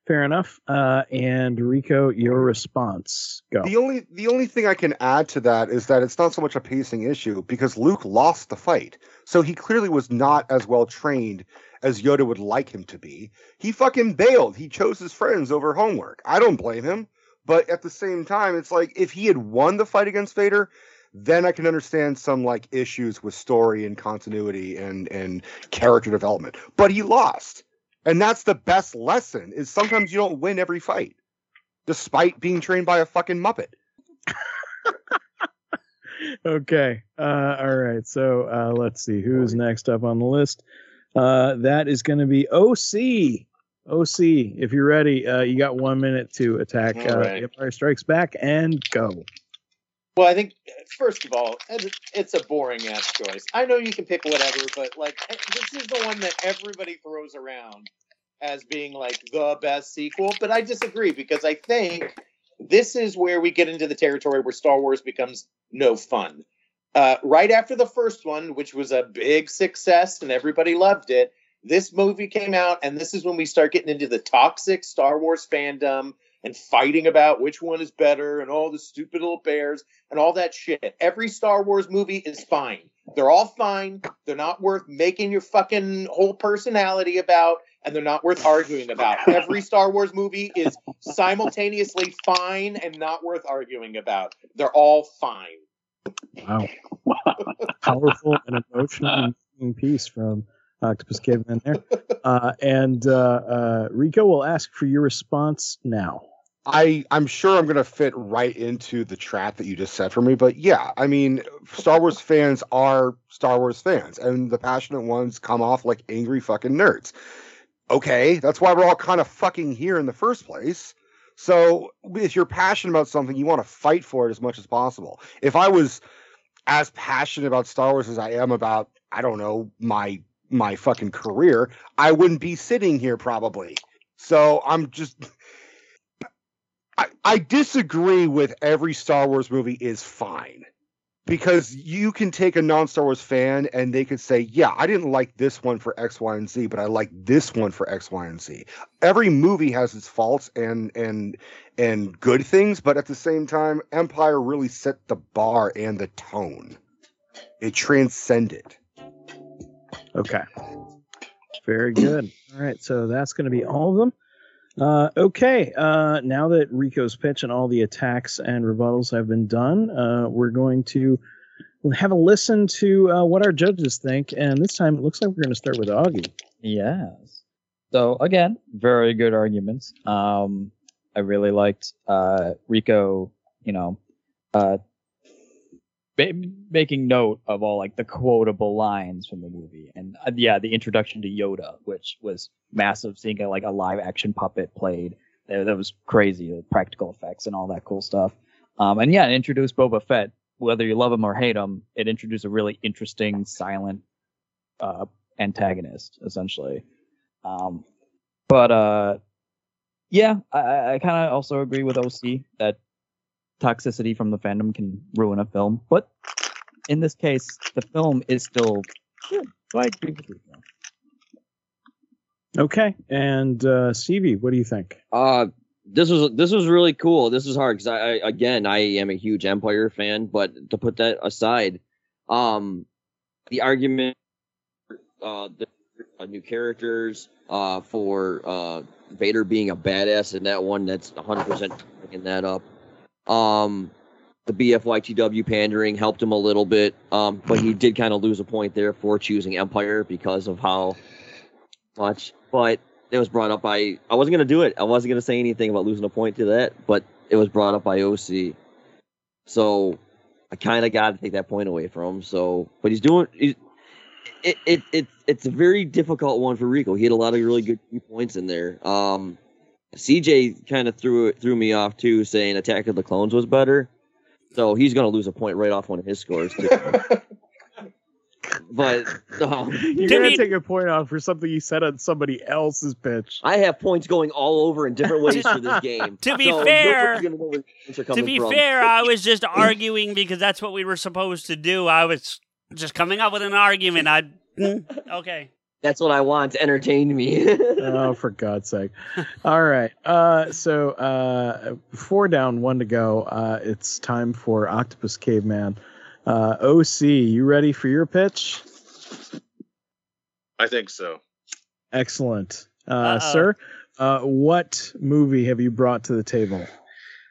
[SPEAKER 3] Fair enough. Uh, and Rico, your response. Go.
[SPEAKER 2] The only the only thing I can add to that is that it's not so much a pacing issue because Luke lost the fight. So he clearly was not as well trained as Yoda would like him to be. He fucking bailed. He chose his friends over homework. I don't blame him. But at the same time, it's like if he had won the fight against Vader, then I can understand some like issues with story and continuity and and character development. But he lost. And that's the best lesson is sometimes you don't win every fight despite being trained by a fucking muppet.
[SPEAKER 3] okay. Uh, all right. So uh, let's see who's next up on the list. Uh, that is going to be OC. OC, if you're ready, uh, you got one minute to attack uh,
[SPEAKER 5] right.
[SPEAKER 3] Empire Strikes Back and go.
[SPEAKER 5] Well, I think first of all, it's a boring ass choice. I know you can pick whatever, but like eh, this is the one that everybody throws around as being like the best sequel. But I disagree because I think this is where we get into the territory where Star Wars becomes no fun. Uh, right after the first one, which was a big success and everybody loved it, this movie came out, and this is when we start getting into the toxic Star Wars fandom and fighting about which one is better and all the stupid little bears and all that shit. Every Star Wars movie is fine. They're all fine. They're not worth making your fucking whole personality about, and they're not worth arguing about. Every Star Wars movie is simultaneously fine and not worth arguing about. They're all fine.
[SPEAKER 3] Wow. Powerful and emotional piece from Octopus Caveman there. Uh, and uh, uh, Rico will ask for your response now.
[SPEAKER 2] I I'm sure I'm gonna fit right into the trap that you just set for me, but yeah, I mean, Star Wars fans are Star Wars fans, and the passionate ones come off like angry fucking nerds. Okay, that's why we're all kind of fucking here in the first place. So if you're passionate about something, you want to fight for it as much as possible. If I was as passionate about Star Wars as I am about, I don't know, my my fucking career, I wouldn't be sitting here probably. So I'm just I, I disagree with every Star Wars movie is fine because you can take a non Star Wars fan and they could say, yeah, I didn't like this one for X, Y, and Z, but I like this one for X, Y, and Z. Every movie has its faults and and and good things, but at the same time, Empire really set the bar and the tone. It transcended.
[SPEAKER 3] Okay. Very good. All right. So that's going to be all of them. Uh, okay. Uh, now that Rico's pitch and all the attacks and rebuttals have been done, uh, we're going to have a listen to uh, what our judges think. And this time it looks like we're going to start with Augie.
[SPEAKER 8] Yes. So again, very good arguments. Um, I really liked uh, Rico. You know, uh, ba- making note of all like the quotable lines from the movie, and uh, yeah, the introduction to Yoda, which was massive, seeing like a live action puppet played. That, that was crazy, the practical effects and all that cool stuff. Um, and yeah, it introduced Boba Fett. Whether you love him or hate him, it introduced a really interesting, silent uh, antagonist, essentially. Um, but uh, yeah, I, I kind of also agree with OC that toxicity from the fandom can ruin a film. But in this case, the film is still good. So I agree with you.
[SPEAKER 3] Okay, and uh, Stevie, what do you think?
[SPEAKER 7] Uh, this was this was really cool. This is hard because I, I again I am a huge Empire fan, but to put that aside, um, the argument, uh, the uh, new characters, uh, for uh Vader being a badass in that one, that's 100 percent picking that up. Um, the BFYTW pandering helped him a little bit, um, but he did kind of lose a point there for choosing Empire because of how much. But it was brought up by I wasn't gonna do it. I wasn't gonna say anything about losing a point to that, but it was brought up by OC. So I kind of got to take that point away from him. So, but he's doing. He's, it, it it it's a very difficult one for Rico. He had a lot of really good points in there. Um, CJ kind of threw it threw me off too, saying Attack of the Clones was better. So he's gonna lose a point right off one of his scores too. but um,
[SPEAKER 3] You're gonna take a point off for something you said on somebody else's pitch.
[SPEAKER 7] I have points going all over in different ways for this game.
[SPEAKER 1] To be
[SPEAKER 7] So
[SPEAKER 1] fair-
[SPEAKER 7] gonna know where the points are
[SPEAKER 1] To
[SPEAKER 7] coming
[SPEAKER 1] be
[SPEAKER 7] from.
[SPEAKER 1] fair, I was just arguing because that's what we were supposed to do. I was just coming up with an argument. I mm, okay.
[SPEAKER 7] That's what I want to entertain me.
[SPEAKER 3] oh, for God's sake! All right. Uh, so uh, four down, one to go. Uh, it's time for Octopus Caveman. Uh, OC, you ready for your pitch?
[SPEAKER 5] I think so.
[SPEAKER 3] Excellent, uh, sir. Uh, what movie have you brought to the table?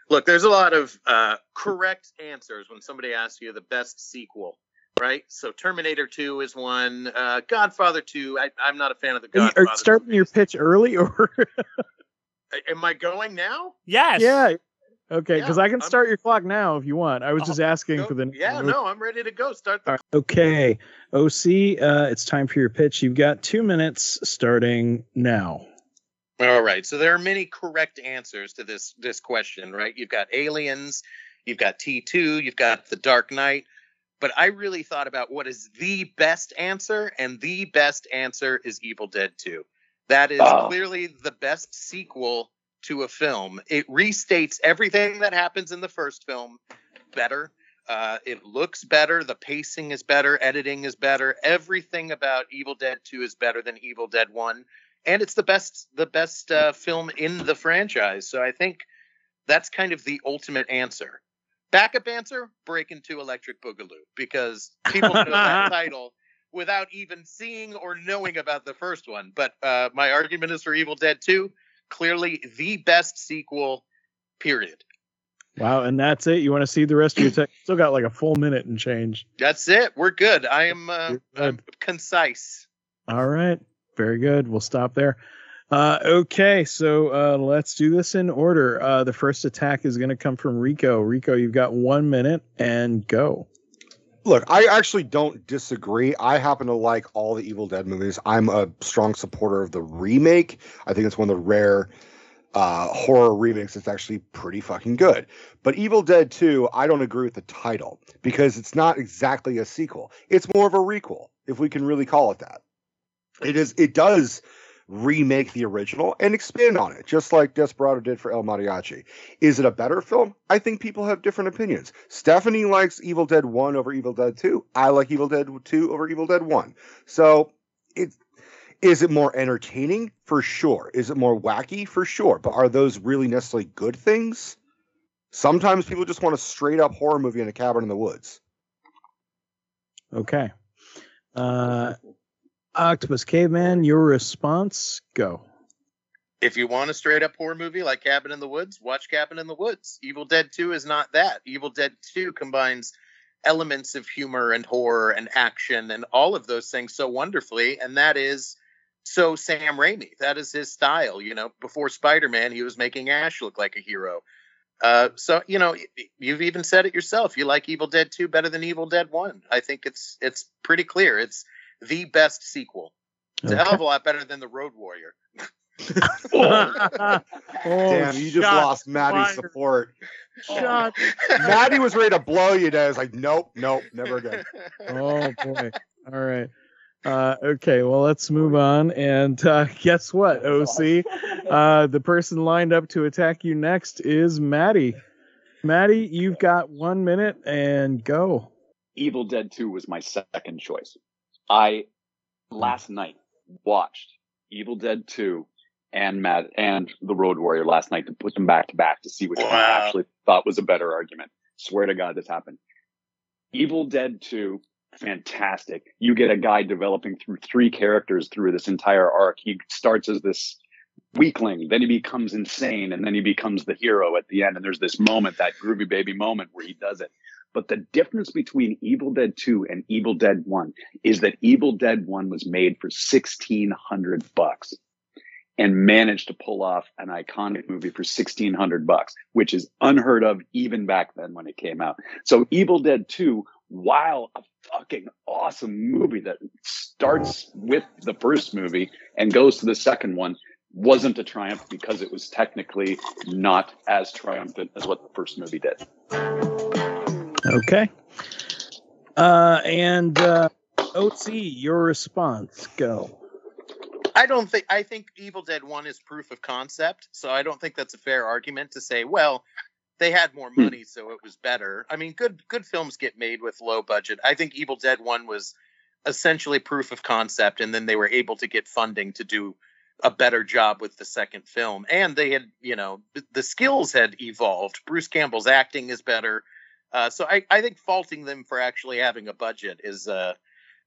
[SPEAKER 5] Look, there's a lot of uh, correct answers when somebody asks you the best sequel, right? So Terminator 2 is one. Uh, Godfather 2. I, I'm not a fan of the
[SPEAKER 3] Are
[SPEAKER 5] Godfather.
[SPEAKER 3] are you starting your pitch early, or
[SPEAKER 5] Am I going now?
[SPEAKER 1] Yes.
[SPEAKER 3] yeah? Okay, because
[SPEAKER 5] Yeah,
[SPEAKER 3] I can
[SPEAKER 5] I'm-
[SPEAKER 3] start your clock now if you want. I was just asking
[SPEAKER 5] Go-
[SPEAKER 3] for the
[SPEAKER 5] yeah, no, I'm ready to go. Start the
[SPEAKER 3] All right. Okay, OC, uh, it's time for your pitch. You've got two minutes starting now.
[SPEAKER 5] All right. So there are many correct answers to this this question, right? You've got aliens, you've got T2, you've got the Dark Knight. But I really thought about what is the best answer, and the best answer is Evil Dead 2. That is
[SPEAKER 4] Oh.
[SPEAKER 5] clearly the best sequel to a film. It restates everything that happens in the first film better. Uh, it looks better. The pacing is better. Editing is better. Everything about Evil Dead 2 is better than Evil Dead 1 and it's the best the best uh, film in the franchise. So I think that's kind of the ultimate answer. Backup answer: Breakin' 2 Electric Boogaloo because people know that title without even seeing or knowing about the first one. But uh, my argument is for Evil Dead 2, clearly the best sequel. Period.
[SPEAKER 3] Wow, and that's it. You want to see the rest of your text? Still got like a full minute and change.
[SPEAKER 5] That's it. We're good. I am uh,
[SPEAKER 3] good.
[SPEAKER 5] concise.
[SPEAKER 3] All right, very good. We'll stop there. Uh, okay, so uh, let's do this in order. Uh, the first attack is going to come from Rico. Rico, you've got one minute and go.
[SPEAKER 2] Look, I actually don't disagree. I happen to like all the Evil Dead movies. I'm a strong supporter of the remake. I think it's one of the rare uh, horror remakes that's actually pretty fucking good. But Evil Dead 2, I don't agree with the title because it's not exactly a sequel. It's more of a requel, if we can really call it that. It is. It does remake the original and expand on it, just like Desperado did for El Mariachi. Is it a better film? I think people have different opinions. Stephanie likes Evil Dead 1 over Evil Dead 2. I like Evil Dead 2 over Evil Dead 1. So, it is it more entertaining? For sure. Is it more wacky? For sure. But are those really necessarily good things? Sometimes people just want a straight up horror movie in a cabin in the woods.
[SPEAKER 3] Okay. Uh, Octopus Caveman, your response? Go.
[SPEAKER 5] If you want a straight up horror movie like Cabin in the Woods, watch Cabin in the Woods. Evil Dead 2 is not that. Evil Dead 2 combines elements of humor and horror and action and all of those things so wonderfully. And that is so Sam Raimi. That is his style. You know, before Spider Man, he was making Ash look like a hero. Uh, so you know, you've even said it yourself. You like Evil Dead Two better than Evil Dead One. I think it's it's pretty clear. It's the best sequel. It's a hell of a lot better than the Road Warrior.
[SPEAKER 3] oh,
[SPEAKER 2] Damn, you just lost Maddie's
[SPEAKER 3] fired.
[SPEAKER 2] support.
[SPEAKER 3] Shots.
[SPEAKER 2] Maddie was ready to blow you down. It's like, nope, nope, never again.
[SPEAKER 3] Oh boy. All right. Uh, okay, well, let's move on. And uh, guess what, OC? Uh, the person lined up to attack you next is Maddie. Maddie, you've got one minute and go.
[SPEAKER 4] Evil Dead 2 was my second choice. I hmm. last night watched Evil Dead 2 and Mad and The Road Warrior last night to put them back to back to see which one I actually thought was a better argument. Swear to God this happened. Evil Dead 2, fantastic. You get a guy developing through three characters through this entire arc. He starts as this weakling, then he becomes insane, and then he becomes the hero at the end. And there's this moment, that groovy baby moment where he does it. But the difference between Evil Dead 2 and Evil Dead 1 is that Evil Dead 1 was made for 1600 bucks and managed to pull off an iconic movie for 1600 bucks, which is unheard of even back then when it came out. So Evil Dead 2, while a fucking awesome movie that starts with the first movie and goes to the second one, wasn't a triumph because it was technically not as triumphant as what the first movie did.
[SPEAKER 3] Okay. Uh, and uh, OC, your response. Go.
[SPEAKER 5] I don't think I think Evil Dead One is proof of concept, so I don't think that's a fair argument to say, well, they had more
[SPEAKER 4] Hmm.
[SPEAKER 5] money, so it was better. I mean, good good films get made with low budget. I think Evil Dead One was essentially proof of concept, and then they were able to get funding to do a better job with the second film. And they had, you know, the skills had evolved. Bruce Campbell's acting is better. Uh, so I, I think faulting them for actually having a budget is uh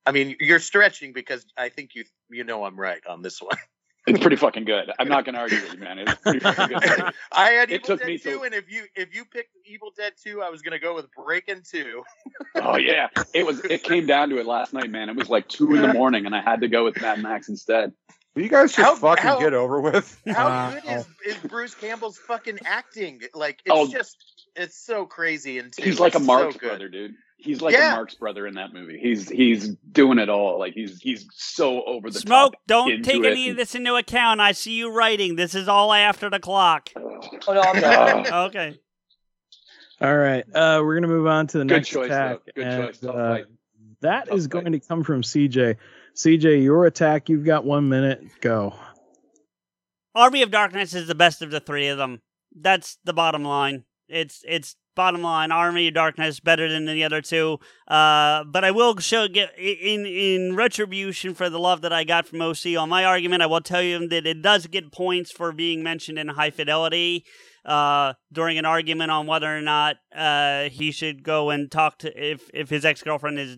[SPEAKER 5] I mean, you're stretching because I think you you know I'm right on this one.
[SPEAKER 4] It's pretty fucking good. I'm not going to argue with you, man. It's pretty fucking good.
[SPEAKER 5] I had
[SPEAKER 4] It
[SPEAKER 5] Evil
[SPEAKER 4] took me
[SPEAKER 5] Dead 2,
[SPEAKER 4] to-
[SPEAKER 5] and if you if you picked Evil Dead 2, I was gonna go with Breakin' 2.
[SPEAKER 4] Oh yeah, it was. It came down to it last night, man. It was like two in the morning, and I had to go with Mad Max instead.
[SPEAKER 2] Will you guys just
[SPEAKER 5] How-
[SPEAKER 2] fucking
[SPEAKER 5] how-
[SPEAKER 2] get over with?
[SPEAKER 5] How
[SPEAKER 3] Wow.
[SPEAKER 5] good is, is Bruce Campbell's fucking acting? Like it's
[SPEAKER 4] Oh.
[SPEAKER 5] just it's so crazy and
[SPEAKER 4] He's like a
[SPEAKER 5] it's
[SPEAKER 4] Marx
[SPEAKER 5] so
[SPEAKER 4] brother, dude. He's like
[SPEAKER 5] Yeah.
[SPEAKER 4] a Marx brother in that movie. He's he's doing it all. Like he's he's so over the
[SPEAKER 1] Smoke,
[SPEAKER 4] top.
[SPEAKER 1] don't take
[SPEAKER 4] it.
[SPEAKER 1] any of this into account. I see you writing. This is all after the clock.
[SPEAKER 7] Oh no, I'm not.
[SPEAKER 1] Okay.
[SPEAKER 3] All right. Uh, we're gonna move on to the
[SPEAKER 4] Good
[SPEAKER 3] next
[SPEAKER 4] choice,
[SPEAKER 3] attack.
[SPEAKER 4] though. Good
[SPEAKER 3] and,
[SPEAKER 4] choice. Tough
[SPEAKER 3] uh,
[SPEAKER 4] fight.
[SPEAKER 3] that
[SPEAKER 4] Tough
[SPEAKER 3] is
[SPEAKER 4] fight.
[SPEAKER 3] going to come from CJ. CJ, your attack. You've got one minute. Go.
[SPEAKER 1] Army of Darkness is the best of the three of them. That's the bottom line. It's it's bottom line. Army of Darkness better than the other two. Uh, but I will show get in in retribution for the love that I got from OC on my argument. I will tell you that it does get points for being mentioned in High Fidelity. Uh, during an argument on whether or not uh he should go and talk to if if his ex girlfriend is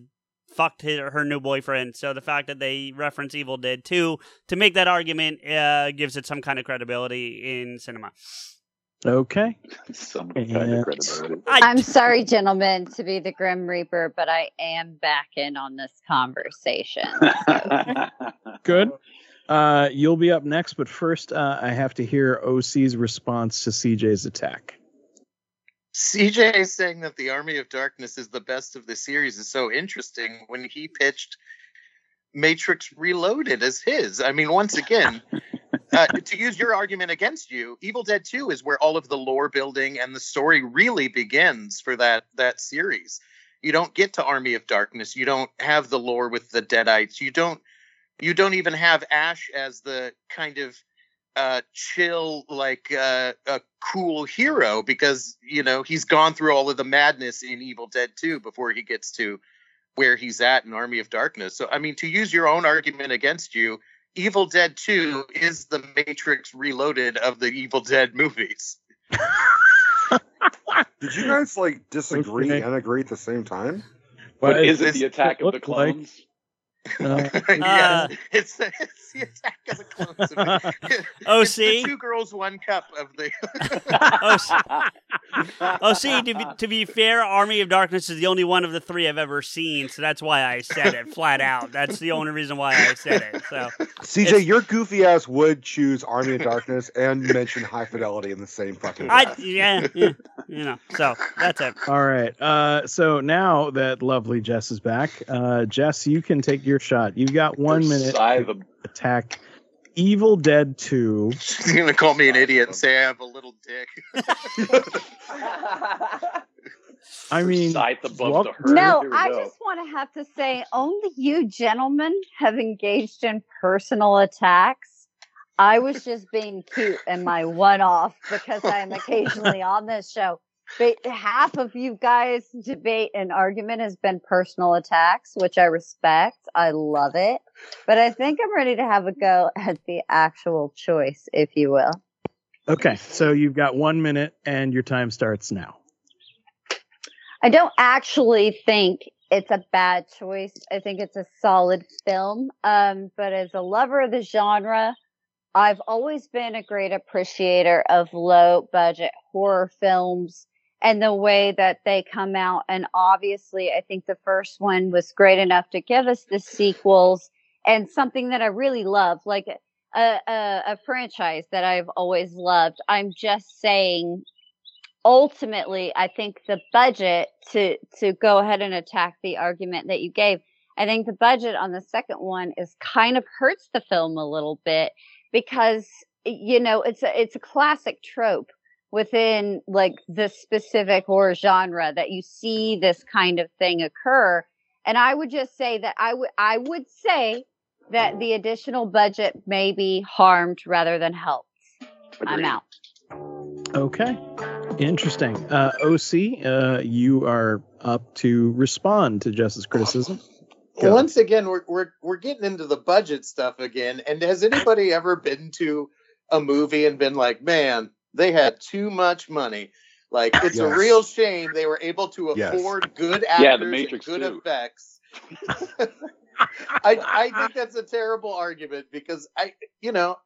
[SPEAKER 1] fucked his, her new boyfriend. So the fact that they reference Evil Dead 2 to make that argument uh, gives it some kind of credibility in cinema.
[SPEAKER 3] Okay.
[SPEAKER 4] Some kind
[SPEAKER 3] Yeah.
[SPEAKER 4] of credibility.
[SPEAKER 1] I,
[SPEAKER 6] I'm sorry, gentlemen, to be the Grim Reaper, but I am back in on this conversation.
[SPEAKER 3] Good. Uh, you'll be up next, but first, uh, I have to hear OC's response to CJ's attack.
[SPEAKER 5] CJ saying that the Army of Darkness is the best of the series is so interesting when he pitched Matrix Reloaded as his. I mean, once again, uh, to use your argument against you, Evil Dead 2 is where all of the lore building and the story really begins for that that series. You don't get to Army of Darkness. You don't have the lore with the Deadites. You don't you don't even have Ash as the kind of uh chill like uh a cool hero because you know he's gone through all of the madness in Evil Dead 2 before he gets to where he's at in Army of Darkness. So I mean to use your own argument against you, Evil Dead 2 is the Matrix Reloaded of the Evil Dead movies.
[SPEAKER 2] Did you guys like disagree
[SPEAKER 3] Okay.
[SPEAKER 2] and agree at the same time?
[SPEAKER 4] but
[SPEAKER 3] Well,
[SPEAKER 4] is it the attack of the
[SPEAKER 3] clones? like-
[SPEAKER 4] clones?
[SPEAKER 3] Uh,
[SPEAKER 5] yeah, it's, it's the attack of the clones. Of
[SPEAKER 1] Oh,
[SPEAKER 5] it's the
[SPEAKER 1] see?
[SPEAKER 5] two girls, one cup of the.
[SPEAKER 1] Oh, s- oh, see, to be, to be fair, Army of Darkness is the only one of the three I've ever seen, so that's why I said it flat out. That's the only reason why I said it. So,
[SPEAKER 2] CJ,
[SPEAKER 1] It's-
[SPEAKER 2] your goofy ass would choose Army of Darkness and mention High Fidelity in the same fucking.
[SPEAKER 1] I
[SPEAKER 2] breath.
[SPEAKER 1] yeah, yeah you know. So that's it.
[SPEAKER 3] All right. Uh, so now that lovely Jess is back, uh, Jess, you can take your shot. You've got one minute
[SPEAKER 4] Scythe
[SPEAKER 3] to attack Evil Dead 2.
[SPEAKER 5] She's gonna call me an idiot and say I have a little dick.
[SPEAKER 3] I mean,
[SPEAKER 4] Scythe above
[SPEAKER 3] well-
[SPEAKER 4] the herd.
[SPEAKER 6] No, I
[SPEAKER 4] go.
[SPEAKER 6] just want to have to say only you gentlemen have engaged in personal attacks. I was just being cute and my one off because I'm occasionally on this show. But half of you guys' debate and argument has been personal attacks, which I respect. I love it. But I think I'm ready to have a go at the actual choice, if you will.
[SPEAKER 3] Okay. So you've got one minute and your time starts now.
[SPEAKER 6] I don't actually think it's a bad choice. I think it's a solid film. Um, but as a lover of the genre, I've always been a great appreciator of low budget horror films and the way that they come out. And obviously, I think the first one was great enough to give us the sequels and something that I really love, like a, a, a franchise that I've always loved. I'm just saying ultimately i think the budget to to go ahead and attack the argument that you gave i think the budget on the second one is kind of hurts the film a little bit because you know it's a it's a classic trope within like the specific horror genre that you see this kind of thing occur and i would just say that i would i would say that the additional budget may be harmed rather than helped i'm out
[SPEAKER 3] Okay. Interesting. Uh, OC, uh, you are up to respond to Jess's criticism. Go.
[SPEAKER 5] Once again, we're we're we're getting into the budget stuff again. And has anybody ever been to a movie and been like, "Man, they had too much money"? Like it's a real shame they were able to
[SPEAKER 2] Yes.
[SPEAKER 5] afford good actors
[SPEAKER 4] Yeah, The Matrix
[SPEAKER 5] and good
[SPEAKER 4] too.
[SPEAKER 5] effects. I I think that's a terrible argument because I you know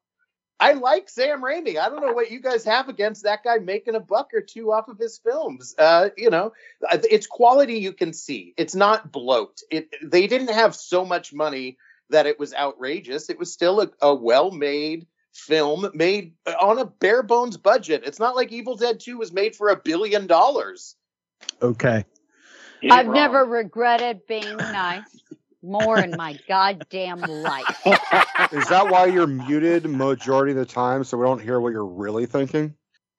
[SPEAKER 5] I like Sam Raimi. I don't know what you guys have against that guy making a buck or two off of his films. Uh, you know, it's quality you can see. It's not bloat. It they didn't have so much money that it was outrageous. It was still a, a well-made film made on a bare bones budget. It's not like Evil Dead 2 was made for a billion dollars.
[SPEAKER 3] Okay.
[SPEAKER 4] You ain't
[SPEAKER 6] I've
[SPEAKER 4] wrong.
[SPEAKER 6] never regretted being nice more in my goddamn life.
[SPEAKER 2] Is that why you're muted majority of the time so we don't hear what you're really thinking?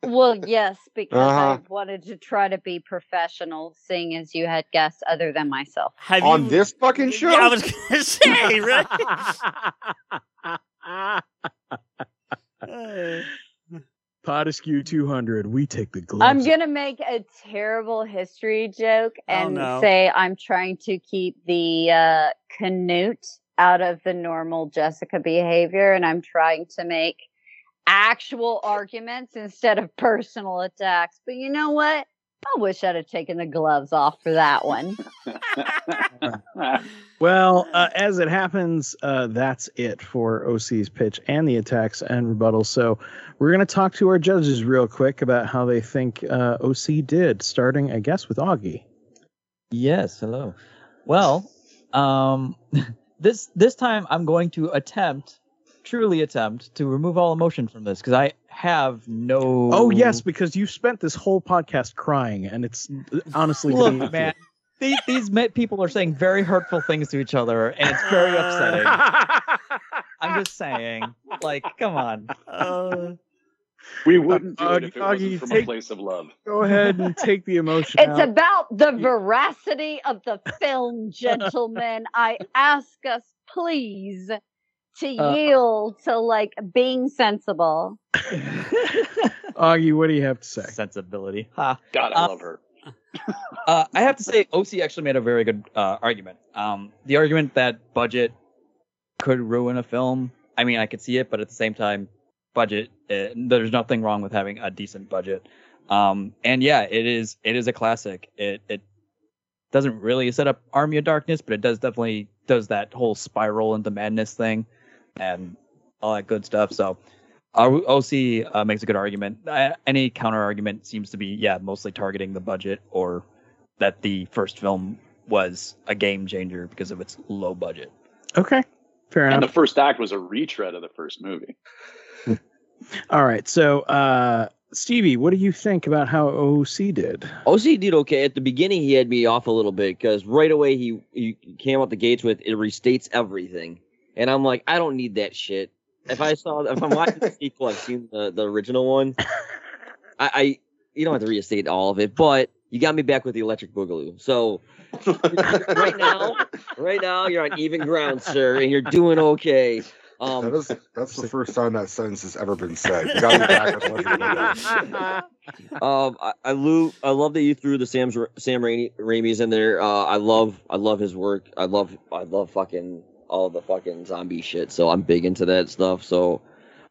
[SPEAKER 6] Well, yes, because
[SPEAKER 2] Uh-huh.
[SPEAKER 6] I wanted to try to be professional, seeing as you had guests other than myself.
[SPEAKER 1] Have
[SPEAKER 2] On
[SPEAKER 1] you,
[SPEAKER 2] this fucking show?
[SPEAKER 1] Yeah, I was gonna say, right? Uh,
[SPEAKER 3] 200, we take the gloves.
[SPEAKER 6] I'm gonna make a terrible history joke
[SPEAKER 1] Oh,
[SPEAKER 6] and
[SPEAKER 1] no.
[SPEAKER 6] say I'm trying to keep the uh, Canute out of the normal Jessica behavior, and I'm trying to make actual arguments instead of personal attacks. But you know what? I wish I'd have taken the gloves off for that one.
[SPEAKER 3] Well, uh, as it happens, uh, that's it for OC's pitch and the attacks and rebuttals. So we're going to talk to our judges real quick about how they think uh, OC did, starting, I guess, with Augie.
[SPEAKER 8] Yes, hello. Well, um, this this time I'm going to attempt, truly attempt, to remove all emotion from this because I have no.
[SPEAKER 3] Oh, yes, because you spent this whole podcast crying, and it's honestly
[SPEAKER 8] Look, man, these, these ma- people are saying very hurtful things to each other, and it's very upsetting. I'm just saying, like, come on.
[SPEAKER 1] uh,
[SPEAKER 4] we wouldn't do
[SPEAKER 3] Uh,
[SPEAKER 4] it if it wasn't from
[SPEAKER 3] take-
[SPEAKER 4] a place of love.
[SPEAKER 3] Go ahead and take the emotion
[SPEAKER 6] It's
[SPEAKER 3] out.
[SPEAKER 6] about the veracity of the film, gentlemen. I ask us, please, to
[SPEAKER 3] Uh,
[SPEAKER 6] yield to like being sensible.
[SPEAKER 3] Augie, what do you have to say?
[SPEAKER 8] Sensibility. Ha.
[SPEAKER 4] God, I
[SPEAKER 8] Uh,
[SPEAKER 4] love her.
[SPEAKER 8] Uh, I have to say, OC actually made a very good uh, argument. Um, the argument that budget could ruin a film. I mean, I could see it, but at the same time, budget. Uh, there's nothing wrong with having a decent budget. Um, and yeah, it is. It is a classic. It it doesn't really set up Army of Darkness, but it does definitely does that whole spiral into madness thing, and all that good stuff. So, OC uh, makes a good argument. Uh, any counter argument seems to be, yeah, mostly targeting the budget or that the first film was a game changer because of its low budget.
[SPEAKER 3] Okay, fair
[SPEAKER 4] And
[SPEAKER 3] enough.
[SPEAKER 4] And the first act was a retread of the first movie.
[SPEAKER 3] All right, so uh, Stevie, what do you think about how OC did?
[SPEAKER 7] OC did okay at the beginning. He had me off a little bit because right away he, he came out the gates with it restates everything, and I'm like, I don't need that shit. If I saw if I'm watching the sequel, I've seen the, the original one. I, I you don't have to restate all of it, but you got me back with the Electric Boogaloo. So right now, right now you're on even ground, sir, and you're doing okay.
[SPEAKER 2] That
[SPEAKER 7] Um,
[SPEAKER 2] is, that's the first time that sentence has ever been said. You got me back with Electric Boogaloo.
[SPEAKER 7] Um, I, I, lo- I love that you threw the Sam's Sam Raimi, Raimi's in there. Uh, I love I love his work. I love I love fucking all the fucking zombie shit. So I'm big into that stuff. So,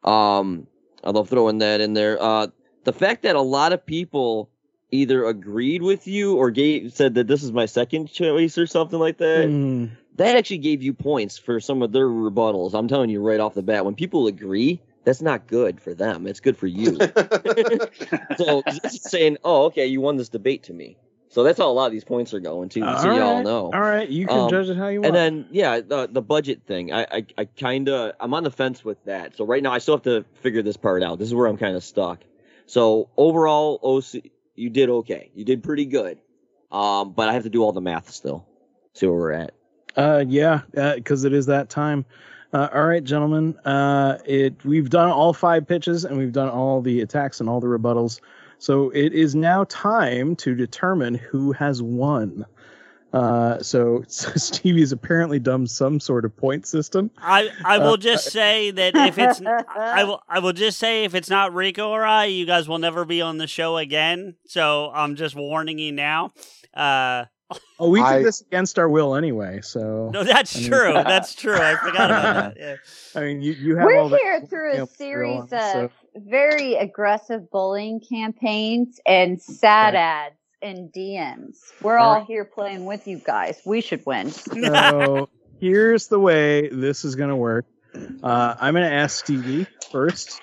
[SPEAKER 7] um, I love throwing that in there. Uh, the fact that a lot of people either agreed with you or gave said that this is my second choice or something like that.
[SPEAKER 3] Hmm.
[SPEAKER 7] That actually gave you points for some of their rebuttals. I'm telling you right off the bat, when people agree, that's not good for them. It's good for you. so it's saying, "Oh, okay, you won this debate to me." So that's how a lot of these points are going to. So
[SPEAKER 3] y'all
[SPEAKER 7] know.
[SPEAKER 3] All right, you can
[SPEAKER 7] Um,
[SPEAKER 3] judge it how you want.
[SPEAKER 7] And then yeah, the the budget thing. I I, I kind of I'm on the fence with that. So right now I still have to figure this part out. This is where I'm kind of stuck. So overall, OC, you did okay. You did pretty good. Um, but I have to do all the math still. See where we're at.
[SPEAKER 3] Uh, yeah, because it is that time. Uh, all right, gentlemen. Uh, it we've done all five pitches and we've done all the attacks and all the rebuttals. So it is now time to determine who has won. Uh, so, so Stevie's apparently done some sort of point system.
[SPEAKER 1] I I will
[SPEAKER 3] Uh,
[SPEAKER 1] just say that if it's I will I will just say if it's not Rico or I, you guys will never be on the show again. So I'm just warning you now. Uh,
[SPEAKER 3] Oh, we
[SPEAKER 2] I-
[SPEAKER 3] did this against our will anyway. So
[SPEAKER 1] no, that's
[SPEAKER 3] I mean-
[SPEAKER 1] true. That's true. I forgot about that. Yeah.
[SPEAKER 3] I mean, you you have
[SPEAKER 6] We're
[SPEAKER 3] all the
[SPEAKER 6] here through a series of
[SPEAKER 3] so-
[SPEAKER 6] very aggressive bullying campaigns and sad
[SPEAKER 3] Okay.
[SPEAKER 6] ads and DMs. We're
[SPEAKER 3] All
[SPEAKER 6] all
[SPEAKER 3] right.
[SPEAKER 6] here playing with you guys. We should win.
[SPEAKER 3] So here's the way this is going to work. Uh, I'm going to ask Stevie first.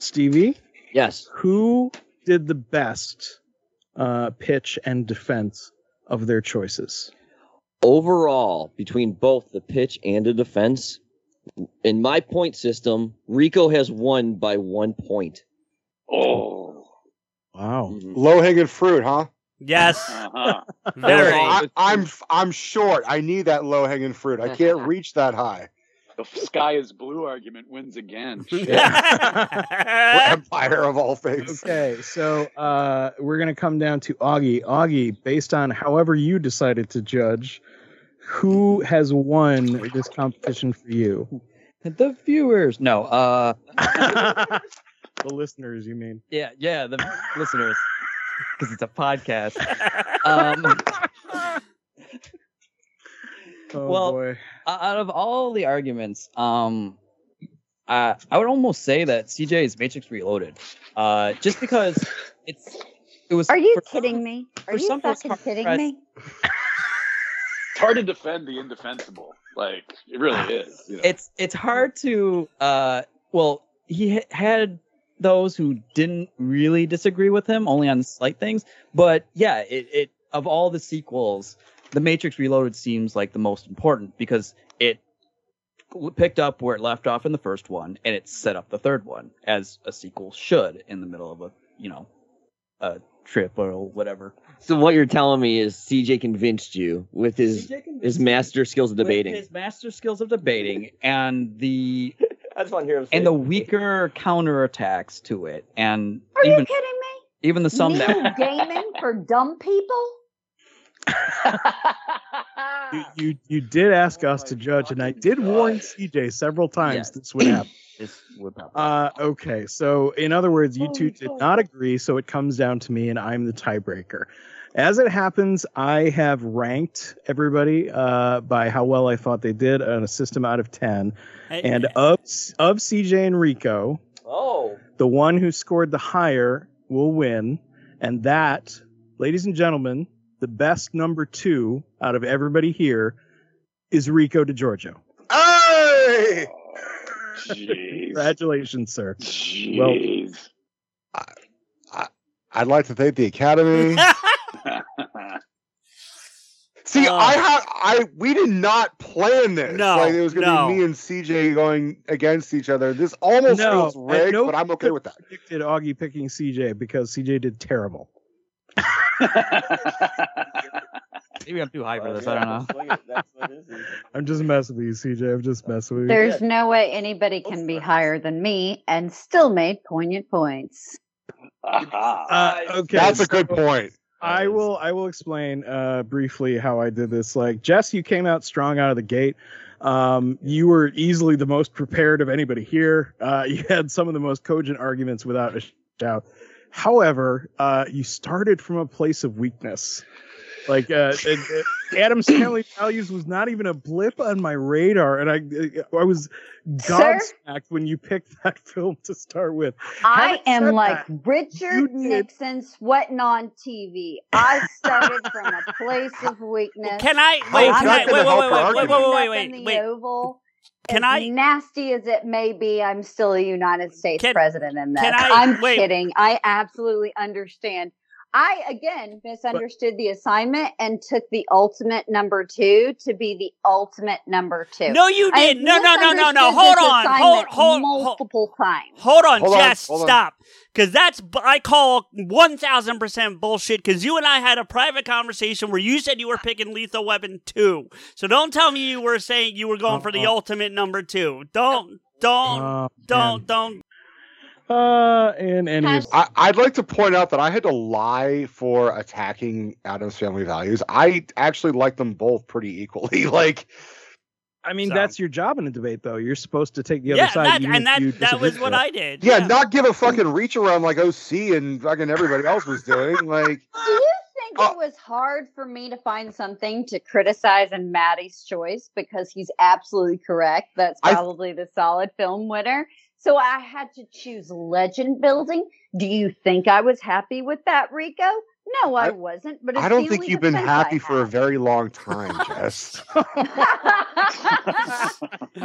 [SPEAKER 3] Stevie,
[SPEAKER 7] Yes.
[SPEAKER 3] who did the best uh, pitch and defense of their choices?
[SPEAKER 7] overall between both the pitch and the defense in my point system rico has won by one point
[SPEAKER 4] Oh.
[SPEAKER 3] Wow.
[SPEAKER 7] Mhm.
[SPEAKER 2] Low hanging fruit, huh?
[SPEAKER 1] Yes,
[SPEAKER 4] Uh-huh.
[SPEAKER 1] very.
[SPEAKER 2] I, I'm I'm short. I need that low hanging fruit. I can't reach that high.
[SPEAKER 4] The sky is blue argument wins again.
[SPEAKER 2] Empire of all things.
[SPEAKER 3] Okay, so uh, we're going to come down to Augie. Augie, based on however you decided to judge, who has won this competition for you?
[SPEAKER 8] The viewers, no, uh,
[SPEAKER 3] the listeners, you mean?
[SPEAKER 8] yeah, yeah, the listeners, because it's a podcast. Um,
[SPEAKER 3] Oh
[SPEAKER 8] Well,
[SPEAKER 3] boy.
[SPEAKER 8] out of all the arguments, um, I I would almost say that CJ is Matrix Reloaded, uh, just because it's it was.
[SPEAKER 6] Are you
[SPEAKER 8] for some-
[SPEAKER 6] kidding me? Are you fucking kidding
[SPEAKER 8] pressed-
[SPEAKER 6] me?
[SPEAKER 4] It's hard to defend the indefensible. Like it really is. you know.
[SPEAKER 8] It's it's hard to uh well he had those who didn't really disagree with him only on slight things, but yeah, it it of all the sequels, The Matrix Reloaded seems like the most important because it picked up where it left off in the first one and it set up the third one as a sequel should in the middle of a you know a trip or whatever.
[SPEAKER 7] so what you're telling me is cj convinced you with his his master skills of
[SPEAKER 8] with
[SPEAKER 7] debating
[SPEAKER 8] his master skills of debating and the
[SPEAKER 7] i just want to hear him say
[SPEAKER 8] and the
[SPEAKER 7] it.
[SPEAKER 8] weaker counterattacks to it and
[SPEAKER 6] Are
[SPEAKER 8] even
[SPEAKER 6] you kidding me?
[SPEAKER 8] even the some that
[SPEAKER 6] gaming for dumb people?
[SPEAKER 3] You, you you did ask us to judge, and I did warn CJ several times
[SPEAKER 7] Yes.
[SPEAKER 3] this would happen.
[SPEAKER 8] this would happen.
[SPEAKER 3] Uh, okay, so in other words, you two did
[SPEAKER 6] fuck.
[SPEAKER 3] not agree, so it comes down to me, and I'm the tiebreaker. As it happens, I have ranked everybody uh, by how well I thought they did on a system out of ten, and of of CJ and Rico,
[SPEAKER 7] oh
[SPEAKER 3] the one who scored the higher will win, and that, ladies and gentlemen, the best number two out of everybody here is Rico DeGiorgio.
[SPEAKER 2] Hey!
[SPEAKER 4] Jeez.
[SPEAKER 3] Congratulations, sir.
[SPEAKER 4] Jeez.
[SPEAKER 2] I'd like to thank the Academy. See,
[SPEAKER 1] Uh,
[SPEAKER 2] I have I we did not plan this.
[SPEAKER 1] No,
[SPEAKER 2] like it was gonna
[SPEAKER 1] no.
[SPEAKER 2] be me and CJ going against each other. This almost
[SPEAKER 3] No,
[SPEAKER 2] feels
[SPEAKER 3] at
[SPEAKER 2] rigged,
[SPEAKER 3] no
[SPEAKER 2] but I'm okay with that.
[SPEAKER 3] Predicted Augie picking CJ because CJ did terrible.
[SPEAKER 8] Maybe I'm too high for this. I don't know.
[SPEAKER 3] I'm just messing with you, CJ. I'm just messing with you.
[SPEAKER 6] There's no way anybody can be higher than me and still made poignant points.
[SPEAKER 3] Uh, okay,
[SPEAKER 2] That's a good
[SPEAKER 3] so
[SPEAKER 2] point.
[SPEAKER 3] I will. I will explain uh, briefly how I did this. Like Jess, you came out strong out of the gate. Um, you were easily the most prepared of anybody here. Uh, you had some of the most cogent arguments without a doubt. However, uh, you started from a place of weakness. Like uh, it, it, Addams family values was not even a blip on my radar, and I I was
[SPEAKER 6] Sir?
[SPEAKER 3] gobsmacked when you picked that film to start with.
[SPEAKER 6] I
[SPEAKER 3] Having
[SPEAKER 6] am like
[SPEAKER 3] that,
[SPEAKER 6] Richard
[SPEAKER 3] you did-
[SPEAKER 6] Nixon sweating on TV. I started from a place of weakness.
[SPEAKER 1] Can I
[SPEAKER 2] How
[SPEAKER 1] wait?
[SPEAKER 2] is
[SPEAKER 1] Can
[SPEAKER 2] that
[SPEAKER 1] I
[SPEAKER 2] gonna
[SPEAKER 1] wait?
[SPEAKER 2] help
[SPEAKER 1] Wait!
[SPEAKER 2] her
[SPEAKER 1] Wait! Wait! Wait!
[SPEAKER 2] argument?
[SPEAKER 1] Wait!
[SPEAKER 6] Up
[SPEAKER 1] Wait!
[SPEAKER 6] in the
[SPEAKER 1] Wait!
[SPEAKER 6] Oval.
[SPEAKER 1] Can
[SPEAKER 6] as
[SPEAKER 1] I-
[SPEAKER 6] nasty as it may be, I'm still a United States
[SPEAKER 1] Can-
[SPEAKER 6] president in
[SPEAKER 1] can I-
[SPEAKER 6] I'm
[SPEAKER 1] wait.
[SPEAKER 6] kidding. I absolutely understand. I again misunderstood the assignment and took the ultimate number two to be the ultimate number two.
[SPEAKER 1] No, you didn't. No, no, no, no, no. Hold on. Hold,
[SPEAKER 6] assignment
[SPEAKER 1] hold, hold.
[SPEAKER 6] multiple times.
[SPEAKER 1] Hold on,
[SPEAKER 2] Hold on,
[SPEAKER 1] Jess,
[SPEAKER 2] hold on.
[SPEAKER 1] stop. Because that's, I call 1000% bullshit. Because you and I had a private conversation where you said you were picking Lethal Weapon 2. So don't tell me you were saying you were going for the
[SPEAKER 3] Uh-uh.
[SPEAKER 1] ultimate number 2. Don't, don't,
[SPEAKER 3] Oh,
[SPEAKER 1] don't, don't.
[SPEAKER 3] Uh, in any
[SPEAKER 6] Has-
[SPEAKER 2] I, I'd like to point out that I had to lie for attacking Addams family values. I actually like them both pretty equally. Like,
[SPEAKER 3] I mean,
[SPEAKER 1] So-
[SPEAKER 3] that's your job in a debate, though. You're supposed to take the other
[SPEAKER 1] Yeah,
[SPEAKER 3] side.
[SPEAKER 1] that,
[SPEAKER 3] even
[SPEAKER 1] and that, that was what. I did.
[SPEAKER 2] yeah, not give a fucking reach around like OC and fucking everybody else was doing. Like,
[SPEAKER 6] Do you think
[SPEAKER 2] Oh.
[SPEAKER 6] it was hard for me to find something to criticize in Maddie's choice because he's absolutely correct? That's
[SPEAKER 2] I-
[SPEAKER 6] probably the solid film winner. So I had to choose legend building. Do you think I was happy with that, Rico? No, I,
[SPEAKER 2] I-
[SPEAKER 6] wasn't. But it's
[SPEAKER 2] I don't think you've been happy for a very long time, Jess.
[SPEAKER 6] no,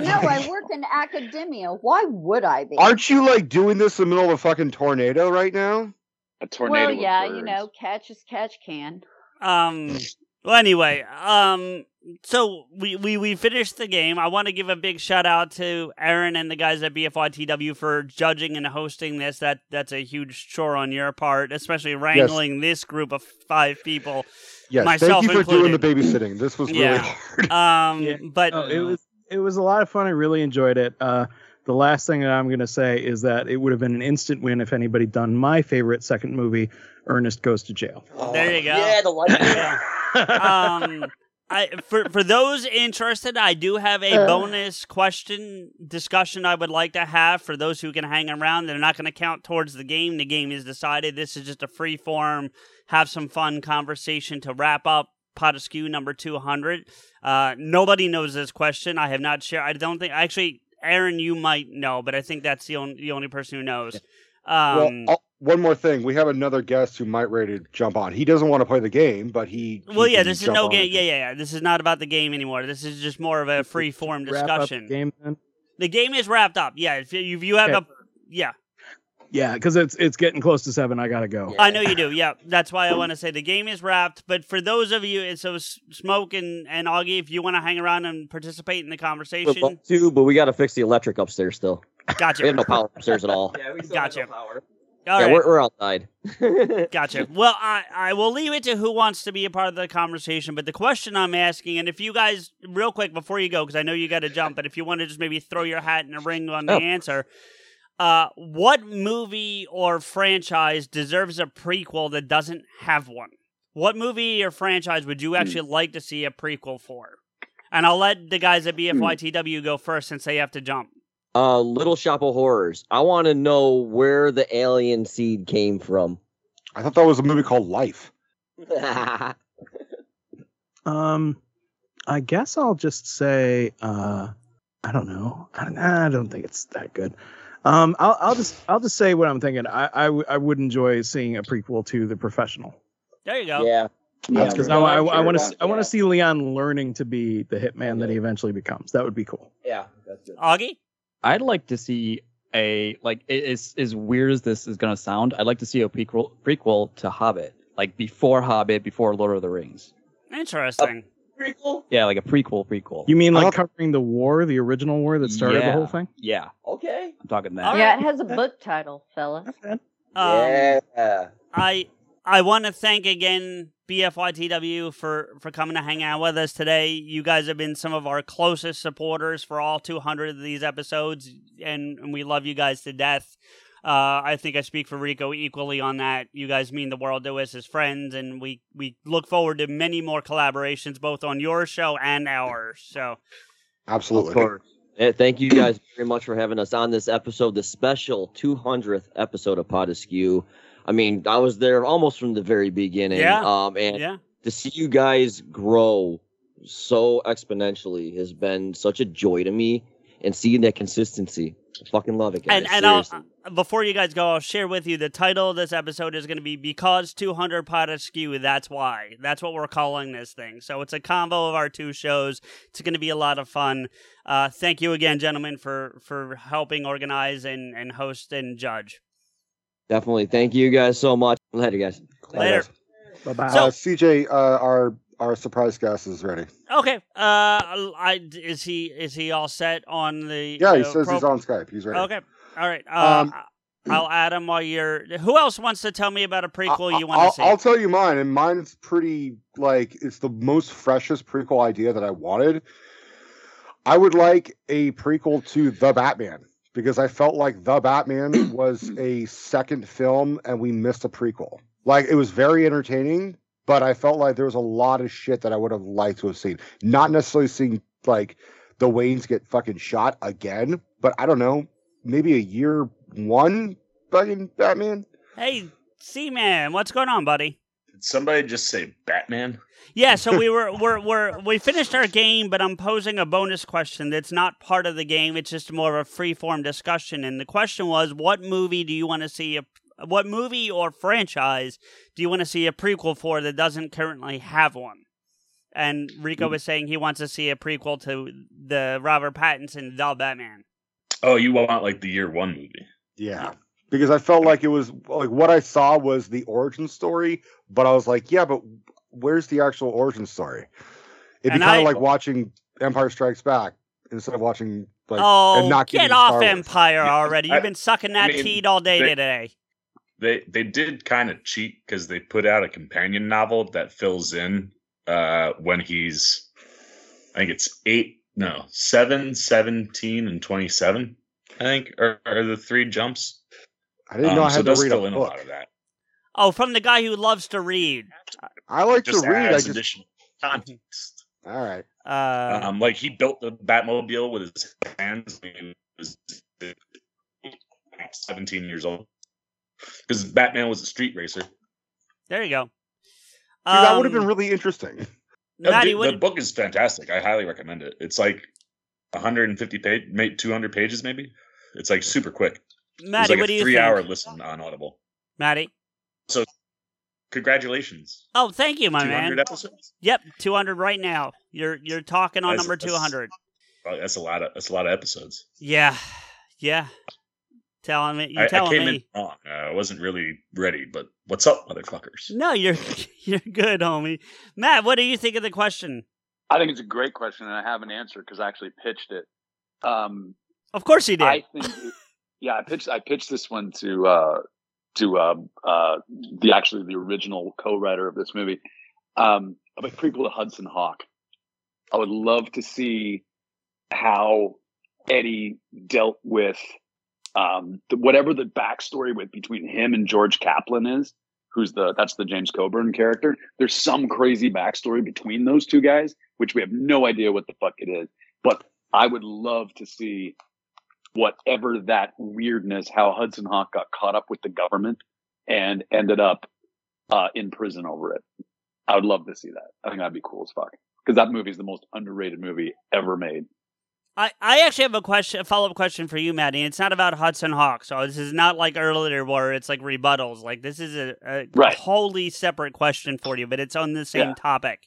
[SPEAKER 6] I work in academia. Why would I be?
[SPEAKER 2] Aren't you like doing this in the middle of a fucking tornado right now?
[SPEAKER 4] A tornado.
[SPEAKER 6] well, yeah, you know, catch as catch can.
[SPEAKER 1] Um. Well, anyway, um. So we, we we finished the game. I want to give a big shout out to Aaron and the guys at BFYTW for judging and hosting this. That that's a huge chore on your part, especially wrangling this group of five people.
[SPEAKER 2] Yes,
[SPEAKER 1] Myself
[SPEAKER 2] thank you for doing the babysitting. This was really
[SPEAKER 1] Yeah.
[SPEAKER 2] hard.
[SPEAKER 1] Um.
[SPEAKER 3] Yeah.
[SPEAKER 1] But
[SPEAKER 3] Oh, it was it was a lot of fun. I really enjoyed it. Uh, the last thing that I'm going to say is that it would have been an instant win if anybody done my favorite second movie, Ernest Goes to Jail.
[SPEAKER 1] There you go.
[SPEAKER 7] Yeah, the light.
[SPEAKER 1] Yeah. um I for for those interested, I do have a
[SPEAKER 6] Uh.
[SPEAKER 1] bonus question discussion I would like to have for those who can hang around. They're not going to count towards the game. The game is decided. This is just a free form, have some fun conversation to wrap up Pod Askew number 200. Uh, nobody knows this question. I have not shared. I don't think actually Aaron you might know, but I think that's the only the only person who knows. Um
[SPEAKER 2] oh, one more thing. We have another guest who might ready to jump on. He doesn't want to play the game, but he. he
[SPEAKER 1] Well, yeah,
[SPEAKER 2] can
[SPEAKER 1] this is no game. Yeah, yeah, yeah. This is not about the game anymore. This is just more of a free form
[SPEAKER 3] Wrap up the
[SPEAKER 1] discussion.
[SPEAKER 3] game then.
[SPEAKER 1] The game is wrapped up. Yeah, if you, if you have
[SPEAKER 3] Okay.
[SPEAKER 1] a, yeah,
[SPEAKER 3] Yeah, because it's it's getting close to seven. I gotta go.
[SPEAKER 1] I know you do. Yeah, that's why I want to say the game is wrapped. But for those of you, it's so Smoke and, and Augie, if you want to hang around and participate in the conversation,
[SPEAKER 7] love to, but we got to fix the electric upstairs still.
[SPEAKER 1] Gotcha.
[SPEAKER 7] We have no power upstairs at all.
[SPEAKER 8] Yeah, we still
[SPEAKER 1] Gotcha.
[SPEAKER 8] have no power.
[SPEAKER 1] All
[SPEAKER 7] yeah,
[SPEAKER 1] right.
[SPEAKER 7] we're, we're outside.
[SPEAKER 1] Gotcha. Well, I, I will leave it to who wants to be a part of the conversation. But the question I'm asking, and if you guys, real quick before you go, because I know you got to jump, but if you want to just maybe throw your hat in the ring on the
[SPEAKER 7] Oh.
[SPEAKER 1] answer, uh, what movie or franchise deserves a prequel that doesn't have one? What movie or franchise would you actually like to see a prequel for? And I'll let the guys at BFYTW go first since they have to jump.
[SPEAKER 7] Uh, Little Shop of Horrors. I want to know where the alien seed came from.
[SPEAKER 2] I thought that was a movie called Life.
[SPEAKER 3] Um, I guess I'll just say, uh, I don't know. I don't, I don't think it's that good. Um, I'll, I'll just, I'll just say what I'm thinking. I, I, w- I would enjoy seeing a prequel to The Professional
[SPEAKER 1] There you go.
[SPEAKER 7] yeah.
[SPEAKER 2] That's
[SPEAKER 3] because
[SPEAKER 2] good.
[SPEAKER 3] I, I,
[SPEAKER 4] I'm
[SPEAKER 3] I
[SPEAKER 4] sure
[SPEAKER 3] want to, I want to see Leon learning to be the hitman that he eventually becomes. That would be cool.
[SPEAKER 8] Yeah, that's good.
[SPEAKER 1] Augie?
[SPEAKER 8] I'd like to see a like it is as weird as this is gonna sound. I'd like to see a prequel prequel to Hobbit, like before Hobbit, before Lord of the Rings.
[SPEAKER 1] Interesting.
[SPEAKER 7] Prequel?
[SPEAKER 8] Yeah, like a prequel prequel.
[SPEAKER 3] You mean like
[SPEAKER 2] don't-
[SPEAKER 3] covering the war, the original war that started the whole thing?
[SPEAKER 8] Yeah,
[SPEAKER 7] Okay.
[SPEAKER 8] I'm talking that.
[SPEAKER 1] All
[SPEAKER 9] Yeah, it has a book title, fellas.
[SPEAKER 1] Um,
[SPEAKER 7] yeah.
[SPEAKER 1] I I want to thank again BFYTW for for coming to hang out with us today. You guys have been some of our closest supporters for all 200 of these episodes, and, and we love you guys to death. Uh, I think I speak for Rico equally on that. You guys mean the world to us as friends, and we we look forward to many more collaborations, both on your show and ours. So
[SPEAKER 2] Absolutely.
[SPEAKER 7] Of. Eh, thank you guys very much for having us on this episode, the special 200th episode of Pod Askew. I mean, I was there almost from the very beginning.
[SPEAKER 1] Yeah.
[SPEAKER 7] Um, and
[SPEAKER 1] yeah,
[SPEAKER 7] to see you guys grow so exponentially has been such a joy to me and seeing that consistency. I fucking love it, guys.
[SPEAKER 1] and and I'll, uh, before you guys go, I'll share with you the title of this episode is going to be because 200 Pod Askew. That's why. That's what we're calling this thing. So it's a combo of our two shows. It's going to be a lot of fun. Uh, thank you again, gentlemen, for for helping organize and and host and judge.
[SPEAKER 7] Definitely. Thank you guys so much. Later, guys.
[SPEAKER 1] Later.
[SPEAKER 3] Bye bye.
[SPEAKER 1] So-
[SPEAKER 2] uh, CJ, uh, our our surprise guest is ready.
[SPEAKER 1] Okay. Uh, I is he is he all set on the?
[SPEAKER 2] Yeah, he says
[SPEAKER 1] pro-
[SPEAKER 2] he's on Skype. He's ready.
[SPEAKER 1] Okay. All right. Uh,
[SPEAKER 2] Um,
[SPEAKER 1] I'll add him while you're. Who else wants to tell me about a prequel
[SPEAKER 2] I-
[SPEAKER 1] you want
[SPEAKER 2] I'll,
[SPEAKER 1] to see?
[SPEAKER 2] I'll tell you mine, and mine's pretty like it's the most freshest prequel idea that I wanted. I would like a prequel to The Batman because I felt like The Batman was a second film and we missed a prequel. Like it was very entertaining, but I felt like there was a lot of shit that I would have liked to have seen. Not necessarily seeing like the Waynes get fucking shot again, but I don't know, maybe a year one fucking Batman.
[SPEAKER 1] Hey, C man, what's going on, buddy?
[SPEAKER 10] Did somebody just say Batman?
[SPEAKER 1] Yeah, so we were we're we're we finished our game, but I'm posing a bonus question that's not part of the game. It's just more of a free form discussion. And the question was, what movie do you want to see a what movie or franchise do you want to see a prequel for that doesn't currently have one? And Rico hmm. was saying he wants to see a prequel to the Robert Pattinson The Batman.
[SPEAKER 10] Oh, you want like the year one movie?
[SPEAKER 2] Yeah. Because I felt like it was like what I saw was the origin story, but I was like, yeah, but where's the actual origin story? It'd be kind of like watching Empire Strikes Back instead of watching like
[SPEAKER 1] oh,
[SPEAKER 2] and not
[SPEAKER 1] get off
[SPEAKER 2] Star Wars.
[SPEAKER 1] Empire already! You've
[SPEAKER 10] I-
[SPEAKER 1] been sucking
[SPEAKER 10] I
[SPEAKER 1] that
[SPEAKER 10] mean,
[SPEAKER 1] teat all day
[SPEAKER 10] they-
[SPEAKER 1] today.
[SPEAKER 10] They they did kind of cheat because they put out a companion novel that fills in uh when he's I think it's eight no seven, 17, and twenty seven. I think are, are the three jumps.
[SPEAKER 2] I didn't know
[SPEAKER 10] Um,
[SPEAKER 2] I
[SPEAKER 10] so
[SPEAKER 2] had
[SPEAKER 10] they'll
[SPEAKER 2] to read
[SPEAKER 10] fill
[SPEAKER 2] a
[SPEAKER 10] in a
[SPEAKER 2] book.
[SPEAKER 10] lot of that.
[SPEAKER 1] Oh, from the guy who loves to read.
[SPEAKER 2] I like
[SPEAKER 10] Just
[SPEAKER 2] to read. I just
[SPEAKER 10] additional context.
[SPEAKER 2] all right.
[SPEAKER 1] Uh,
[SPEAKER 10] Um, like he built the Batmobile with his hands he was 17 years old. Because Batman was a street racer.
[SPEAKER 1] there you go.
[SPEAKER 2] See, that would have been
[SPEAKER 1] Um,
[SPEAKER 2] really interesting.
[SPEAKER 1] Maddie,
[SPEAKER 10] dude,
[SPEAKER 1] what,
[SPEAKER 10] the book is fantastic. I highly recommend it. It's like 150 page, maybe 200 pages, maybe. It's like super quick. It's
[SPEAKER 1] Maddie,
[SPEAKER 10] like
[SPEAKER 1] what do
[SPEAKER 10] a
[SPEAKER 1] you
[SPEAKER 10] three
[SPEAKER 1] think?
[SPEAKER 10] hour listen on Audible.
[SPEAKER 1] Maddie.
[SPEAKER 10] So congratulations.
[SPEAKER 1] Oh, thank you, my
[SPEAKER 10] 200
[SPEAKER 1] man.
[SPEAKER 10] episodes.
[SPEAKER 1] Yep, 200 right now. You're you're talking on
[SPEAKER 10] That's-
[SPEAKER 1] number 200.
[SPEAKER 10] Oh, that's a lot of that's a lot of episodes.
[SPEAKER 1] Yeah, yeah. Telling me, you
[SPEAKER 10] I, I
[SPEAKER 1] telling
[SPEAKER 10] came
[SPEAKER 1] me.
[SPEAKER 10] in wrong. Uh, I wasn't really ready, but what's up, motherfuckers?
[SPEAKER 1] No, you're you're good, homie. Matt, what do you think of the question?
[SPEAKER 4] I think it's a great question, and I have an answer because I actually pitched it. Um,
[SPEAKER 1] Of course he did.
[SPEAKER 4] I think, it- yeah, I pitched I pitched this one to uh, to uh, uh, the actually the original co-writer of this movie, um, of a prequel to Hudson Hawk. I would love to see how Eddie dealt with um, the, whatever the backstory with between him and George Kaplan is. Who's the that's the James Coburn character? There's some crazy backstory between those two guys, which we have no idea what the fuck it is. But I would love to see whatever that weirdness, how Hudson Hawk got caught up with the government and ended up uh, in prison over it. I would love to see that. I think that'd be cool as fuck because that movie is the most underrated movie ever made.
[SPEAKER 1] I, I actually have a question, a follow up question for you, Maddie. It's not about Hudson Hawk, so this is not like earlier where it's like rebuttals. Like this is a, a
[SPEAKER 4] Right.
[SPEAKER 1] wholly separate question for you, but it's on the same
[SPEAKER 4] Yeah.
[SPEAKER 1] topic.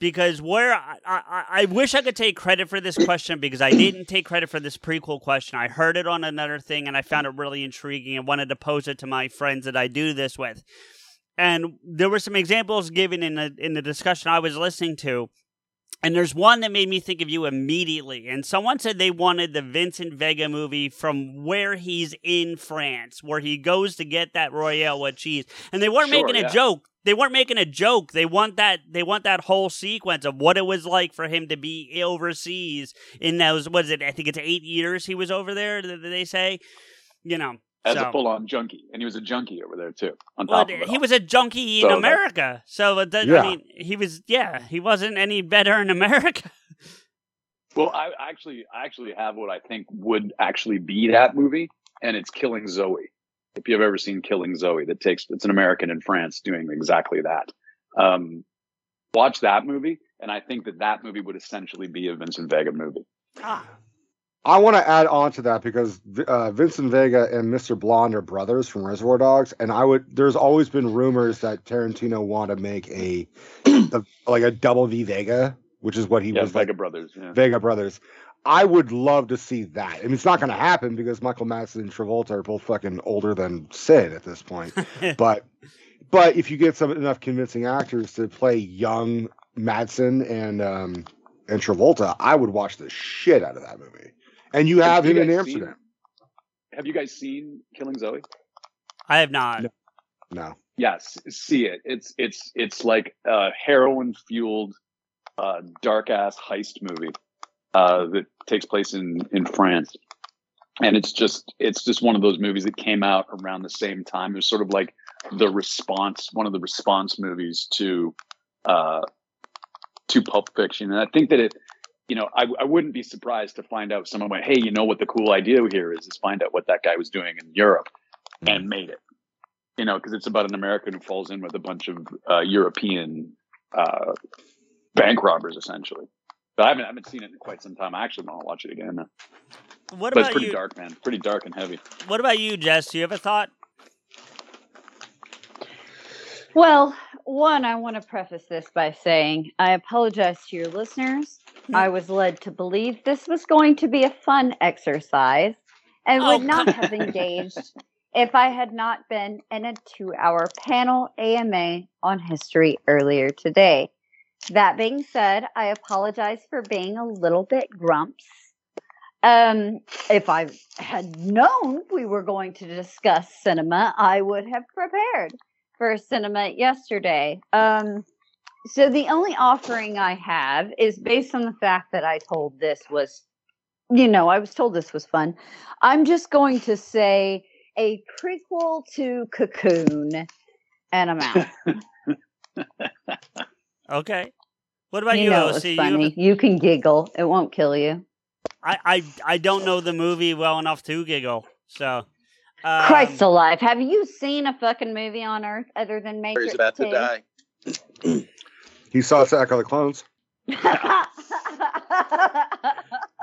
[SPEAKER 1] Because where I, I, I wish I could take credit for this question because I didn't take credit for this prequel question. I heard it on another thing and I found it really intriguing and wanted to pose it to my friends that I do this with. And there were some examples given in the in the discussion I was listening to. And there's one that made me think of you immediately. And someone said they wanted the Vincent Vega movie from where he's in France, where he goes to get that Royale with cheese. And they weren't
[SPEAKER 4] Sure,
[SPEAKER 1] making a
[SPEAKER 4] yeah.
[SPEAKER 1] joke. They weren't making a joke. They want that. They want that whole sequence of what it was like for him to be overseas in those. What is it? I think it's eight years he was over there. Did they say? You know,
[SPEAKER 4] as
[SPEAKER 1] so-
[SPEAKER 4] a full-on junkie, and he was a junkie over there too. On
[SPEAKER 1] well,
[SPEAKER 4] top of it,
[SPEAKER 1] he
[SPEAKER 4] all.
[SPEAKER 1] was a junkie
[SPEAKER 4] So
[SPEAKER 1] in
[SPEAKER 4] that-
[SPEAKER 1] America. So uh, that,
[SPEAKER 2] Yeah.
[SPEAKER 1] I mean, he was. Yeah, he wasn't any better in America.
[SPEAKER 4] Well, I actually, I actually have what I think would actually be that movie, and it's Killing Zoe. If you've ever seen Killing Zoe, that takes it's an American in France doing exactly that. Um, watch that movie, and I think that that movie would essentially be a Vincent Vega movie.
[SPEAKER 1] Ah,
[SPEAKER 2] I want to add on to that because uh, Vincent Vega and Mr. Blonde are brothers from Reservoir Dogs, and I would. There's always been rumors that Tarantino want to make a, a like a double V Vega, which is what he
[SPEAKER 4] Yeah,
[SPEAKER 2] was
[SPEAKER 4] Vega
[SPEAKER 2] like
[SPEAKER 4] Brothers. Yeah.
[SPEAKER 2] Vega brothers. I would love to see that. I mean, it's not going to happen because Michael Madsen and Travolta are both fucking older than Sid at this point. but but if you get some enough convincing actors to play young Madsen and um and Travolta, I would watch the shit out of that movie. And you have
[SPEAKER 4] you
[SPEAKER 2] him in Amsterdam.
[SPEAKER 4] Seen, have you guys seen Killing Zoe?
[SPEAKER 1] I have not.
[SPEAKER 2] No. No.
[SPEAKER 4] Yes, see it. It's it's it's like a heroin fueled, uh, dark ass heist movie uh, that takes place in in France, and it's just it's just one of those movies that came out around the same time. It was sort of like the response, one of the response movies to uh, to Pulp Fiction, and I think that it. You know, I, I wouldn't be surprised to find out someone went, "Hey, you know what the cool idea here is? Is find out what that guy was doing in Europe and made it." you know, because it's about an American who falls in with a bunch of uh, European uh, bank robbers, essentially. But I haven't, I haven't seen it in quite some time. I actually want to watch it again.
[SPEAKER 1] What
[SPEAKER 4] but it's
[SPEAKER 1] about
[SPEAKER 4] pretty
[SPEAKER 1] you?
[SPEAKER 4] dark, man. Pretty dark and heavy.
[SPEAKER 1] What about you, Jess? Do you have a thought?
[SPEAKER 6] Well, one, I want to preface this by saying I apologize to your listeners.
[SPEAKER 1] Hmm.
[SPEAKER 6] I was led to believe this was going to be a fun exercise and
[SPEAKER 1] Oh,
[SPEAKER 6] would not have engaged if I had not been in a two hour panel AMA on history earlier today. That being said, I apologize for being a little bit grumps. Um, if I had known we were going to discuss cinema, I would have prepared for cinema yesterday. Um, so the only offering I have is based on the fact that I told this was, you know, I was told this was fun. I'm just going to say a prequel to Cocoon, and I'm out.
[SPEAKER 1] Okay. What about
[SPEAKER 6] you
[SPEAKER 1] you,
[SPEAKER 6] know
[SPEAKER 1] OC?
[SPEAKER 6] it was
[SPEAKER 1] You
[SPEAKER 6] funny. You can giggle; it won't kill you.
[SPEAKER 1] I, I I don't know the movie well enough to giggle. So, um,
[SPEAKER 6] Christ alive! Have you seen a fucking movie on Earth other than Matrix?
[SPEAKER 5] He's
[SPEAKER 6] Matrix?
[SPEAKER 5] about to die.
[SPEAKER 2] He saw Attack of the Clones.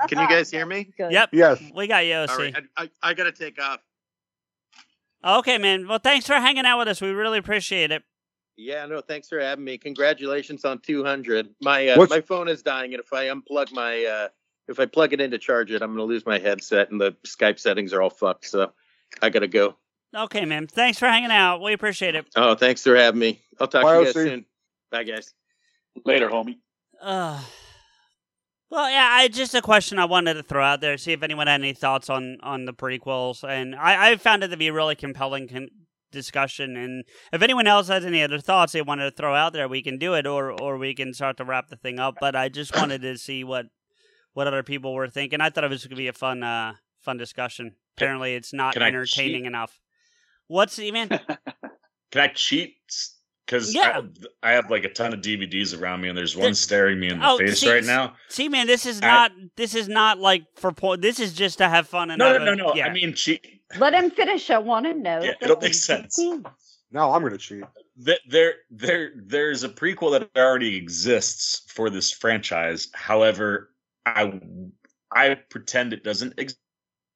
[SPEAKER 5] Can you guys hear me?
[SPEAKER 6] Good.
[SPEAKER 1] Yep,
[SPEAKER 2] Yes.
[SPEAKER 1] we got you, OC.
[SPEAKER 5] All right, I, I, I gotta take off.
[SPEAKER 1] Okay, man. Well, thanks for hanging out with us. We really appreciate it.
[SPEAKER 5] Yeah, no, thanks for having me. Congratulations on 200. My uh, my phone is dying, and if I unplug my uh, if I plug it in to charge it, I'm gonna lose my headset, and the Skype settings are all fucked. So I gotta go.
[SPEAKER 1] Okay, man. Thanks for hanging out. We appreciate it.
[SPEAKER 5] Oh, thanks for having me. I'll talk
[SPEAKER 2] Bye,
[SPEAKER 5] to you guys
[SPEAKER 2] OC.
[SPEAKER 5] soon. Bye, guys.
[SPEAKER 4] Later, homie.
[SPEAKER 1] Uh, well, yeah, I just a question I wanted to throw out there, see if anyone had any thoughts on on the prequels, and I, I found it to be a really compelling con- discussion. And if anyone else has any other thoughts they wanted to throw out there, we can do it, or or we can start to wrap the thing up. But I just wanted to see what what other people were thinking. I thought it was going to be a fun uh fun discussion. Apparently, it's not entertaining enough. What's the man?
[SPEAKER 10] Can I cheat? Because
[SPEAKER 1] Yeah.
[SPEAKER 10] I, I have like a ton of DVDs around me, and there's one
[SPEAKER 1] The-
[SPEAKER 10] staring me in the
[SPEAKER 1] Oh,
[SPEAKER 10] face
[SPEAKER 1] see-
[SPEAKER 10] right now.
[SPEAKER 1] See, man, this is
[SPEAKER 10] I-
[SPEAKER 1] not this is not like for po- this is just to have fun and
[SPEAKER 10] No,
[SPEAKER 1] have
[SPEAKER 10] no, no, no.
[SPEAKER 1] Yeah.
[SPEAKER 10] I mean, cheat.
[SPEAKER 6] Let him finish. I want to know.
[SPEAKER 10] Yeah,
[SPEAKER 6] the
[SPEAKER 10] it'll make sense.
[SPEAKER 6] MVP.
[SPEAKER 2] Now I'm gonna cheat.
[SPEAKER 10] Th- There, there, there's a prequel that already exists for this franchise. However, I, I pretend it doesn't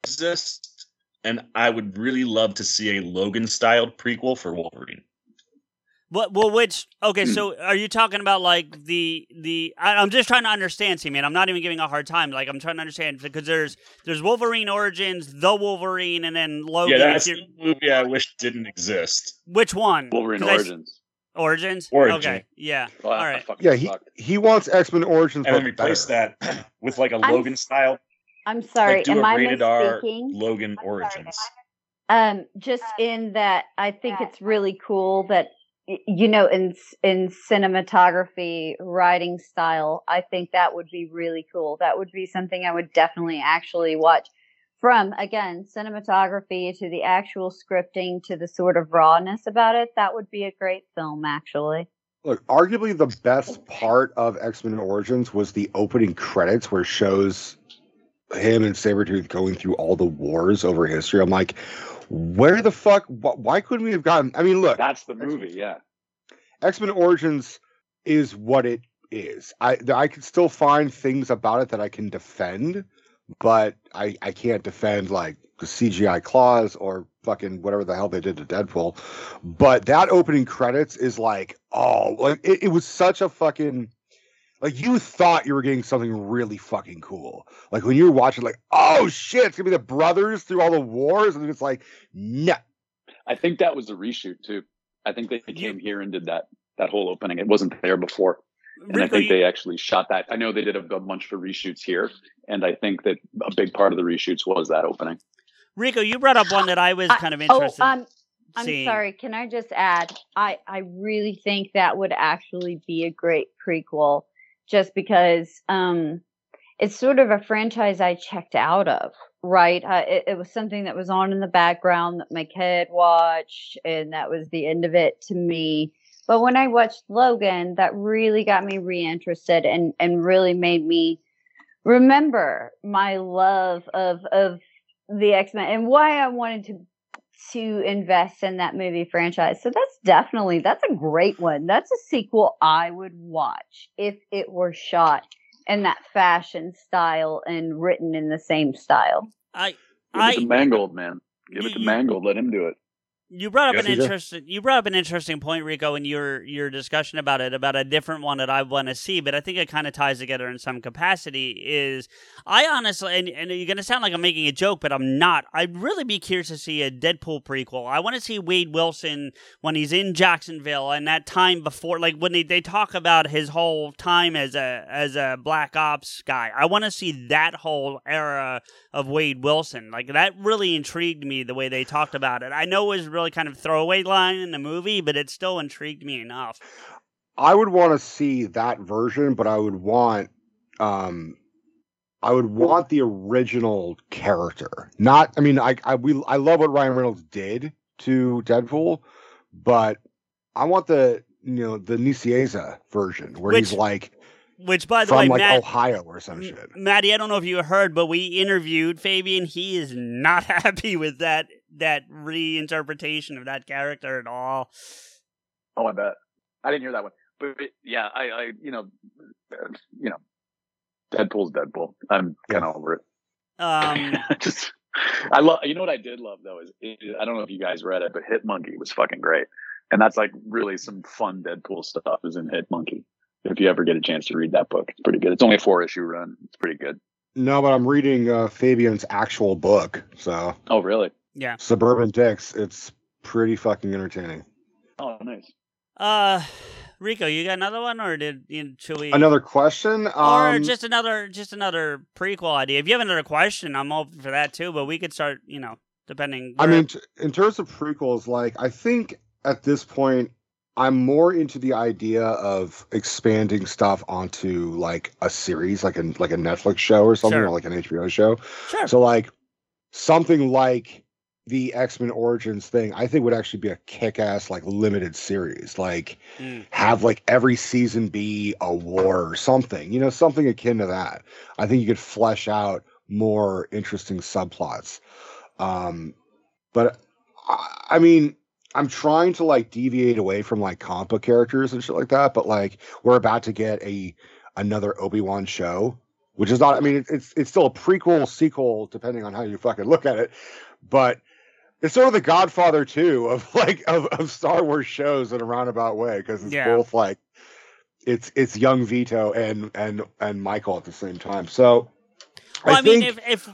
[SPEAKER 10] exist, and I would really love to see a Logan-styled prequel for Wolverine.
[SPEAKER 1] What? Well, which? Okay, so are you talking about like the the? I, I'm just trying to understand, see, man. I'm not even giving a hard time. Like I'm trying to understand because there's there's Wolverine Origins, the Wolverine, and then Logan.
[SPEAKER 10] yeah,
[SPEAKER 1] if
[SPEAKER 10] that's the movie I wish didn't exist.
[SPEAKER 1] which one?
[SPEAKER 4] Wolverine
[SPEAKER 1] 'Cause I s-
[SPEAKER 4] Origins.
[SPEAKER 1] Origins.
[SPEAKER 10] Origin.
[SPEAKER 1] Okay. Yeah.
[SPEAKER 4] Oh,
[SPEAKER 1] All
[SPEAKER 4] that
[SPEAKER 1] right.
[SPEAKER 4] fucking
[SPEAKER 2] Yeah, he
[SPEAKER 4] sucked.
[SPEAKER 2] he wants X Men Origins,
[SPEAKER 10] And then
[SPEAKER 2] but
[SPEAKER 10] replace
[SPEAKER 2] better.
[SPEAKER 10] that with like a
[SPEAKER 6] I'm-
[SPEAKER 10] Logan style.
[SPEAKER 6] I'm sorry.
[SPEAKER 10] like do
[SPEAKER 6] am
[SPEAKER 10] a
[SPEAKER 6] I
[SPEAKER 10] rated R
[SPEAKER 6] misspeaking?
[SPEAKER 10] Logan Origins.
[SPEAKER 6] Um, just in that I think it's really cool that y- you know in in cinematography writing style I think that would be really cool. That would be something I would definitely actually watch. From again cinematography to the actual scripting to the sort of rawness about it, that would be a great film actually.
[SPEAKER 2] Look, arguably the best part of X Men Origins was the opening credits, where shows him and Sabretooth going through all the wars over history. I'm like, where the fuck? wh- Why couldn't we have gotten? I mean, look,
[SPEAKER 4] That's the movie. Yeah.
[SPEAKER 2] X Men Origins is what it is. I I can still find things about it that I can defend, but I I can't defend like the CGI claws or fucking whatever the hell they did to Deadpool. But that opening credits is like, oh, like it, it was such a fucking like you thought you were getting something really fucking cool. Like when you were watching, like, oh shit, it's gonna be the brothers through all the wars, and it's like, no.
[SPEAKER 4] I think that was a reshoot too. I think they came here and did that that whole opening. It wasn't there before. And I think they actually shot that. I know they did a, a bunch of reshoots here, and I think that a big part of the reshoots was that opening.
[SPEAKER 1] Rico, you brought up one that I was kind of interested in.
[SPEAKER 6] oh, um, I'm
[SPEAKER 1] seeing.
[SPEAKER 6] sorry. Can I just add? I I really think that would actually be a great prequel, just because um, it's sort of a franchise I checked out of. Right, uh, it, it was something that was on in the background that my kid watched, and that was the end of it to me. But when I watched Logan, that really got me reinterested and and really made me remember my love of of the X Men and why I wanted to to invest in that movie franchise. So that's definitely that's a great one. That's a sequel I would watch if it were shot in that fashion style and written in the same style.
[SPEAKER 1] I
[SPEAKER 4] Give
[SPEAKER 1] I
[SPEAKER 4] it to Mangold, man. Give it to Mangold. Let him do it.
[SPEAKER 1] You brought up
[SPEAKER 10] Yes,
[SPEAKER 1] an interesting. You brought up an interesting point, Rico, in your your discussion about it, about a different one that I want to see. But I think it kind of ties together in some capacity. Is I honestly, and, and you're going to sound like I'm making a joke, but I'm not. I'd really be curious to see a Deadpool prequel. I want to see Wade Wilson when he's in Jacksonville and that time before, like when they, they talk about his whole time as a as a Black Ops guy. I want to see that whole era of Wade Wilson. Like that really intrigued me the way they talked about it. I know it was really kind of throwaway line in the movie, but it still intrigued me enough.
[SPEAKER 2] I would want to see that version, but I would want um I would want the original character. Not I mean I I we I love what Ryan Reynolds did to Deadpool, but I want the you know the Nicieza version where he's like
[SPEAKER 1] Which, by the
[SPEAKER 2] from
[SPEAKER 1] way,
[SPEAKER 2] like
[SPEAKER 1] Matt,
[SPEAKER 2] Ohio or some shit.
[SPEAKER 1] Maddie, I don't know if you heard, but we interviewed Fabian. He is not happy with that that reinterpretation of that character at all.
[SPEAKER 4] Oh, I bet. I didn't hear that one, but but, yeah, I, I, you know, you know, Deadpool's Deadpool. I'm kind of over it.
[SPEAKER 1] Um,
[SPEAKER 4] Just, I love. You know what I did love though is, is I don't know if you guys read it, but Hit Monkey was fucking great, and that's like really some fun Deadpool stuff is in Hit Monkey. If you ever get a chance to read that book, it's pretty good. It's only a four issue run. It's pretty good.
[SPEAKER 2] No, but I'm reading uh, Fabian's actual book, so
[SPEAKER 4] Oh, really?
[SPEAKER 1] Yeah.
[SPEAKER 2] Suburban Dicks. It's pretty fucking entertaining.
[SPEAKER 4] Oh, nice.
[SPEAKER 1] Uh, Rico, you got another one, or did you, should we?
[SPEAKER 2] Another question?
[SPEAKER 1] or
[SPEAKER 2] Um,
[SPEAKER 1] just another, just another prequel idea. If you have another question, I'm open for that too. But we could start, you know, depending.
[SPEAKER 2] I mean, t- in terms of prequels, like I think at this point, I'm more into the idea of expanding stuff onto like a series, like a like a Netflix show or something,
[SPEAKER 1] Sure.
[SPEAKER 2] or like an HBO show.
[SPEAKER 1] sure.
[SPEAKER 2] So like something like the X Men Origins thing, I think would actually be a kick-ass like limited series. Like
[SPEAKER 1] Mm.
[SPEAKER 2] have like every season be a war or something, you know, something akin to that. I think you could flesh out more interesting subplots. Um, but I, mean, I'm trying to like deviate away from like comic book characters and shit like that. But like, we're about to get a another Obi Wan show, which is not. I mean, it, it's it's still a prequel, sequel, depending on how you fucking look at it. But It's sort of the Godfather too of like of, of Star Wars shows in a roundabout way because it's
[SPEAKER 1] Yeah.
[SPEAKER 2] both like it's it's young Vito and and and Michael at the same time. So
[SPEAKER 1] Well, I,
[SPEAKER 2] I
[SPEAKER 1] mean,
[SPEAKER 2] think
[SPEAKER 1] if if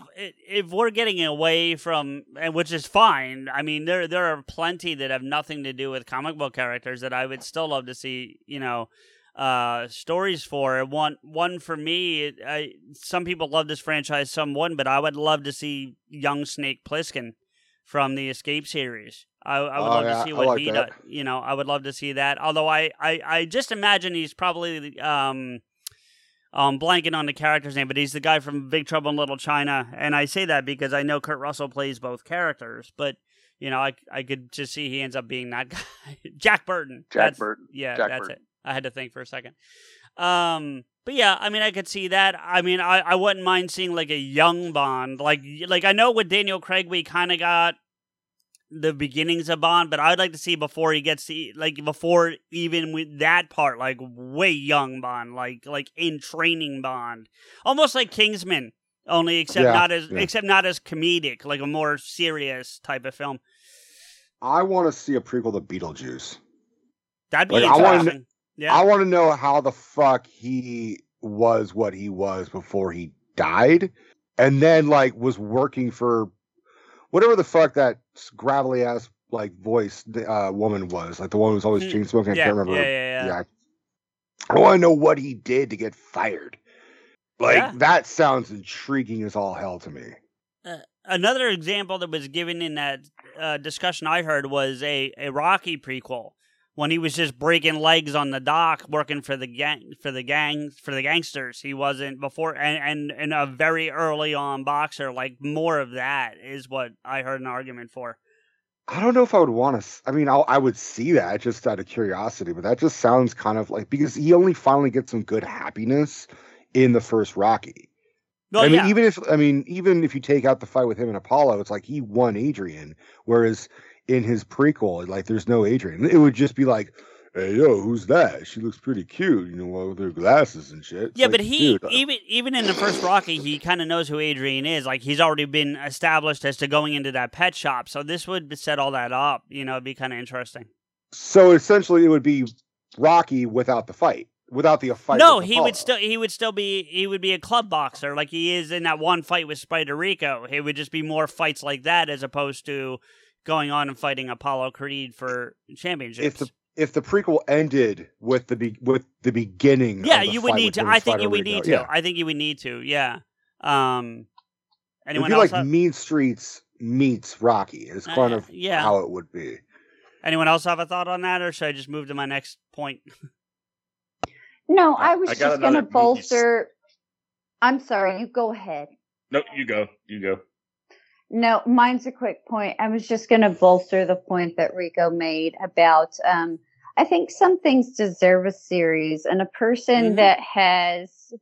[SPEAKER 1] if we're getting away from, and which is fine. I mean, there there are plenty that have nothing to do with comic book characters that I would still love to see. You know, uh, stories for one one for me. I, some people love this franchise, some wouldn't, but I would love to see young Snake Plissken from the Escape series. I, I would
[SPEAKER 2] Oh,
[SPEAKER 1] love
[SPEAKER 2] yeah,
[SPEAKER 1] to see what
[SPEAKER 2] like
[SPEAKER 1] he
[SPEAKER 2] that.
[SPEAKER 1] does. You know, I would love to see that. Although I I, I just imagine he's probably um um, blanking on the character's name, but he's the guy from Big Trouble in Little China, and I say that because I know Kurt Russell plays both characters, but you know, I I could just see he ends up being that guy, Jack Burton.
[SPEAKER 4] Jack
[SPEAKER 1] That's-
[SPEAKER 4] Burton.
[SPEAKER 1] Yeah,
[SPEAKER 4] Jack
[SPEAKER 1] that's
[SPEAKER 4] Burton.
[SPEAKER 1] it. I had to think for a second. Um, but yeah, I mean, I could see that. I mean, I, I wouldn't mind seeing like a young Bond, like like I know with Daniel Craig we kind of got the beginnings of Bond, but I'd like to see before he gets to like before even with that part, like way young Bond, like like in training Bond, almost like Kingsman, only except
[SPEAKER 2] Yeah,
[SPEAKER 1] not as
[SPEAKER 2] yeah.
[SPEAKER 1] except not as comedic, like a more serious type of film.
[SPEAKER 2] I want to see a prequel to Beetlejuice.
[SPEAKER 1] That'd be
[SPEAKER 2] Like, I
[SPEAKER 1] interesting. Yeah,
[SPEAKER 2] I want to know how the fuck he was what he was before he died, and then like was working for whatever the fuck that gravelly ass like voice uh, woman was, like the one who was always
[SPEAKER 1] Hmm.
[SPEAKER 2] chain smoking. I
[SPEAKER 1] yeah,
[SPEAKER 2] can't remember.
[SPEAKER 1] yeah, yeah, yeah.
[SPEAKER 2] I want to know what he did to get fired. Like
[SPEAKER 1] Yeah.
[SPEAKER 2] that sounds intriguing as all hell to me.
[SPEAKER 1] another example that was given in that uh, discussion I heard was a, a Rocky prequel when he was just breaking legs on the dock working for the gang for the gang for the gangsters. He wasn't before and and, and a very early on boxer. Like more of that is what I heard an argument for.
[SPEAKER 2] I don't know if I would want to. I mean, I'll, I would see that just out of curiosity, but that just sounds kind of like because he only finally gets some good happiness in the first Rocky.
[SPEAKER 1] Well,
[SPEAKER 2] I mean,
[SPEAKER 1] yeah.
[SPEAKER 2] even if I mean, even if you take out the fight with him and Apollo, it's like he won Adrian, whereas in his prequel, like there's no Adrian. It would just be like, "Hey, yo, who's that? She looks pretty cute, you know, with her glasses and shit." It's
[SPEAKER 1] Yeah,
[SPEAKER 2] like,
[SPEAKER 1] but he
[SPEAKER 2] dude,
[SPEAKER 1] even even in the first Rocky, he kind of knows who Adrian is. Like he's already been established as to going into that pet shop, so this would set all that up. You know, it'd be kind of interesting.
[SPEAKER 2] so essentially, it would be Rocky without the fight, without the fight.
[SPEAKER 1] no, he would still he would still be he would be a club boxer like he is in that one fight with Spider Rico. It would just be more fights like that as opposed to going on and fighting Apollo Creed for championships.
[SPEAKER 2] if the if the prequel ended with the be, with the beginning.
[SPEAKER 1] yeah,
[SPEAKER 2] of the
[SPEAKER 1] you would need to. I think you would need to.
[SPEAKER 2] Yeah.
[SPEAKER 1] I think you would need to. Yeah. Um.
[SPEAKER 2] It'd
[SPEAKER 1] Anyone
[SPEAKER 2] be
[SPEAKER 1] else?
[SPEAKER 2] like
[SPEAKER 1] have,
[SPEAKER 2] Mean Streets meets Rocky. Is kind
[SPEAKER 1] Uh,
[SPEAKER 2] of
[SPEAKER 1] yeah.
[SPEAKER 2] how it would be.
[SPEAKER 1] anyone else have a thought on that, or should I just move to my next point?
[SPEAKER 6] No,
[SPEAKER 10] I-
[SPEAKER 6] I was
[SPEAKER 10] I
[SPEAKER 6] just going to
[SPEAKER 10] another movie
[SPEAKER 6] bolster. I'm sorry, you go ahead.
[SPEAKER 10] No, you go. You go.
[SPEAKER 6] No, mine's a quick point. I was just going to bolster the point that Rico made about. Um, I think some things deserve a series, and a person
[SPEAKER 1] Mhm.
[SPEAKER 6] that has,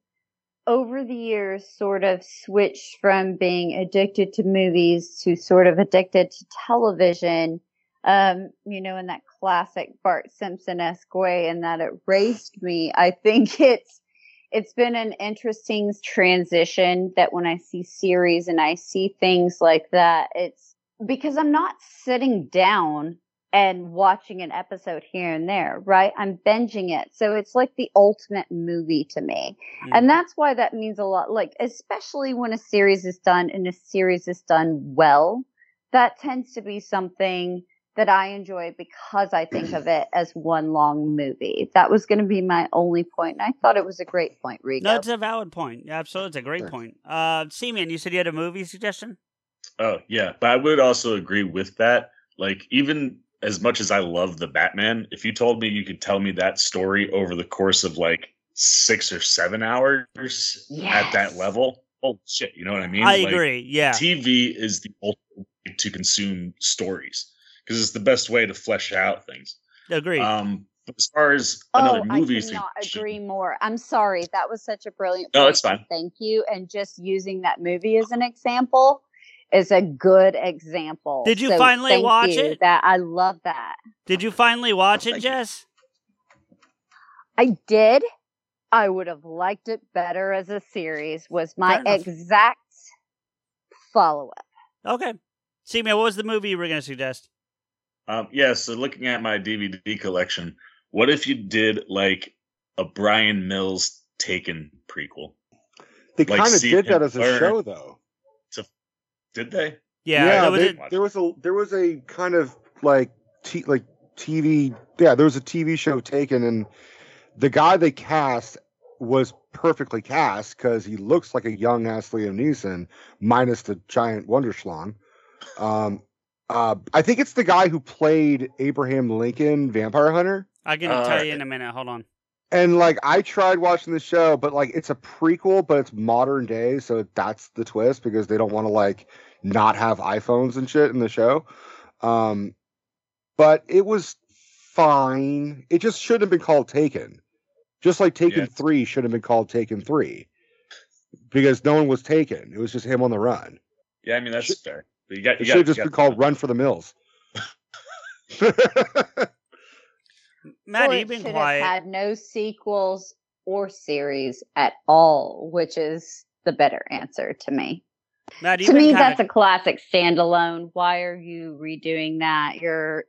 [SPEAKER 6] over the years, sort of switched from being addicted to movies to sort of addicted to television. Um, you know, in that classic Bart Simpson esque way, and that it raised me. I think it's it's been an interesting transition that when I see series and I see things like that, it's because I'm not sitting down and watching an episode here and there, right? I'm binging it. So it's like the ultimate movie to me. And that's why that means a lot. Like, especially when a series is done and a series is done well, that tends to be something that I enjoy because I think of it as one long movie. That was going to be my only point, and I thought it was a great point, Rico.
[SPEAKER 1] No, it's a valid point. Yeah, absolutely, it's a great
[SPEAKER 2] Thanks.
[SPEAKER 1] point. Uh, C-Man, you said you had a movie suggestion.
[SPEAKER 10] Oh yeah, but I would also agree with that. Like even as much as I love the Batman, if you told me you could tell me that story over the course of like six or seven hours at that level, oh shit, you know what I mean?
[SPEAKER 1] I
[SPEAKER 10] Like,
[SPEAKER 1] agree. Yeah,
[SPEAKER 10] TV is the ultimate way to consume stories because it's the best way to flesh out things.
[SPEAKER 1] agreed.
[SPEAKER 10] Um, as far as
[SPEAKER 6] Oh,
[SPEAKER 10] another
[SPEAKER 6] I
[SPEAKER 10] movie
[SPEAKER 6] cannot
[SPEAKER 10] suggestion-
[SPEAKER 6] agree more. I'm sorry. That was such a brilliant
[SPEAKER 10] No, it's fine.
[SPEAKER 6] Thank you. And just using that movie as an example is a good example.
[SPEAKER 1] Did you
[SPEAKER 6] So
[SPEAKER 1] finally
[SPEAKER 6] thank
[SPEAKER 1] watch
[SPEAKER 6] you.
[SPEAKER 1] it?
[SPEAKER 6] That I love that.
[SPEAKER 1] Did you finally watch it,
[SPEAKER 10] Thank you.
[SPEAKER 1] Jess?
[SPEAKER 6] I did. I would have liked it better as a series. Was my exact follow up.
[SPEAKER 1] Okay. See, man, what was the movie you were going to suggest?
[SPEAKER 10] Um, yeah, so looking at my DVD collection, what if you did like a Brian Mills Taken prequel?
[SPEAKER 2] They
[SPEAKER 10] Like,
[SPEAKER 2] kind of did that as a show, though.
[SPEAKER 10] Did they?
[SPEAKER 1] Yeah, that was
[SPEAKER 2] they-
[SPEAKER 1] it.
[SPEAKER 2] there was a there was a kind of like t- like TV. Yeah, there was a TV show taken, and the guy they cast was perfectly cast because he looks like a young ass Liam Neeson, minus the giant Wonderschlong. Um, uh, I think it's the guy who played Abraham Lincoln, Vampire Hunter.
[SPEAKER 1] I can
[SPEAKER 10] Uh,
[SPEAKER 1] tell you in a minute. Hold on.
[SPEAKER 2] And like I tried watching the show, but like it's a prequel, but it's modern day, so that's the twist because they don't want to like not have iPhones and shit in the show. Um, but it was fine. It just shouldn't have been called Taken. Just like Taken
[SPEAKER 10] Yeah.
[SPEAKER 2] Three should have been called Taken Three, because no one was taken. It was just him on the run.
[SPEAKER 10] Yeah, I mean that's
[SPEAKER 2] Should-
[SPEAKER 10] fair. But you got, you
[SPEAKER 2] It
[SPEAKER 10] got,
[SPEAKER 2] should have just
[SPEAKER 10] you
[SPEAKER 2] been called Run for the Mills.
[SPEAKER 1] Matt,
[SPEAKER 6] or
[SPEAKER 1] you've been quiet.
[SPEAKER 6] have had no sequels or series at all, which is the better answer to me.
[SPEAKER 1] Matt,
[SPEAKER 6] to
[SPEAKER 1] you've
[SPEAKER 6] me, that's a classic standalone. Why are you redoing that? You're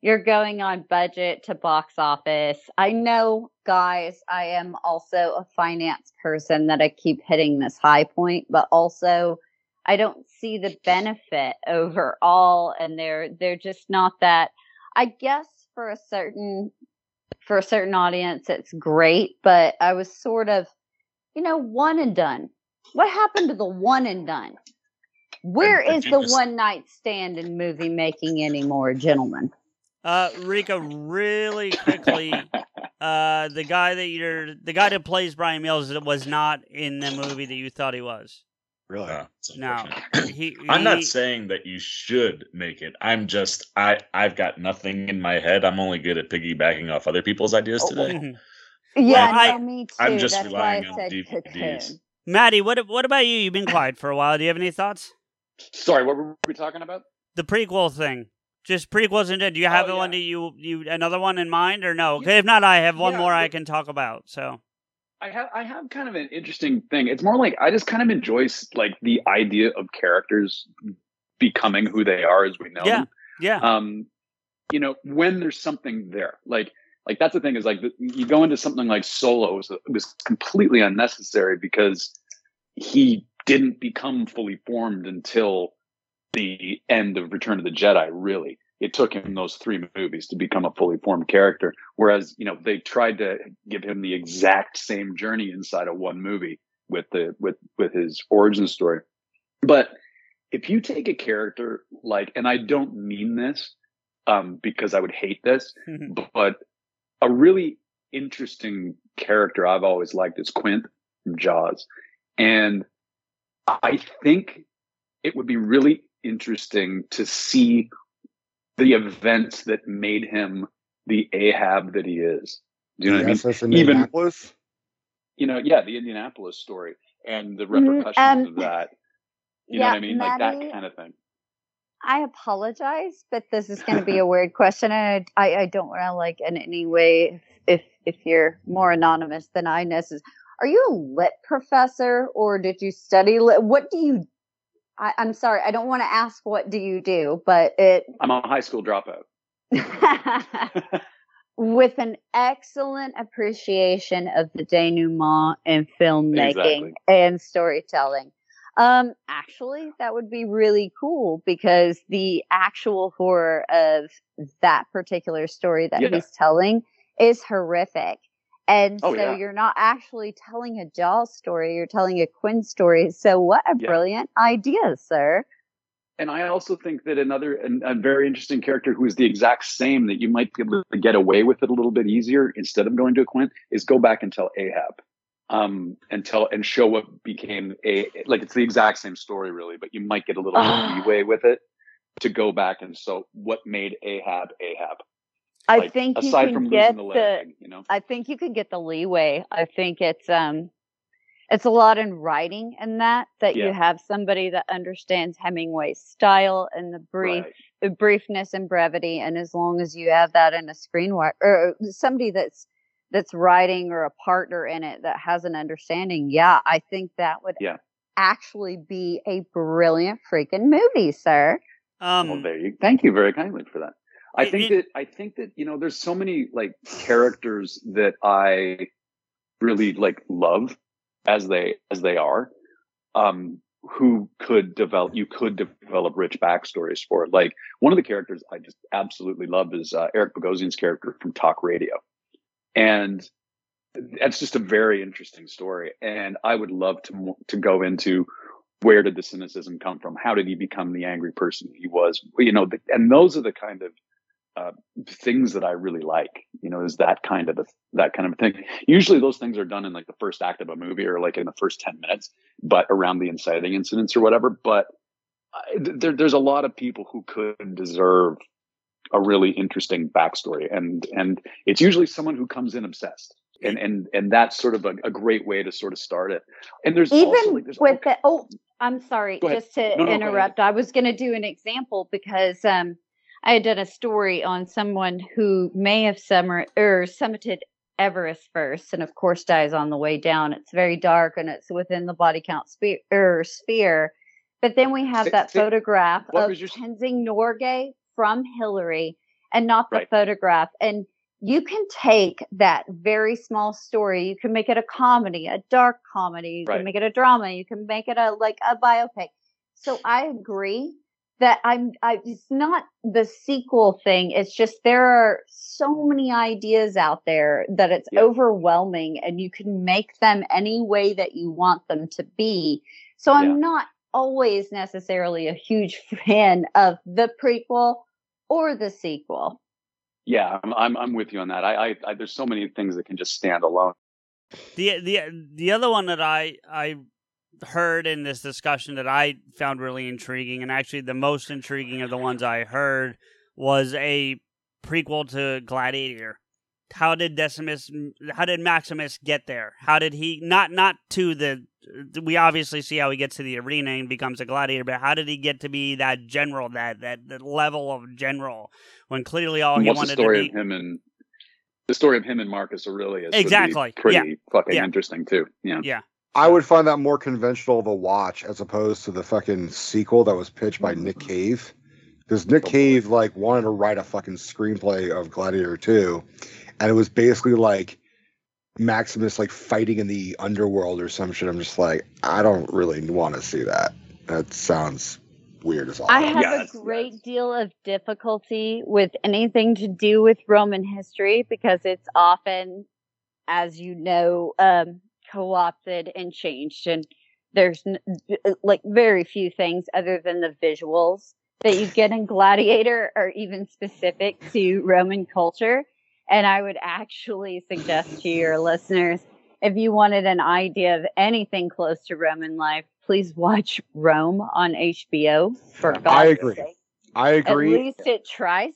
[SPEAKER 6] you're going on budget to box office. I know, guys, I am also a finance person that I keep hitting this high point, but also I don't see the benefit overall and they're they're just not that I guess for a certain for a certain audience it's great, but I was sort of you know, one and done. What happened to the one and done? Where
[SPEAKER 10] and
[SPEAKER 6] is the one night stand in movie making anymore, gentlemen?
[SPEAKER 1] Uh, Rika, really quickly, uh, the guy that you're, the guy that plays Brian Mills was not in the movie that you thought he was.
[SPEAKER 2] Really?
[SPEAKER 10] Uh,
[SPEAKER 1] No,
[SPEAKER 10] unfortunate.
[SPEAKER 1] he,
[SPEAKER 10] I'm not saying that you should make it. I'm just I I've got nothing in my head. I'm only good at piggybacking off other people's ideas
[SPEAKER 6] Oh,
[SPEAKER 10] today.
[SPEAKER 1] Mhm.
[SPEAKER 6] Yeah,
[SPEAKER 1] Well, I-
[SPEAKER 6] no, me too.
[SPEAKER 10] I'm just
[SPEAKER 6] That's why
[SPEAKER 10] relying
[SPEAKER 6] I
[SPEAKER 10] on
[SPEAKER 6] said
[SPEAKER 10] DVDs.
[SPEAKER 6] cocoon.
[SPEAKER 1] Maddie, what what about you? You've been quiet for a while. Do you have any thoughts?
[SPEAKER 4] Sorry, what were we talking about?
[SPEAKER 1] The prequel thing, just prequels and do you have
[SPEAKER 4] Oh,
[SPEAKER 1] one
[SPEAKER 4] yeah.
[SPEAKER 1] that you you another one in mind or no? 'Cause if not, I have one
[SPEAKER 4] Yeah,
[SPEAKER 1] more I can talk about. So
[SPEAKER 4] I have I have kind of an interesting thing. It's more like I just kind of enjoy like the idea of characters becoming who they are as we know
[SPEAKER 1] Yeah.
[SPEAKER 4] them.
[SPEAKER 1] yeah,
[SPEAKER 4] Um, you know, when there's something there, like like that's the thing is like the, you go into something like Solo was, it was completely unnecessary because he didn't become fully formed until the end of Return of the Jedi. Really, it took him those three movies to become a fully formed character. Whereas, you know, they tried to give him the exact same journey inside of one movie with the with with his origin story. But if you take a character like, and I don't mean this um, because I would hate this, but a really interesting character I've always liked is Quint from Jaws, and I think it would be really interesting to see the events that made him the Ahab that he is. Do you know what I mean?
[SPEAKER 2] SS in
[SPEAKER 4] Even-
[SPEAKER 2] Indianapolis?
[SPEAKER 4] You know, yeah, the Indianapolis story and the
[SPEAKER 6] Mm,
[SPEAKER 4] repercussions
[SPEAKER 6] um,
[SPEAKER 4] of that. You
[SPEAKER 6] yeah,
[SPEAKER 4] know what I mean? Like that kind of thing.
[SPEAKER 6] I apologize, but this is going to be a weird question, and I, I, I don't want to like in any way if if you're more anonymous than I necessarily. Are you a lit professor or did you study lit? What do you? I, I'm sorry, I don't want to ask what do you do, but it
[SPEAKER 4] I'm a high school dropout.
[SPEAKER 6] with an excellent appreciation of the denouement in filmmaking
[SPEAKER 4] Exactly.
[SPEAKER 6] and storytelling. Um, actually, that would be really cool because the actual horror of that particular story that
[SPEAKER 4] Yeah.
[SPEAKER 6] he's telling is horrific. And
[SPEAKER 4] Oh,
[SPEAKER 6] so
[SPEAKER 4] yeah.
[SPEAKER 6] you're not actually telling a Jaws story, you're telling a Quint story. So what a
[SPEAKER 4] Yeah.
[SPEAKER 6] brilliant idea, sir.
[SPEAKER 4] And I also think that another and a very interesting character who is the exact same that you might be able to get away with it a little bit easier instead of going to a Quint is go back and tell Ahab. Um, and tell and show what became a like it's the exact same story really, but you might get a little
[SPEAKER 6] Ah.
[SPEAKER 4] leeway with it to go back and so what made Ahab Ahab.
[SPEAKER 6] I
[SPEAKER 4] Like,
[SPEAKER 6] think you can
[SPEAKER 4] from
[SPEAKER 6] get
[SPEAKER 4] losing the
[SPEAKER 6] the
[SPEAKER 4] leg, you know.
[SPEAKER 6] I think you could get the leeway. I think it's um it's a lot in writing and that that you have somebody that understands Hemingway's style and the brief
[SPEAKER 4] Right.
[SPEAKER 6] uh, briefness and brevity and as long as you have that in a screenwriter or somebody that's that's writing or a partner in it that has an understanding, yeah, I think that would
[SPEAKER 4] Yeah.
[SPEAKER 6] actually be a brilliant freaking movie, sir.
[SPEAKER 1] Um,
[SPEAKER 4] well, there you. Thank you very kindly for that. I think that I think that you know there's so many like characters that I really like love as they as they are, um, who could develop you could develop rich backstories for it. Like one of the characters I just absolutely love is uh, Eric Bogosian's character from Talk Radio, and that's just a very interesting story. And I would love to to go into where did the cynicism come from? How did he become the angry person he was? You know, the, and those are the kind of uh, things that I really like. You know, is that kind of a, that kind of thing. Usually, those things are done in like the first act of a movie or like in the first ten minutes, but around the inciting incidents or whatever. But I, there, there's a lot of people who could deserve a really interesting backstory, and and it's usually someone who comes in obsessed. And, and and that's sort of a, a great way to sort of start it. And there's
[SPEAKER 6] even
[SPEAKER 4] also like, there's all
[SPEAKER 6] with the oh i'm sorry just to
[SPEAKER 4] No, no,
[SPEAKER 6] interrupt i was going to do an example because um i had done a story on someone who may have summer or summited everest first and of course dies on the way down it's very dark and it's within the body count sphere, er, sphere. but then we have that photograph of
[SPEAKER 4] your
[SPEAKER 6] tenzing norgay from hillary and not the
[SPEAKER 4] Right.
[SPEAKER 6] photograph and you can take that very small story you can make it a comedy a dark comedy you
[SPEAKER 4] Right.
[SPEAKER 6] can make it a drama you can make it a like a biopic so i agree that i'm I, it's not the sequel thing it's just there are so many ideas out there that it's
[SPEAKER 4] Yeah.
[SPEAKER 6] overwhelming and you can make them any way that you want them to be so i'm
[SPEAKER 4] Yeah.
[SPEAKER 6] not always necessarily a huge fan of the prequel or the sequel
[SPEAKER 4] Yeah, I'm I'm, I'm with you on that. I, I, I there's so many things that can just stand alone.
[SPEAKER 1] The the the other one that I I heard in this discussion that I found really intriguing, and actually the most intriguing of the ones I heard was a prequel to Gladiator. How did Decimus? How did Maximus get there? How did he not not to the? We obviously see how he gets to the arena and becomes a gladiator, but how did he get to be that general, that that, that level of general, when clearly all he
[SPEAKER 4] What's the
[SPEAKER 1] wanted to
[SPEAKER 4] story
[SPEAKER 1] be?
[SPEAKER 4] of him and the story of him and Marcus Aurelius?
[SPEAKER 1] Exactly.
[SPEAKER 4] pretty
[SPEAKER 1] Yeah.
[SPEAKER 4] fucking
[SPEAKER 1] Yeah.
[SPEAKER 4] interesting too. Yeah.
[SPEAKER 1] Yeah,
[SPEAKER 2] I would find that more conventional to watch as opposed to the fucking sequel that was pitched by Nick Cave. Because Nick
[SPEAKER 4] Oh.
[SPEAKER 2] Cave like wanted to write a fucking screenplay of Gladiator 2, and it was basically like Maximus like fighting in the underworld or some shit. I'm just like, I don't really want to see that. That sounds weird as all.
[SPEAKER 6] I have
[SPEAKER 4] Yes,
[SPEAKER 6] a great
[SPEAKER 4] yes.
[SPEAKER 6] deal of difficulty with anything to do with Roman history because it's often, as you know, um, co-opted and changed, and there's n- uh, like very few things other than the visuals that you get in Gladiator are even specific to Roman culture. And I would actually suggest to your listeners if you wanted an idea of anything close to Roman life, please watch Rome on HBO. For God's
[SPEAKER 2] I agree.
[SPEAKER 6] sake.
[SPEAKER 2] I
[SPEAKER 6] At
[SPEAKER 2] agree.
[SPEAKER 6] least it tries.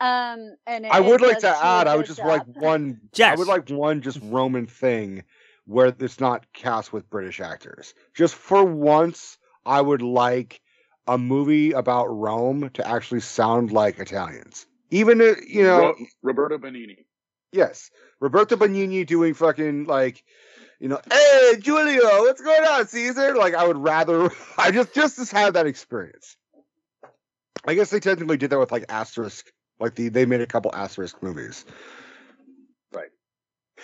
[SPEAKER 6] Um, and it,
[SPEAKER 2] I would like to
[SPEAKER 6] does do a
[SPEAKER 2] add, I would
[SPEAKER 6] good
[SPEAKER 2] just like
[SPEAKER 6] job.
[SPEAKER 2] one. I would like one just Roman thing where it's not cast with British actors. Just for once, I would like a movie about Rome to actually sound like Italians. Even you know,
[SPEAKER 4] Roberto Benigni.
[SPEAKER 2] yes, Roberto Benigni doing fucking like, you know, hey Julio, what's going on, Caesar? Like, I would rather, I just just have that experience. I guess they technically did that with like Asterix, like the they made a couple Asterix movies.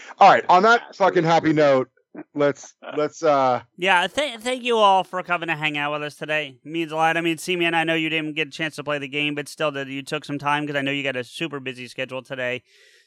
[SPEAKER 4] Right.
[SPEAKER 2] All right, on that fucking happy note, let's let's uh
[SPEAKER 1] Yeah, th- thank you all for coming to hang out with us today. It means a lot. I mean, see, I know you didn't get a chance to play the game, but still, that you took some time because I know you got a super busy schedule today.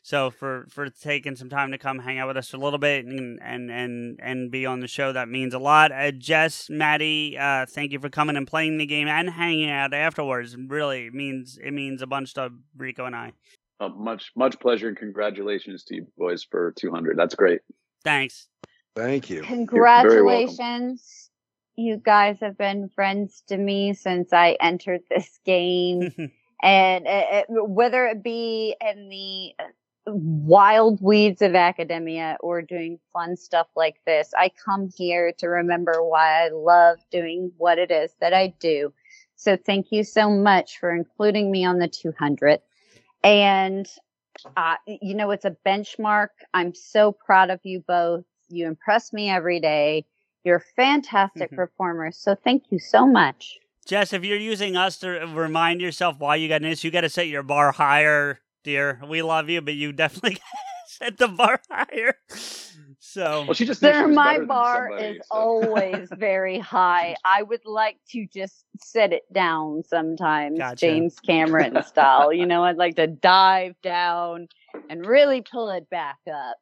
[SPEAKER 1] So for for taking some time to come hang out with us a little bit and and and, and be on the show, that means a lot. Uh, Jess, Maddie, uh, thank you for coming and playing the game and hanging out afterwards. Really, it means it means a bunch to Rico and I.
[SPEAKER 4] Uh, much much pleasure and congratulations to you boys for 200. That's great.
[SPEAKER 1] Thanks.
[SPEAKER 2] thank you.
[SPEAKER 6] Congratulations. You guys have been friends to me since I entered this game. and it, it- whether it be in the uh, wild weeds of academia or doing fun stuff like this, I come here to remember why I love doing what it is that I do. So thank you so much for including me on the 200. And, uh, you know, it's a benchmark. I'm so proud of you both. You impress me every day. You're fantastic
[SPEAKER 1] Mhm.
[SPEAKER 6] performers. So thank you so much.
[SPEAKER 1] Jess, if you're using us to remind yourself why you got this, you got to set your bar higher, dear. We love you, but you definitely set the bar higher. So,
[SPEAKER 4] Well, she just thinks
[SPEAKER 6] Sir, my bar
[SPEAKER 4] somebody,
[SPEAKER 6] is
[SPEAKER 4] so-
[SPEAKER 6] always very high. I would like to just set it down sometimes,
[SPEAKER 1] Gotcha.
[SPEAKER 6] James Cameron style. You know, I'd like to dive down and really pull it back up,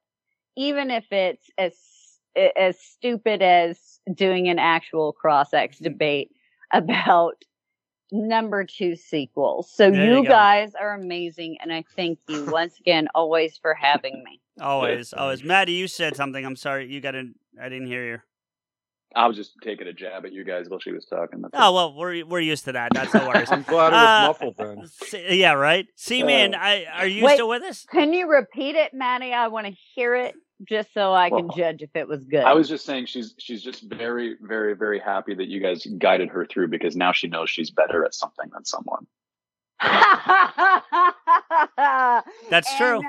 [SPEAKER 6] even if it's as as stupid as doing an actual cross X mm-hmm. debate about number two sequels. So you,
[SPEAKER 1] you
[SPEAKER 6] guys are amazing, and I thank you once again always for having me.
[SPEAKER 1] Always, always. Maddie, you said something. I'm sorry. You got to, I didn't hear you.
[SPEAKER 4] I was just taking a jab at you guys while she was talking. That's
[SPEAKER 1] Oh, well, we're, we're used to that. That's no worries.
[SPEAKER 2] I'm glad it
[SPEAKER 1] Uh,
[SPEAKER 2] was muffled then.
[SPEAKER 1] See- yeah, right? See, man,
[SPEAKER 4] Uh,
[SPEAKER 1] I, are you
[SPEAKER 6] Wait.
[SPEAKER 1] still with us?
[SPEAKER 6] Can you repeat it, Maddie? I want to hear it just so I can judge if it was good.
[SPEAKER 4] I was just saying she's she's just very very very happy that you guys guided her through because now she knows she's better at something than someone.
[SPEAKER 1] That's true.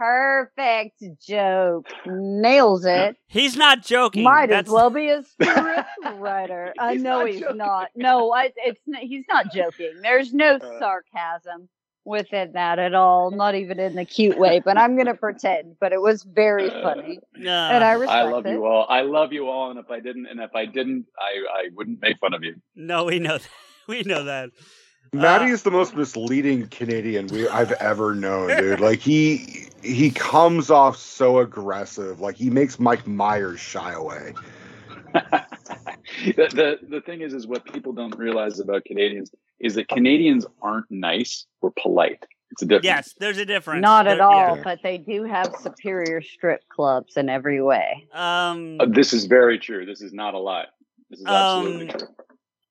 [SPEAKER 6] And Perfect joke. Nails it.
[SPEAKER 1] He's not joking.
[SPEAKER 6] Might
[SPEAKER 1] That's-
[SPEAKER 6] as well be a script writer. I
[SPEAKER 4] He's
[SPEAKER 6] know
[SPEAKER 4] not
[SPEAKER 6] he's
[SPEAKER 4] joking.
[SPEAKER 6] not. No, I, it's he's not joking. There's no
[SPEAKER 4] Uh.
[SPEAKER 6] sarcasm within that at all. Not even in the cute way. But I'm gonna pretend. But it was very funny, and I
[SPEAKER 1] Uh,
[SPEAKER 6] respect
[SPEAKER 4] I love
[SPEAKER 6] it.
[SPEAKER 4] you all. I love you all, and if I didn't, and if I didn't, I I wouldn't make fun of you.
[SPEAKER 1] no, we know that. We know that.
[SPEAKER 2] Maddie
[SPEAKER 1] Uh,
[SPEAKER 2] is the most misleading Canadian we I've ever known, dude. Like he he comes off so aggressive. Like he makes Mike Myers shy away.
[SPEAKER 4] the, the the thing is, is what people don't realize about Canadians is that Canadians aren't nice or polite. It's a difference.
[SPEAKER 1] Yes, there's a difference.
[SPEAKER 6] Not at all,
[SPEAKER 2] yeah.
[SPEAKER 6] but they do have superior strip clubs in every way.
[SPEAKER 1] Um,
[SPEAKER 4] Uh, this is very true. This is not a lie. This is absolutely
[SPEAKER 1] Um,
[SPEAKER 4] true.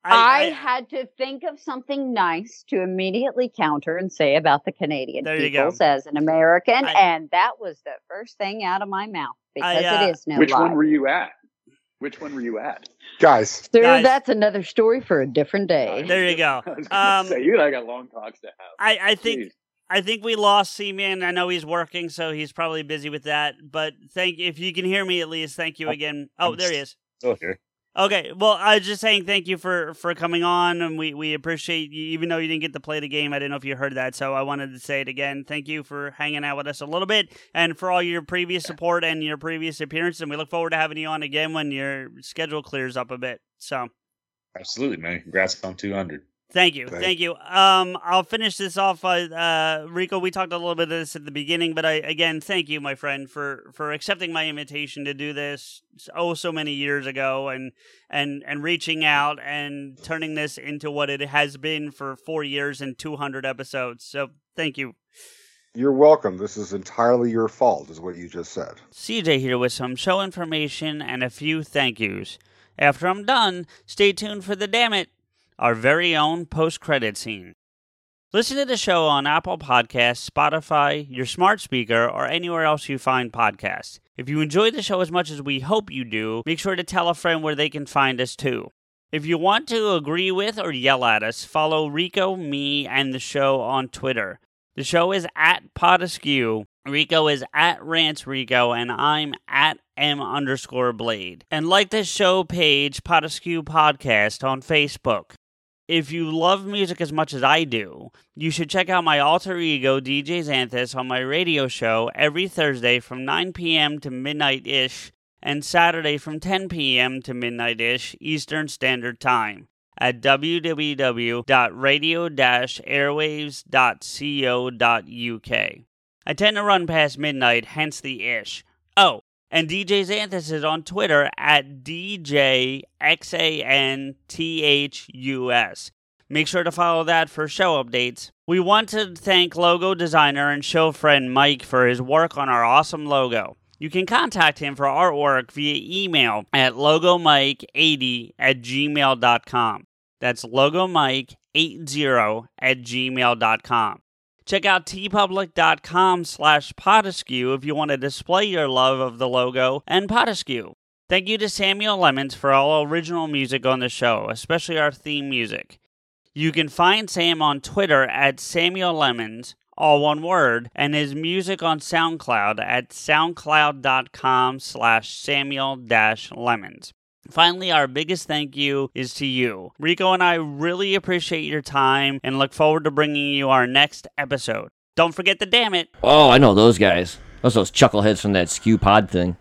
[SPEAKER 6] I,
[SPEAKER 1] I, I,
[SPEAKER 6] had to think of something nice to immediately counter and say about the Canadian
[SPEAKER 1] There you go.
[SPEAKER 6] peoples as an American,
[SPEAKER 1] I-
[SPEAKER 6] and that was the first thing out of my mouth because
[SPEAKER 1] uh,
[SPEAKER 6] it is no
[SPEAKER 4] Which
[SPEAKER 6] lie.
[SPEAKER 4] one were you at? Which one were you at?
[SPEAKER 2] Guys,
[SPEAKER 6] Sir,
[SPEAKER 1] Guys.
[SPEAKER 6] that's another story for a different day.
[SPEAKER 1] There you go.
[SPEAKER 4] I
[SPEAKER 1] Um,
[SPEAKER 4] say you and I got long talks to have.
[SPEAKER 1] I, I think
[SPEAKER 4] Jeez.
[SPEAKER 1] I think we lost C-Man. I know he's working, so he's probably busy with that. But thank if you can hear me at least, thank you
[SPEAKER 10] Oh,
[SPEAKER 1] again. Oh,
[SPEAKER 10] I'm
[SPEAKER 1] there he is.
[SPEAKER 10] Still here.
[SPEAKER 1] Okay, well, I was just saying thank you for for coming on, and we we appreciate you. Even though you didn't get to play the game, I didn't know if you heard that, so I wanted to say it again. Thank you for hanging out with us a little bit, and for all your previous support and your previous appearances. And we look forward to having you on again when your schedule clears up a bit. So.
[SPEAKER 10] Absolutely, man. Congrats on 200.
[SPEAKER 1] Thank you,
[SPEAKER 2] Thank
[SPEAKER 1] thank you. Um, I'll finish this off. Uh, uh, Rico, we talked a little bit of this at the beginning, but I again thank you, my friend, for for accepting my invitation to do this oh so many years ago, and and and reaching out and turning this into what it has been for four years and two hundred episodes. So thank you.
[SPEAKER 2] you're welcome. This is entirely your fault, is what you just said.
[SPEAKER 1] CJ here with some show information and a few thank yous. After I'm done, stay tuned for the damn it, our very own post credit scene. Listen to the show on Apple Podcasts, Spotify, your smart speaker, or anywhere else you find podcasts. If you enjoy the show as much as we hope you do, make sure to tell a friend where they can find us too. If you want to agree with or yell at us, follow Rico, me, and the show on Twitter. The show is at Pod Askew. Rico is at Rants Rico, and I'm at M underscore Blade. And like this show page, Pod Askew Podcast on Facebook. If you love music as much as I do, you should check out my alter ego, DJ Xanthus, on my radio show every Thursday from 9 p.m. to midnight ish, and Saturday from 10 p.m. to midnight ish Eastern Standard Time at www.radio-airwaves.co.uk. I tend to run past midnight, hence the ish. Oh, and DJ Xanthus is on Twitter at DJXANTHUS. Make sure to follow that for show updates. We want to thank logo designer and show friend Mike for his work on our awesome logo. You can contact him for artwork via email at logomike80 at gmail.com. That's logomike80 at gmail.com. Check out teepublic.com slash Pod Askew if you want to display your love of the logo and Pod Askew. Thank you to Samuel Lemons for all original music on the show, especially our theme music. You can find Sam on Twitter at Samuel Lemons, all one word, and his music on SoundCloud at soundcloud.com slash Samuel Lemons. Finally, our biggest thank you is to you. Rico and I really appreciate your time and look forward to bringing you our next episode. Don't forget to damn it.
[SPEAKER 7] Oh, I know those guys. Those those chuckleheads from that skew pod thing.